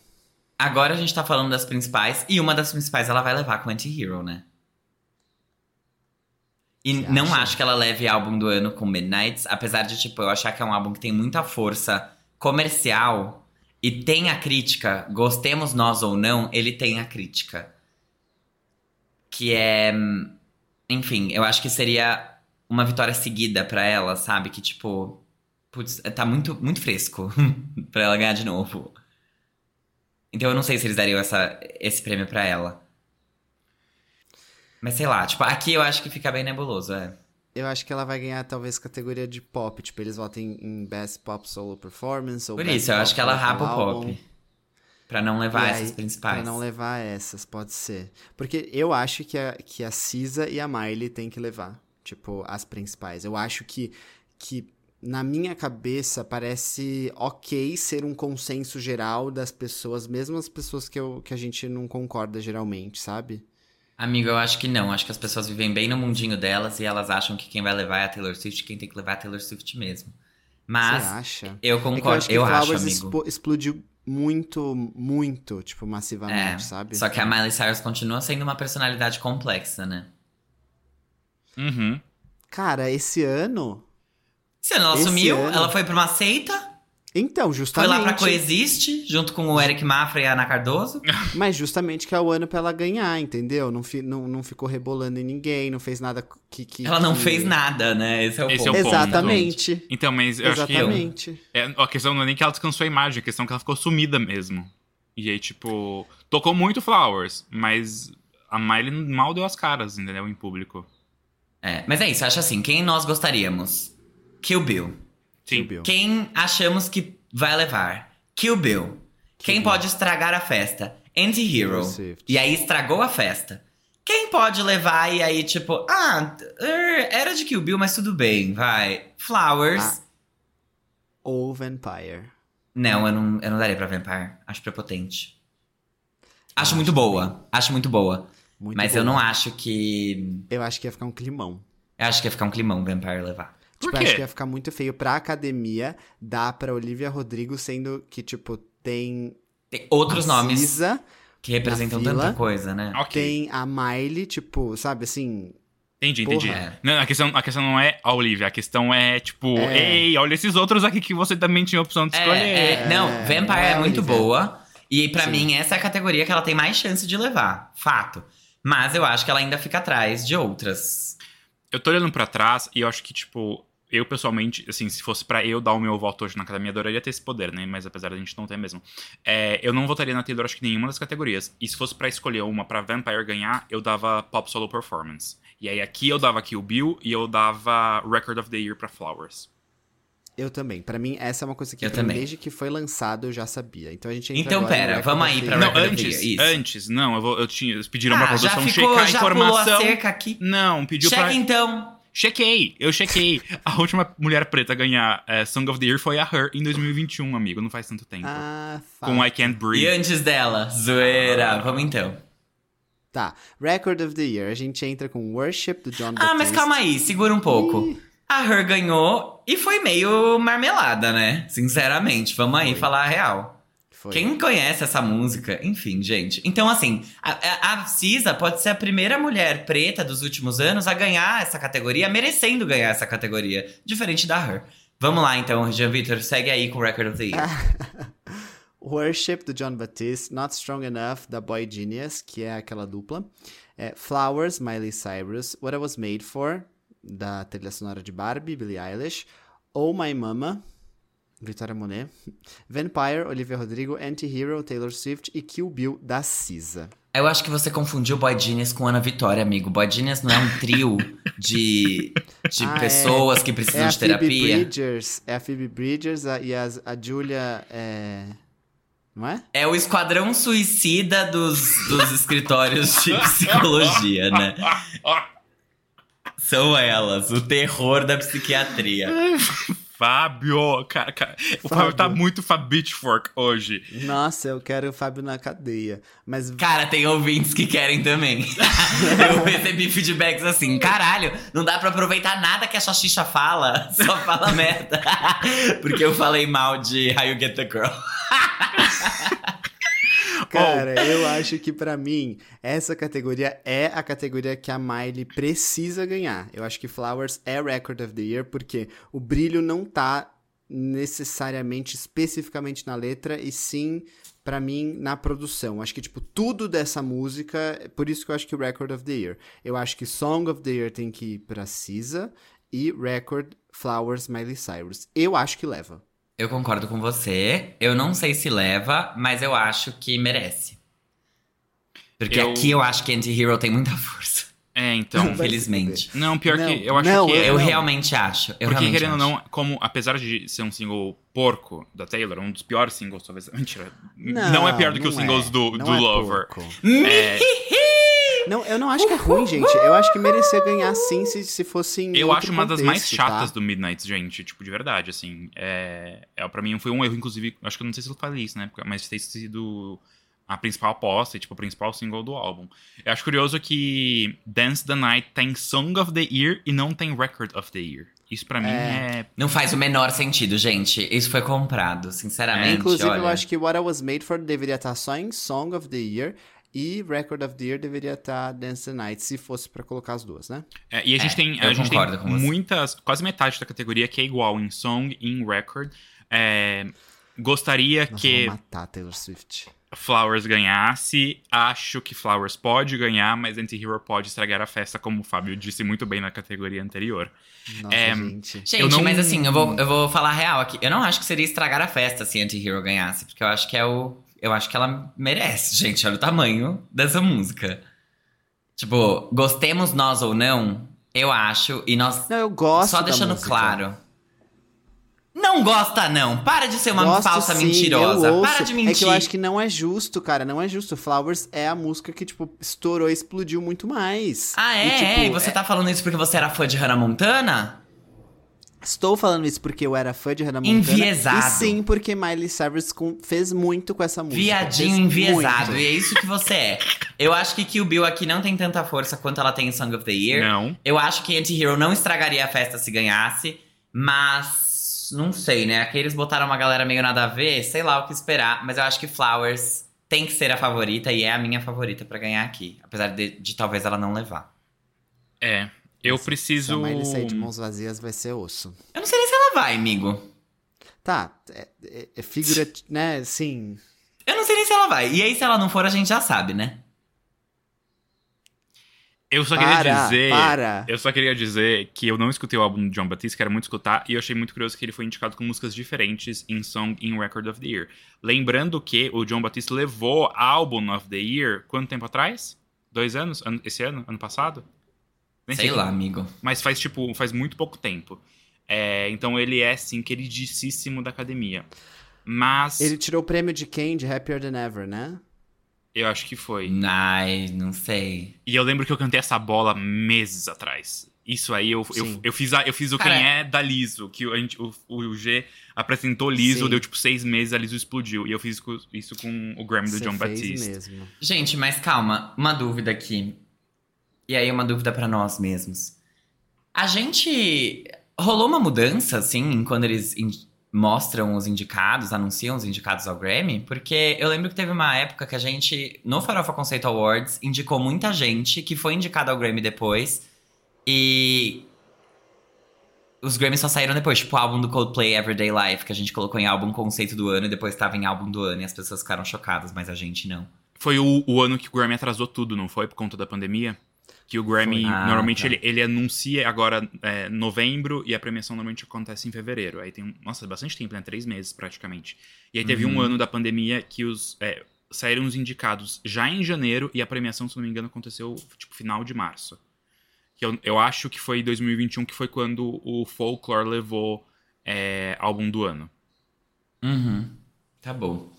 agora a gente tá falando das principais, e uma das principais ela vai levar com Anti-Hero, né? E Você não acha? acho que ela leve álbum do ano com Midnights, apesar de, tipo, eu achar que é um álbum que tem muita força comercial e tem a crítica, gostemos nós ou não, ele tem a crítica. Que é. Enfim, eu acho que seria uma vitória seguida pra ela, sabe? Que, tipo. Putz, tá muito, muito fresco pra ela ganhar de novo. Então eu não sei se eles dariam essa, esse prêmio pra ela. Mas sei lá, tipo, aqui eu acho que fica bem nebuloso, é. Eu acho que ela vai ganhar talvez categoria de pop. Tipo, eles votem em Best Pop Solo Performance ou Por Best isso, eu Pop acho que ela rapa o pop. Pra não levar E essas aí, principais. Pra não levar essas, pode ser. Porque eu acho que a, que a Cisa e a Miley tem que levar. Tipo, as principais. Eu acho que, que na minha cabeça parece ok ser um consenso geral das pessoas, mesmo as pessoas que, eu, que a gente não concorda geralmente, sabe? Amigo, eu acho que não. Acho que as pessoas vivem bem no mundinho delas e elas acham que quem vai levar é a Taylor Swift, quem tem que levar é a Taylor Swift mesmo. Mas Você acha? eu É que eu concordo, acho que eu acho, amigo. explodiu muito, muito, tipo, massivamente, É, sabe? Só que a Miley Cyrus continua sendo uma personalidade complexa, né? Uhum. Cara, esse ano. Esse ano ela Esse sumiu, ano- ela foi pra uma seita, Então, foi justamente. lá pra Coexiste, junto com o Eric Mafra e a Ana Cardoso. Mas justamente que é o ano pra ela ganhar, entendeu? Não, fi- não, não ficou rebolando em ninguém, não fez nada que. que Ela não que- fez nada, né? Esse é o Esse é ponto. o ponto. Exatamente. Então, mas eu acho que Exatamente. é, a questão não é nem que ela descansou a imagem, a questão é que ela ficou sumida mesmo. E aí, tipo, tocou muito Flowers, mas a Miley mal deu as caras, entendeu? Em público. É, mas é isso, acho assim, quem nós gostaríamos? Kill Bill. Sim. Quem achamos que vai levar? Kill Bill. Quem pode estragar a festa? Anti-Hero. E aí estragou a festa. Quem pode levar e aí, tipo, ah, er, era de Kill Bill, mas tudo bem, vai. Flowers. Ah. Ou Vampire. Não, eu não, eu não daria pra Vampire. Acho prepotente. Acho Eu muito acho boa. Acho muito boa. Muito mas boa. eu não acho que. Eu acho que ia ficar um climão. Eu acho que ia ficar um climão Vampire levar. Por Tipo, quê? acho que ia ficar muito feio pra academia dar pra Olivia Rodrigo, sendo que, tipo, tem. Tem outros a nomes Cisa, que representam na fila. tanta coisa, né? Ok. tem a Miley, tipo, sabe assim. Entendi, entendi. É. Não, a questão, a questão não é a Olivia, a questão é, tipo, É. ei, olha esses outros aqui que você também tinha a opção de escolher. É, é, não, É, Vampire é é, muito boa. E pra Sim. mim, essa é a categoria que ela tem mais chance de levar. Fato. Mas eu acho que ela ainda fica atrás de outras. Eu tô olhando pra trás e eu acho que, tipo, eu pessoalmente, assim, se fosse pra eu dar o meu voto hoje na academia, adoraria ter esse poder, né? Mas apesar da gente não ter mesmo. É, eu não votaria na Taylor, acho que nenhuma das categorias. E se fosse pra escolher uma pra Vampire ganhar, eu dava Pop Solo Performance. E aí aqui eu dava Kill Bill e eu dava Record of the Year pra Flowers. Eu também. Pra mim, essa é uma coisa que Eu pra mim, também. desde que foi lançado eu já sabia. Então a gente entra Então, pera, vamos aí pra. Não, antes, Year, isso. antes, não, eu vou, eu tinha, eles pediram pra Ah, já produção ficou, checar a já pulou a informação. cerca aqui. Não, pediu Checa pra. então. Chequei, eu chequei. A última mulher preta a ganhar é, Song of the Year foi a Her em 2021, amigo. Não faz tanto tempo. Ah, Com fato. I Can't E Breathe. antes dela, zoeira. Vamos então. Tá. Record of the Year. A gente entra com Worship do John Ah, mas calma aí, segura um pouco. A Her ganhou e foi meio marmelada, né? Sinceramente, vamos aí Foi. falar a real. Foi. Quem conhece essa música? Enfim, gente. Então, assim, a, Cisa pode ser a primeira mulher preta dos últimos anos a ganhar essa categoria, merecendo ganhar essa categoria, diferente da Her. Vamos lá, então, Jean Victor, segue aí com o Record of the Year. Worship do John Batiste, Not Strong Enough da Boy Genius, que é aquela dupla. É, Flowers, Miley Cyrus, What I Was Made For, da trilha sonora de Barbie, Billie Eilish. Oh My Mama, Victoria Monet. Vampire, Olivia Rodrigo, Anti-Hero, Taylor Swift e Kill Bill da Cisa. Eu acho que você confundiu Boy Genius com Ana Vitória, amigo. Boy Genius não é um trio de, de Ah, é. pessoas que É precisam a de Phoebe terapia. Bridgers, é a Phoebe Bridgers a- e as- a Julia, é... Não é? É o esquadrão suicida dos, dos escritórios de psicologia, né? São elas, o terror da psiquiatria. Fábio, cara, cara, o Fábio. Fábio tá muito Fabitchfork hoje. Nossa, eu quero o Fábio na cadeia. Mas Cara, tem ouvintes que querem também. Eu recebi feedbacks assim, caralho, não dá pra aproveitar nada que a Xaxixa fala, só fala merda. Porque eu falei mal de How You Get The Girl. Cara, eu acho que pra mim, essa categoria é a categoria que a Miley precisa ganhar. Eu acho que Flowers é Record of the Year, porque o brilho não tá necessariamente, especificamente na letra, e sim, pra mim, na produção. Acho que, tipo, tudo dessa música, por isso que eu acho que Record of the Year. Eu acho que Song of the Year tem que ir pra Cisa e Record Flowers Miley Cyrus. Eu acho que leva. Eu concordo com você. Eu não sei se leva, mas eu acho que merece. Porque Eu- aqui eu acho que Anti-Hero tem muita força. É, então. Infelizmente. Não, pior Não, que eu acho não, que. Eu é- realmente acho. Eu Porque, realmente querendo ou não, como, apesar de ser um single porco da Taylor, um dos piores singles, talvez. Mentira. Não, Não, é pior do que os singles é. do, Não do é Lover. porco. É, Não, eu não acho que é ruim, gente. Eu acho que merecia ganhar sim se, se fosse em eu outro acho uma das mais contexto, chatas tá? do Midnight, gente. Tipo, de verdade, assim. É, é, pra mim foi um erro, inclusive. Acho que eu não sei se eu falei isso, né? Mas tem sido a principal aposta e, tipo, o principal single do álbum. Eu acho curioso que Dance the Night tem Song of the Year e não tem Record of the Year. Isso pra mim é. Não faz o menor sentido, gente. Isso foi comprado, sinceramente. Inclusive, olha. eu acho que What I Was Made For deveria estar só em Song of the Year e Record of the Year deveria estar Dance the Night, se fosse pra colocar as duas, né? É, e a gente É, tem, a gente tem você. muitas, quase metade da categoria que é igual em song e em record. É, gostaria Nossa, que vou matar Taylor Swift. Flowers ganhasse. Acho que Flowers pode ganhar, mas Anti-Hero pode estragar a festa, como o Fábio disse muito bem na categoria anterior. Nossa, É, gente. Gente, Eu não- mas assim, eu vou, eu vou falar a real aqui. Eu não acho que seria estragar a festa se Anti-Hero ganhasse, porque eu acho que é o. Eu acho que ela merece, gente. Olha o tamanho dessa música. Tipo, gostemos nós ou não, eu acho, e nós. Não, eu gosto Só deixando claro. Não gosta, não. Para de ser uma Gosto falsa sim, mentirosa. Para de mentir. É que eu acho que não é justo, cara. Não é justo. Flowers é a música que, tipo, estourou e explodiu muito mais. Ah, é? E, tipo, é? E você tá falando isso porque você era fã de Hannah Montana? Estou falando isso porque eu era fã de Hannah Montana. Enviesado. E sim, porque Miley Cyrus com- fez muito com essa música. Viadinho enviesado. muito. E é isso que você é. Eu acho que Kill Bill aqui não tem tanta força quanto ela tem em Song of the Year. Não. Eu acho que Anti-Hero não estragaria a festa se ganhasse, mas não sei, né? Aqui eles botaram uma galera meio nada a ver, sei lá o que esperar, mas eu acho que Flowers tem que ser a favorita e é a minha favorita pra ganhar aqui, apesar de, de talvez ela não levar. É. Eu Se a preciso. Miley sair de mãos vazias vai ser osso. Eu não sei nem se ela vai, amigo. Tá, é, é, é figura, né, assim... Eu não sei nem se ela vai. E aí, se ela não for, a gente já sabe, né? Eu só queria para, dizer. para. Eu só queria dizer que eu não escutei o álbum do John Batiste, quero muito escutar, e eu achei muito curioso que ele foi indicado com músicas diferentes em Song em Record of the Year. Lembrando que o John Batiste levou Album of the Year quanto tempo atrás? Dois anos? Ano- esse ano? Ano passado? Nem sei lá, amigo. Mas faz, tipo, faz muito pouco tempo. É, então ele é, sim, queridíssimo da academia. Mas Ele tirou o prêmio de quem? De Happier Than Ever, né? eu acho que foi. Ai, não sei. E eu lembro que eu cantei essa bola meses atrás. Isso aí, eu, eu, eu, fiz, a- eu fiz o Cara, Quem É da Liso, que a gente, o, o G apresentou Liso, Sim. deu tipo seis meses, a Liso explodiu. E eu fiz isso com o Grammy do Você John fez Batiste. mesmo. Gente, mas calma, uma dúvida aqui. E aí, uma dúvida pra nós mesmos. A gente. Rolou uma mudança, assim, quando eles in- mostram os indicados, anunciam os indicados ao Grammy? Porque eu lembro que teve uma época que a gente, no Farofa Conceito Awards, indicou muita gente que foi indicada ao Grammy depois. E. Os Grammys só saíram depois, tipo o álbum do Coldplay Everyday Life, que a gente colocou em álbum conceito do ano e depois tava em álbum do ano e as pessoas ficaram chocadas, mas a gente não. Foi o, o ano que o Grammy atrasou tudo, não foi? Por conta da pandemia? Que o Grammy. Ah, normalmente, tá. ele, ele anuncia agora é, novembro e a premiação normalmente acontece em fevereiro. Aí tem, um- nossa, bastante tempo, né? Três meses praticamente. E aí teve um Uhum. ano da pandemia que os é, saíram os indicados já em janeiro e a premiação, se não me engano, aconteceu tipo final de março. Que eu, eu acho que foi 2021 que foi quando o Folklore levou é, álbum do ano. Uhum. Tá bom.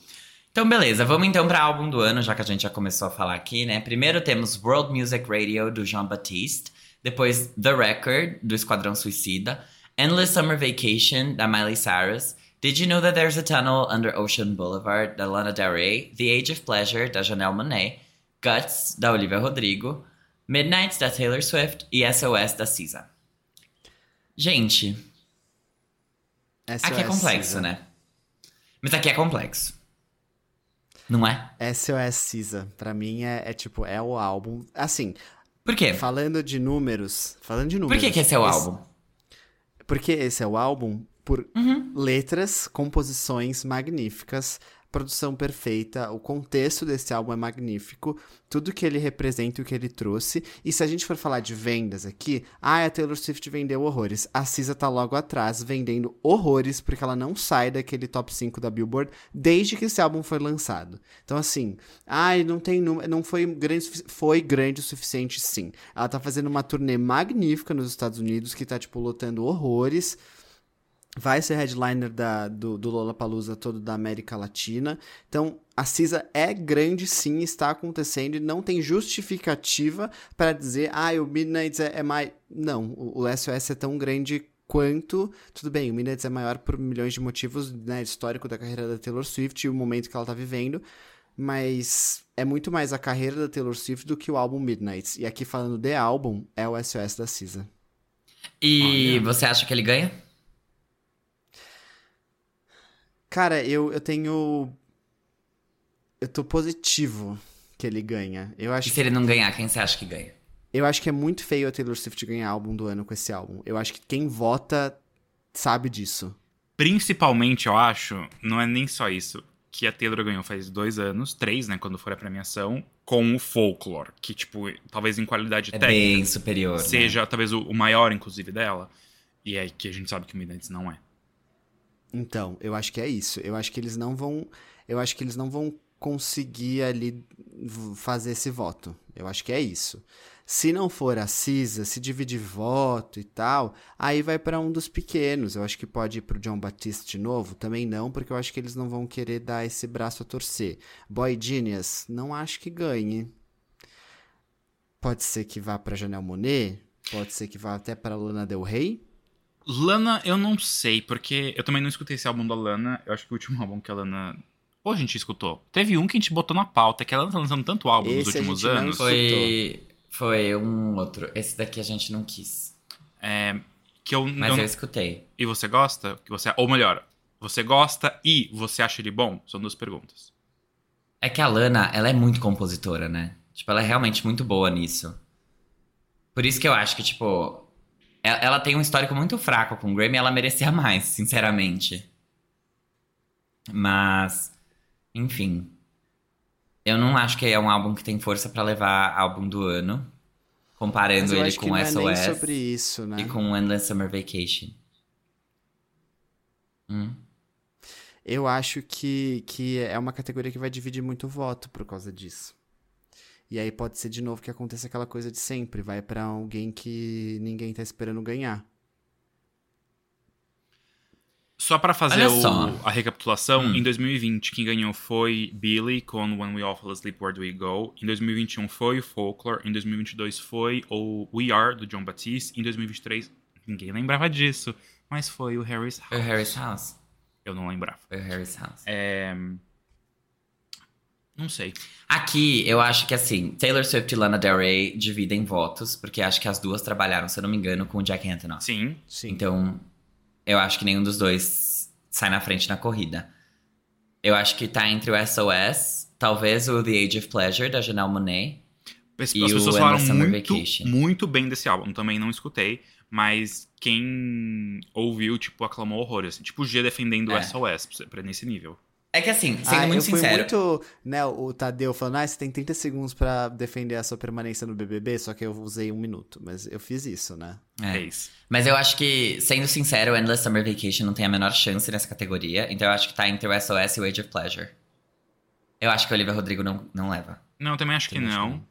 Então, beleza. Vamos então para álbum do ano, já que a gente já começou a falar aqui, né? Primeiro temos World Music Radio, do Jean Baptiste. Depois The Record, do Esquadrão Suicida. Endless Summer Vacation, da Miley Cyrus. Did You Know That There's a Tunnel Under Ocean Boulevard, da Lana Del Rey. The Age of Pleasure, da Janelle Monáe. Guts, da Olivia Rodrigo. Midnight, da Taylor Swift. E SOS, da SZA. Gente, SOS aqui é complexo, Cisa. né? Mas aqui é complexo. Não é? SOS Cisa, pra mim é, é tipo, é o álbum. Assim, Por quê? falando de números. Falando de Por números. que, que esse é o álbum? Porque esse é o álbum por Uhum. letras, composições magníficas. Produção perfeita, o contexto desse álbum é magnífico, tudo que ele representa e o que ele trouxe. E se a gente for falar de vendas aqui, ah, a Taylor Swift vendeu horrores. A Cisa tá logo atrás vendendo horrores porque ela não sai daquele top 5 da Billboard desde que esse álbum foi lançado. Então assim, ai, não tem número, não foi grande, foi grande o suficiente sim. Ela tá fazendo uma turnê magnífica nos Estados Unidos que tá tipo lotando horrores vai ser headliner da, do, do Lollapalooza todo da América Latina. Então, a CISA é grande sim, está acontecendo e não tem justificativa para dizer, ah, o Midnight é, é mais... Não, o, o SOS é tão grande quanto... Tudo bem, o Midnight é maior por milhões de motivos, né, histórico da carreira da Taylor Swift e o momento que ela está vivendo, mas é muito mais a carreira da Taylor Swift do que o álbum Midnight. E aqui falando de álbum, é o SOS da CISA. E Olha. você acha que ele ganha? Cara, eu, eu tenho. Eu tô positivo que ele ganha. Eu acho e se que... ele não ganhar, quem você acha que ganha? Eu acho que é muito feio a Taylor Swift ganhar álbum do ano com esse álbum. Eu acho que quem vota sabe disso. Principalmente, eu acho, não é nem só isso. Que a Taylor ganhou faz dois anos, três, né, quando for a premiação, com o Folklore. Que, tipo, talvez em qualidade é técnica. bem superior. Seja né? talvez o, o, maior, inclusive, dela. E é que a gente sabe que o Midnight não é. Então, eu acho que é isso. Eu acho que eles não vão. Eu acho que eles não vão conseguir ali fazer esse voto. Eu acho que é isso. Se não for a CISA, se dividir voto e tal, aí vai para um dos pequenos. Eu acho que pode ir pro John Batiste de novo. Também não, porque eu acho que eles não vão querer dar esse braço a torcer. Boy Genius, não acho que ganhe. Pode ser que vá para Janelle Monet, pode ser que vá até para Lana Del Rey. Lana, eu não sei, porque eu também não escutei esse álbum da Lana. Eu acho que o último álbum que a Lana. Pô, a gente escutou. Teve um que a gente botou na pauta, que ela tá lançando tanto álbum esse nos últimos anos. Foi. Foi um outro. Esse daqui a gente não quis. É. Que eu, Mas eu, eu escutei. E você gosta? Que você, ou melhor, você gosta e você acha ele bom? São duas perguntas. É que a Lana, ela é muito compositora, né? Tipo, ela é realmente muito boa nisso. Por isso que eu acho que, tipo, ela tem um histórico muito fraco com o Grammy, ela merecia mais, sinceramente. Mas, enfim. Eu não acho que é um álbum que tem força para levar álbum do ano, comparando ele com não SOS é sobre isso, né? e com Endless Summer Vacation. Hum. Eu acho que, que é uma categoria que vai dividir muito voto por causa disso. E aí pode ser de novo que aconteça aquela coisa de sempre, vai para alguém que ninguém tá esperando ganhar. Só para fazer o, a recapitulação, hum. em 2020 quem ganhou foi Billy com When We All Fall Asleep Where Do We Go. Em 2021 foi o Folklore. Em 2022 foi o We Are do John Batiste. Em 2023 ninguém lembrava disso, mas foi o Harry's House. O Harry's House. Eu não lembrava. O Harry's House. É... Não sei. Aqui, eu acho que assim, Taylor Swift e Lana Del Rey dividem votos, porque acho que as duas trabalharam, se eu não me engano, com o Jack Antonoff. Sim, sim. Então, eu acho que nenhum dos dois sai na frente na corrida. Eu acho que tá entre o SOS, talvez o The Age of Pleasure, da Janelle Monáe. As, e as pessoas falaram muito, muito bem desse álbum. Também não escutei, mas quem ouviu, tipo, aclamou horrores. Assim, tipo, o G defendendo é. o SOS, pra, nesse nível. É que assim, sendo ah, muito eu fui sincero. muito, né, o Tadeu falando, ah, você tem 30 segundos para defender a sua permanência no BBB, só que eu usei um minuto. Mas eu fiz isso, né? É. é isso. Mas eu acho que, sendo sincero, o Endless Summer Vacation não tem a menor chance nessa categoria. Então eu acho que tá entre o SOS e o Age of Pleasure. Eu acho que o Olivia Rodrigo não, não leva. Não, eu também acho que não.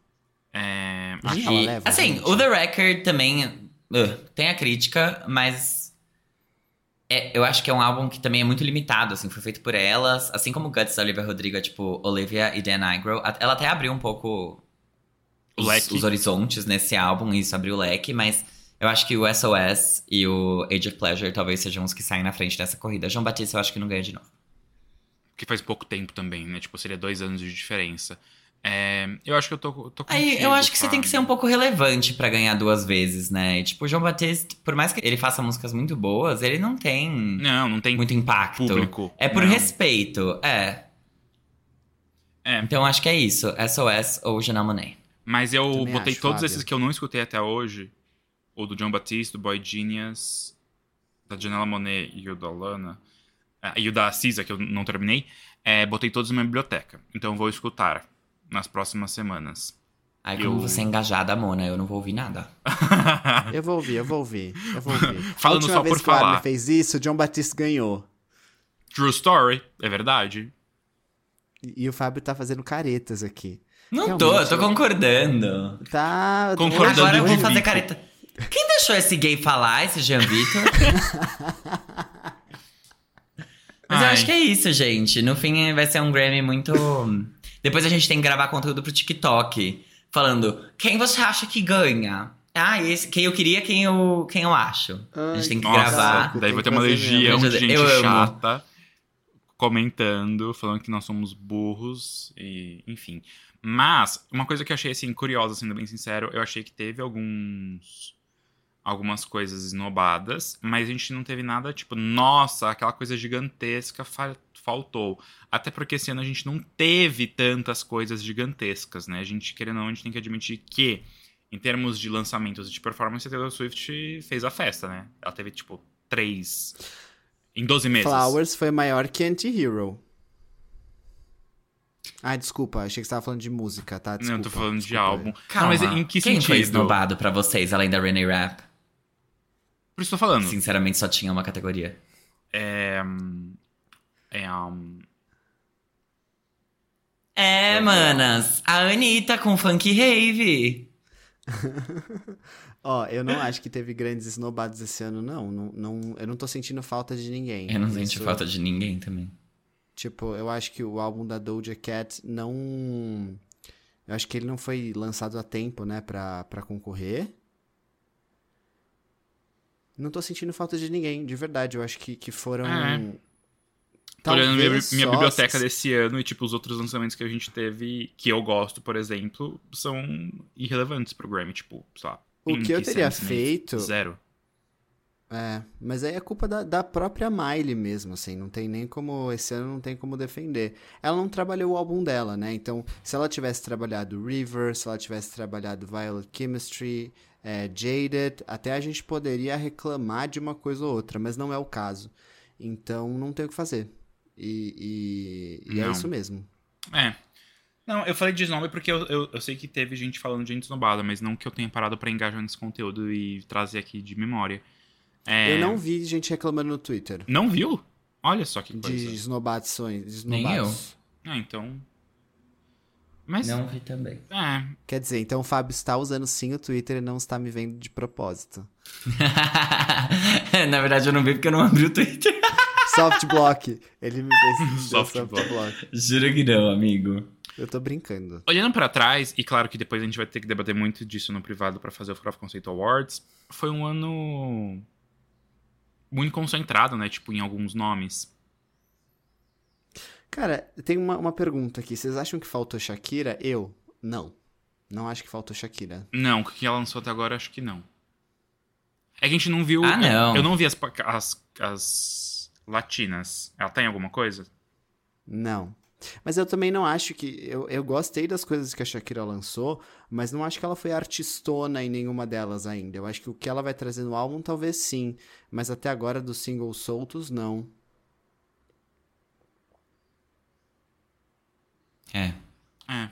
É... Acho que... leva, assim, gente. o The Record também uh, tem a crítica, mas é, eu acho que é um álbum que também é muito limitado, assim, foi feito por elas, assim como Guts da Olivia Rodrigo é tipo Olivia e Dan Igro. Ela até abriu um pouco os, os, horizontes nesse álbum, isso abriu o leque, mas eu acho que o SOS e o Age of Pleasure talvez sejam os que saem na frente dessa corrida. João Batista eu acho que não ganha de novo. Que faz pouco tempo também, né? Tipo, seria dois anos de diferença. É, eu acho que eu tô, tô Aí, eu acho que você tem que ser um pouco relevante para ganhar duas vezes, né? E, tipo, o João Batista, por mais que ele faça músicas muito boas, ele não tem. Não, não tem muito impacto. Público. É por não. respeito, é. É. Então acho que é isso. SOS ou Janelle Monáe. Mas eu Também botei acho, todos Fábio. esses que eu não escutei até hoje. O do John Batiste, do Boy Genius, da Janela Monet e o da Lana. ah, e o da Cisa, que eu não terminei, é, botei todos na minha biblioteca. Então eu vou escutar nas próximas semanas. Ai, como Eu- você é engajada, Mona, eu não vou ouvir nada. Eu vou ouvir, eu vou ouvir, eu vou ouvir. Falando só por que o Armin falar. fez isso, o John Batiste ganhou. True story, é verdade. E, e o Fábio tá fazendo caretas aqui. Não tô, eu Realmente. tô concordando. Tá. Concordando Agora eu vou fazer bico. careta. Quem deixou esse gay falar, esse Jean Vitor? Mas eu Ai. acho que é isso, gente. No fim vai ser um Grammy muito. Depois a gente tem que gravar conteúdo pro TikTok. Falando, quem você acha que ganha? Ah, esse, quem eu queria, quem eu, quem eu acho. a gente tem que Nossa, gravar. Daí vai ter uma legião mesmo. de gente Eu amo. chata comentando, falando que nós somos burros e enfim. Mas uma coisa que eu achei assim curiosa, sendo bem sincero, eu achei que teve alguns algumas coisas esnobadas, mas a gente não teve nada tipo, nossa, aquela coisa gigantesca fa- faltou. Até porque esse ano a gente não teve tantas coisas gigantescas, né? A gente querendo ou não, a gente tem que admitir que em termos de lançamentos e de performance, a Taylor Swift fez a festa, né? Ela teve, tipo, três em 12 meses. Flowers foi maior que Anti-Hero. Ah, desculpa, achei que você tava falando de música, tá? Desculpa, não, tô falando de desculpa. álbum. Calma. Não, mas em que Quem sentido? foi esnobado pra vocês, além da Renee Rapp? Por isso tô falando. Sinceramente, só tinha uma categoria. É. É. Um... É, manas. A Anitta com Funk Rave. Ó, eu não acho que teve grandes esnobados esse ano, não. não, não eu não tô sentindo falta de ninguém. Eu não senti Isso- falta de ninguém também. Tipo, eu acho que o álbum da Doja Cat não. Eu acho que ele não foi lançado a tempo, né, pra, pra concorrer. Não tô sentindo falta de ninguém, de verdade. Eu acho que, que foram. É. Tô olhando minha, Talvez minha biblioteca desse ano e, tipo, os outros lançamentos que a gente teve, que eu gosto, por exemplo, são irrelevantes pro Grammy. Tipo, sei lá. O que eu teria feito- Zero. É, mas aí é culpa da, da própria Miley mesmo, assim, não tem nem como, esse ano não tem como defender. Ela não trabalhou o álbum dela, né, então se ela tivesse trabalhado River, se ela tivesse trabalhado Violet Chemistry, é, Jaded, até a gente poderia reclamar de uma coisa ou outra, mas não é o caso. Então não tem o que fazer. E, e- e é isso mesmo. É. Não, eu falei de Snob porque eu, eu, eu sei que teve gente falando de gente snobada, mas não que eu tenha parado pra engajar nesse conteúdo e trazer aqui de memória. É, Eu não vi gente reclamando no Twitter Não viu? Olha só que de coisa. esnobações. de Nem esnobados. Ah, então. Mas. Não vi também. É. Quer dizer, então o Fábio está usando sim o Twitter e não está me vendo de propósito. Na verdade, eu não vi porque eu não abri o Twitter. Soft block. Ele me fez Soft soft block. block. Juro que não, amigo. Eu tô brincando. Olhando pra trás, e claro que depois a gente vai ter que debater muito disso no privado pra fazer o Froth Conceito Awards, foi um ano muito concentrado, né? Tipo, em alguns nomes. Cara, tem uma, uma pergunta aqui. Vocês acham que faltou Shakira? Eu? Não. Não acho que faltou Shakira. Não, o que ela lançou até agora, acho que não. É que a gente não viu. Ah, não. Eu não vi as, as, as latinas. Ela tem alguma coisa? Não. Mas eu também não acho que. Eu, eu gostei das coisas que a Shakira lançou, mas não acho que ela foi artistona em nenhuma delas ainda. Eu acho que o que ela vai trazer no álbum, talvez sim. Mas até agora, dos singles soltos, não. É, É.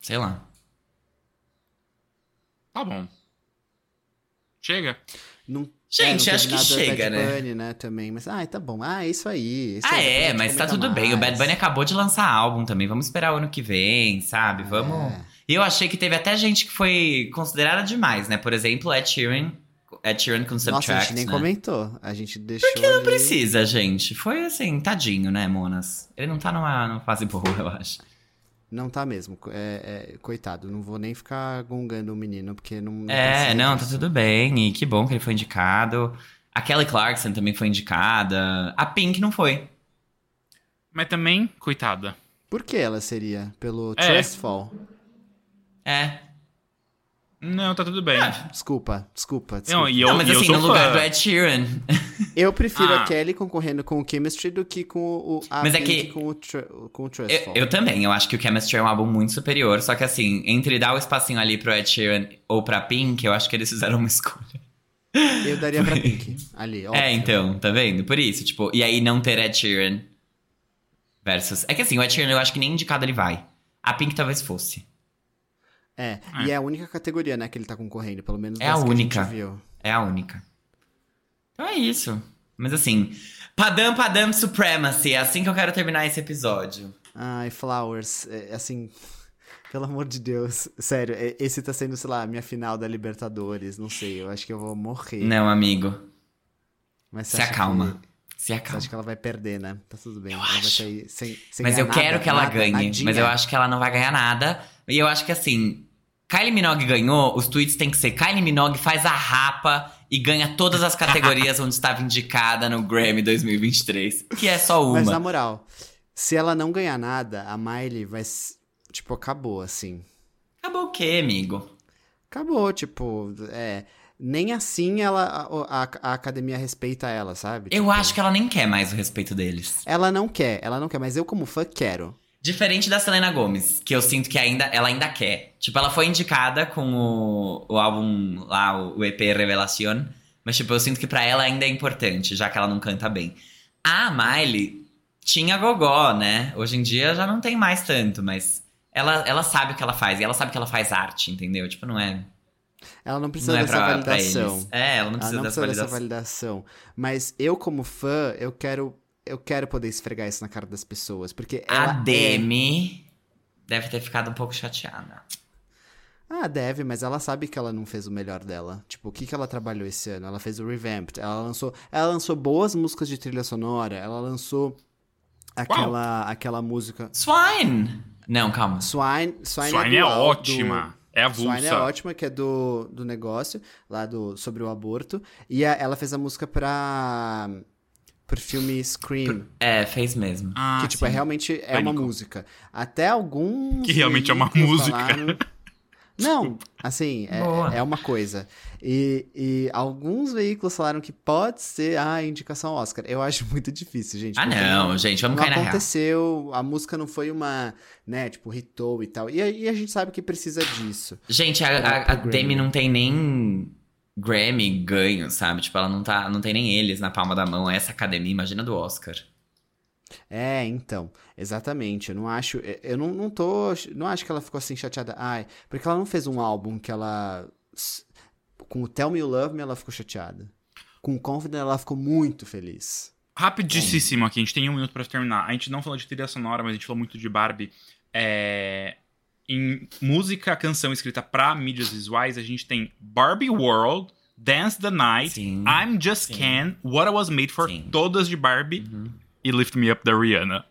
sei lá. Tá bom. Chega. não Gente, é, acho que chega, Bad né? Bunny, né? Também. Mas, ai, tá bom. Ah, é isso aí. isso Ah, é, mas tá tudo bem. O Bad mais. Bunny acabou de lançar álbum também. Vamos esperar o ano que vem, sabe? Vamos. É. E eu achei que teve até gente que foi considerada demais, né? Por exemplo, Ed Sheeran. Ed Sheeran com Nossa, a Subtract, gente nem né? comentou. A gente deixou. Porque não ali- precisa, gente. Foi assim, tadinho, né, Monas? Ele não tá numa, numa fase boa, eu acho. Não tá mesmo. É, é, coitado, não vou nem ficar gongando o menino, porque não. não É, não, tá tudo bem. E que bom que ele foi indicado. A Kelly Clarkson também foi indicada. A Pink não foi. Mas também, coitada. Por que ela seria? Pelo É. Trust Fall? É. Não, tá tudo bem. Desculpa, desculpa. Não, desculpa. e eu, não, mas e eu assim, sou no lugar fã. do Ed Sheeran. Eu prefiro Ah. a Kelly concorrendo com o Chemistry do que com o, a Mas é que- com o, tr com o Trust Eu, eu também, eu acho que o Chemistry é um álbum muito superior. Só que assim, entre dar o espacinho ali pro Ed Sheeran ou pra Pink, eu acho que eles fizeram uma escolha. Eu daria pra Pink. Ali, óbvio. É, então, tá vendo? Por isso, tipo, e aí não ter Ed Sheeran versus. É que assim, o Ed Sheeran eu acho que nem indicado ele vai. A Pink talvez fosse. É, e é a única categoria, né, que ele tá concorrendo, pelo menos É a única. viu. É a única. Então é isso. Mas assim, Padam Padam Supremacy, é assim que eu quero terminar esse episódio. Ai, Flowers, é, assim, pelo amor de Deus, sério, é- esse tá sendo, sei lá, a minha final da Libertadores, não sei, eu acho que eu vou morrer. Não, amigo. Mas Se acalma. que- Se acalma. acha que ela vai perder, né? Tá tudo bem. Eu ela acho. sem, sem Mas eu quero nada, que ela nada, ganhe. nadinha. Mas eu acho que ela não vai ganhar nada. E eu acho que assim, Kylie Minogue ganhou, os tweets tem que ser Kylie Minogue faz a rapa e ganha todas as categorias onde estava indicada no Grammy 2023. Que é só uma. Mas na moral, se ela não ganhar nada, a Miley vai. Tipo, acabou, assim. Acabou o quê, amigo? Acabou, tipo, é. Nem assim ela, a, a- a academia respeita ela, sabe? Eu Tipo, acho que ela nem quer mais o respeito deles. Ela não quer, ela não quer, mas eu, como fã, quero. Diferente da Selena Gomez, que eu sinto que ainda, ela ainda quer. Tipo, ela foi indicada com o, o álbum lá, o EP Revelación. Mas, tipo, eu sinto que pra ela ainda é importante, já que ela não canta bem. A Miley tinha gogó, né? Hoje em dia já não tem mais tanto, mas ela, ela sabe o que ela faz. E ela sabe que ela faz arte, entendeu? Tipo, não é, Ela não precisa não é dessa pra, pra validação. eles. É, ela não Ela precisa não dessa precisa dessa validação. validação. Mas eu, como fã, eu quero. Eu quero poder esfregar isso na cara das pessoas. Porque A ela é- Demi deve ter ficado um pouco chateada. Ah, deve, mas ela sabe que ela não fez o melhor dela. Tipo, o que, que ela trabalhou esse ano? Ela fez o Revamped. Ela lançou, ela lançou boas músicas de trilha sonora. Ela lançou aquela, aquela música. Swine! Não, calma. Swine. Swine, Swine é, é do- ótima. É a Swine é ótima, que é do, do negócio, lá do, sobre o aborto. E a- ela fez a música pra. pro filme Scream. É, fez mesmo. Ah, que, tipo, é realmente é uma Pânico. música. Até alguns. Que realmente é uma música. falaram- Não, assim, é, é uma coisa. E, e alguns veículos falaram que pode ser a indicação Oscar. Eu acho muito difícil, gente. Ah, não, gente, vamos Não cair na real. aconteceu, a música não foi uma, né, tipo, hitou e tal. E, a- e a gente sabe que precisa disso. Gente, a, a, a. Demi não tem nem Grammy ganho, sabe? Tipo, ela não, tá, não tem nem eles na palma da mão. Essa academia, imagina do Oscar. É, então, exatamente. Eu não acho, eu não, não tô, não acho que ela ficou assim chateada. Ai, porque ela não fez um álbum que ela com o Tell Me You Love Me ela ficou chateada. Com o Confident ela ficou muito feliz. Rapidíssimo aqui, a gente tem um minuto pra terminar. A gente não falou de trilha sonora, mas a gente falou muito de Barbie. É, Em música, canção escrita pra mídias visuais, a gente tem Barbie World, Dance the Night, Sim. I'm Just Sim. Ken, What I Was Made For, Sim. todas de Barbie, Uhum. E Lift Me Up da Rihanna.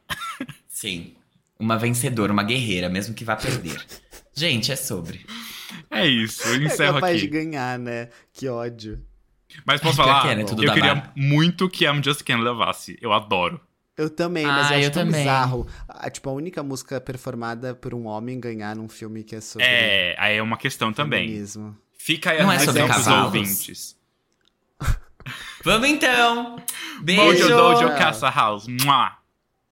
Sim. Uma vencedora, uma guerreira, mesmo que vá perder. Gente, é sobre. É isso, eu É encerro capaz de aqui. ganhar, né? Que ódio. Mas posso falar? que é, né? Tudo eu queria Barbie. muito que I'm Just Ken levasse. Eu adoro. Eu também, mas Ah, eu acho eu tão também. bizarro. Ah, tipo, a única música performada por um homem ganhar num filme que é sobre É, aí é uma questão também. feminismo. Fica aí a Não é sobre cavalos? ouvintes. Vamos então! Beijo! Mojo Dojo. Casa House. Mua.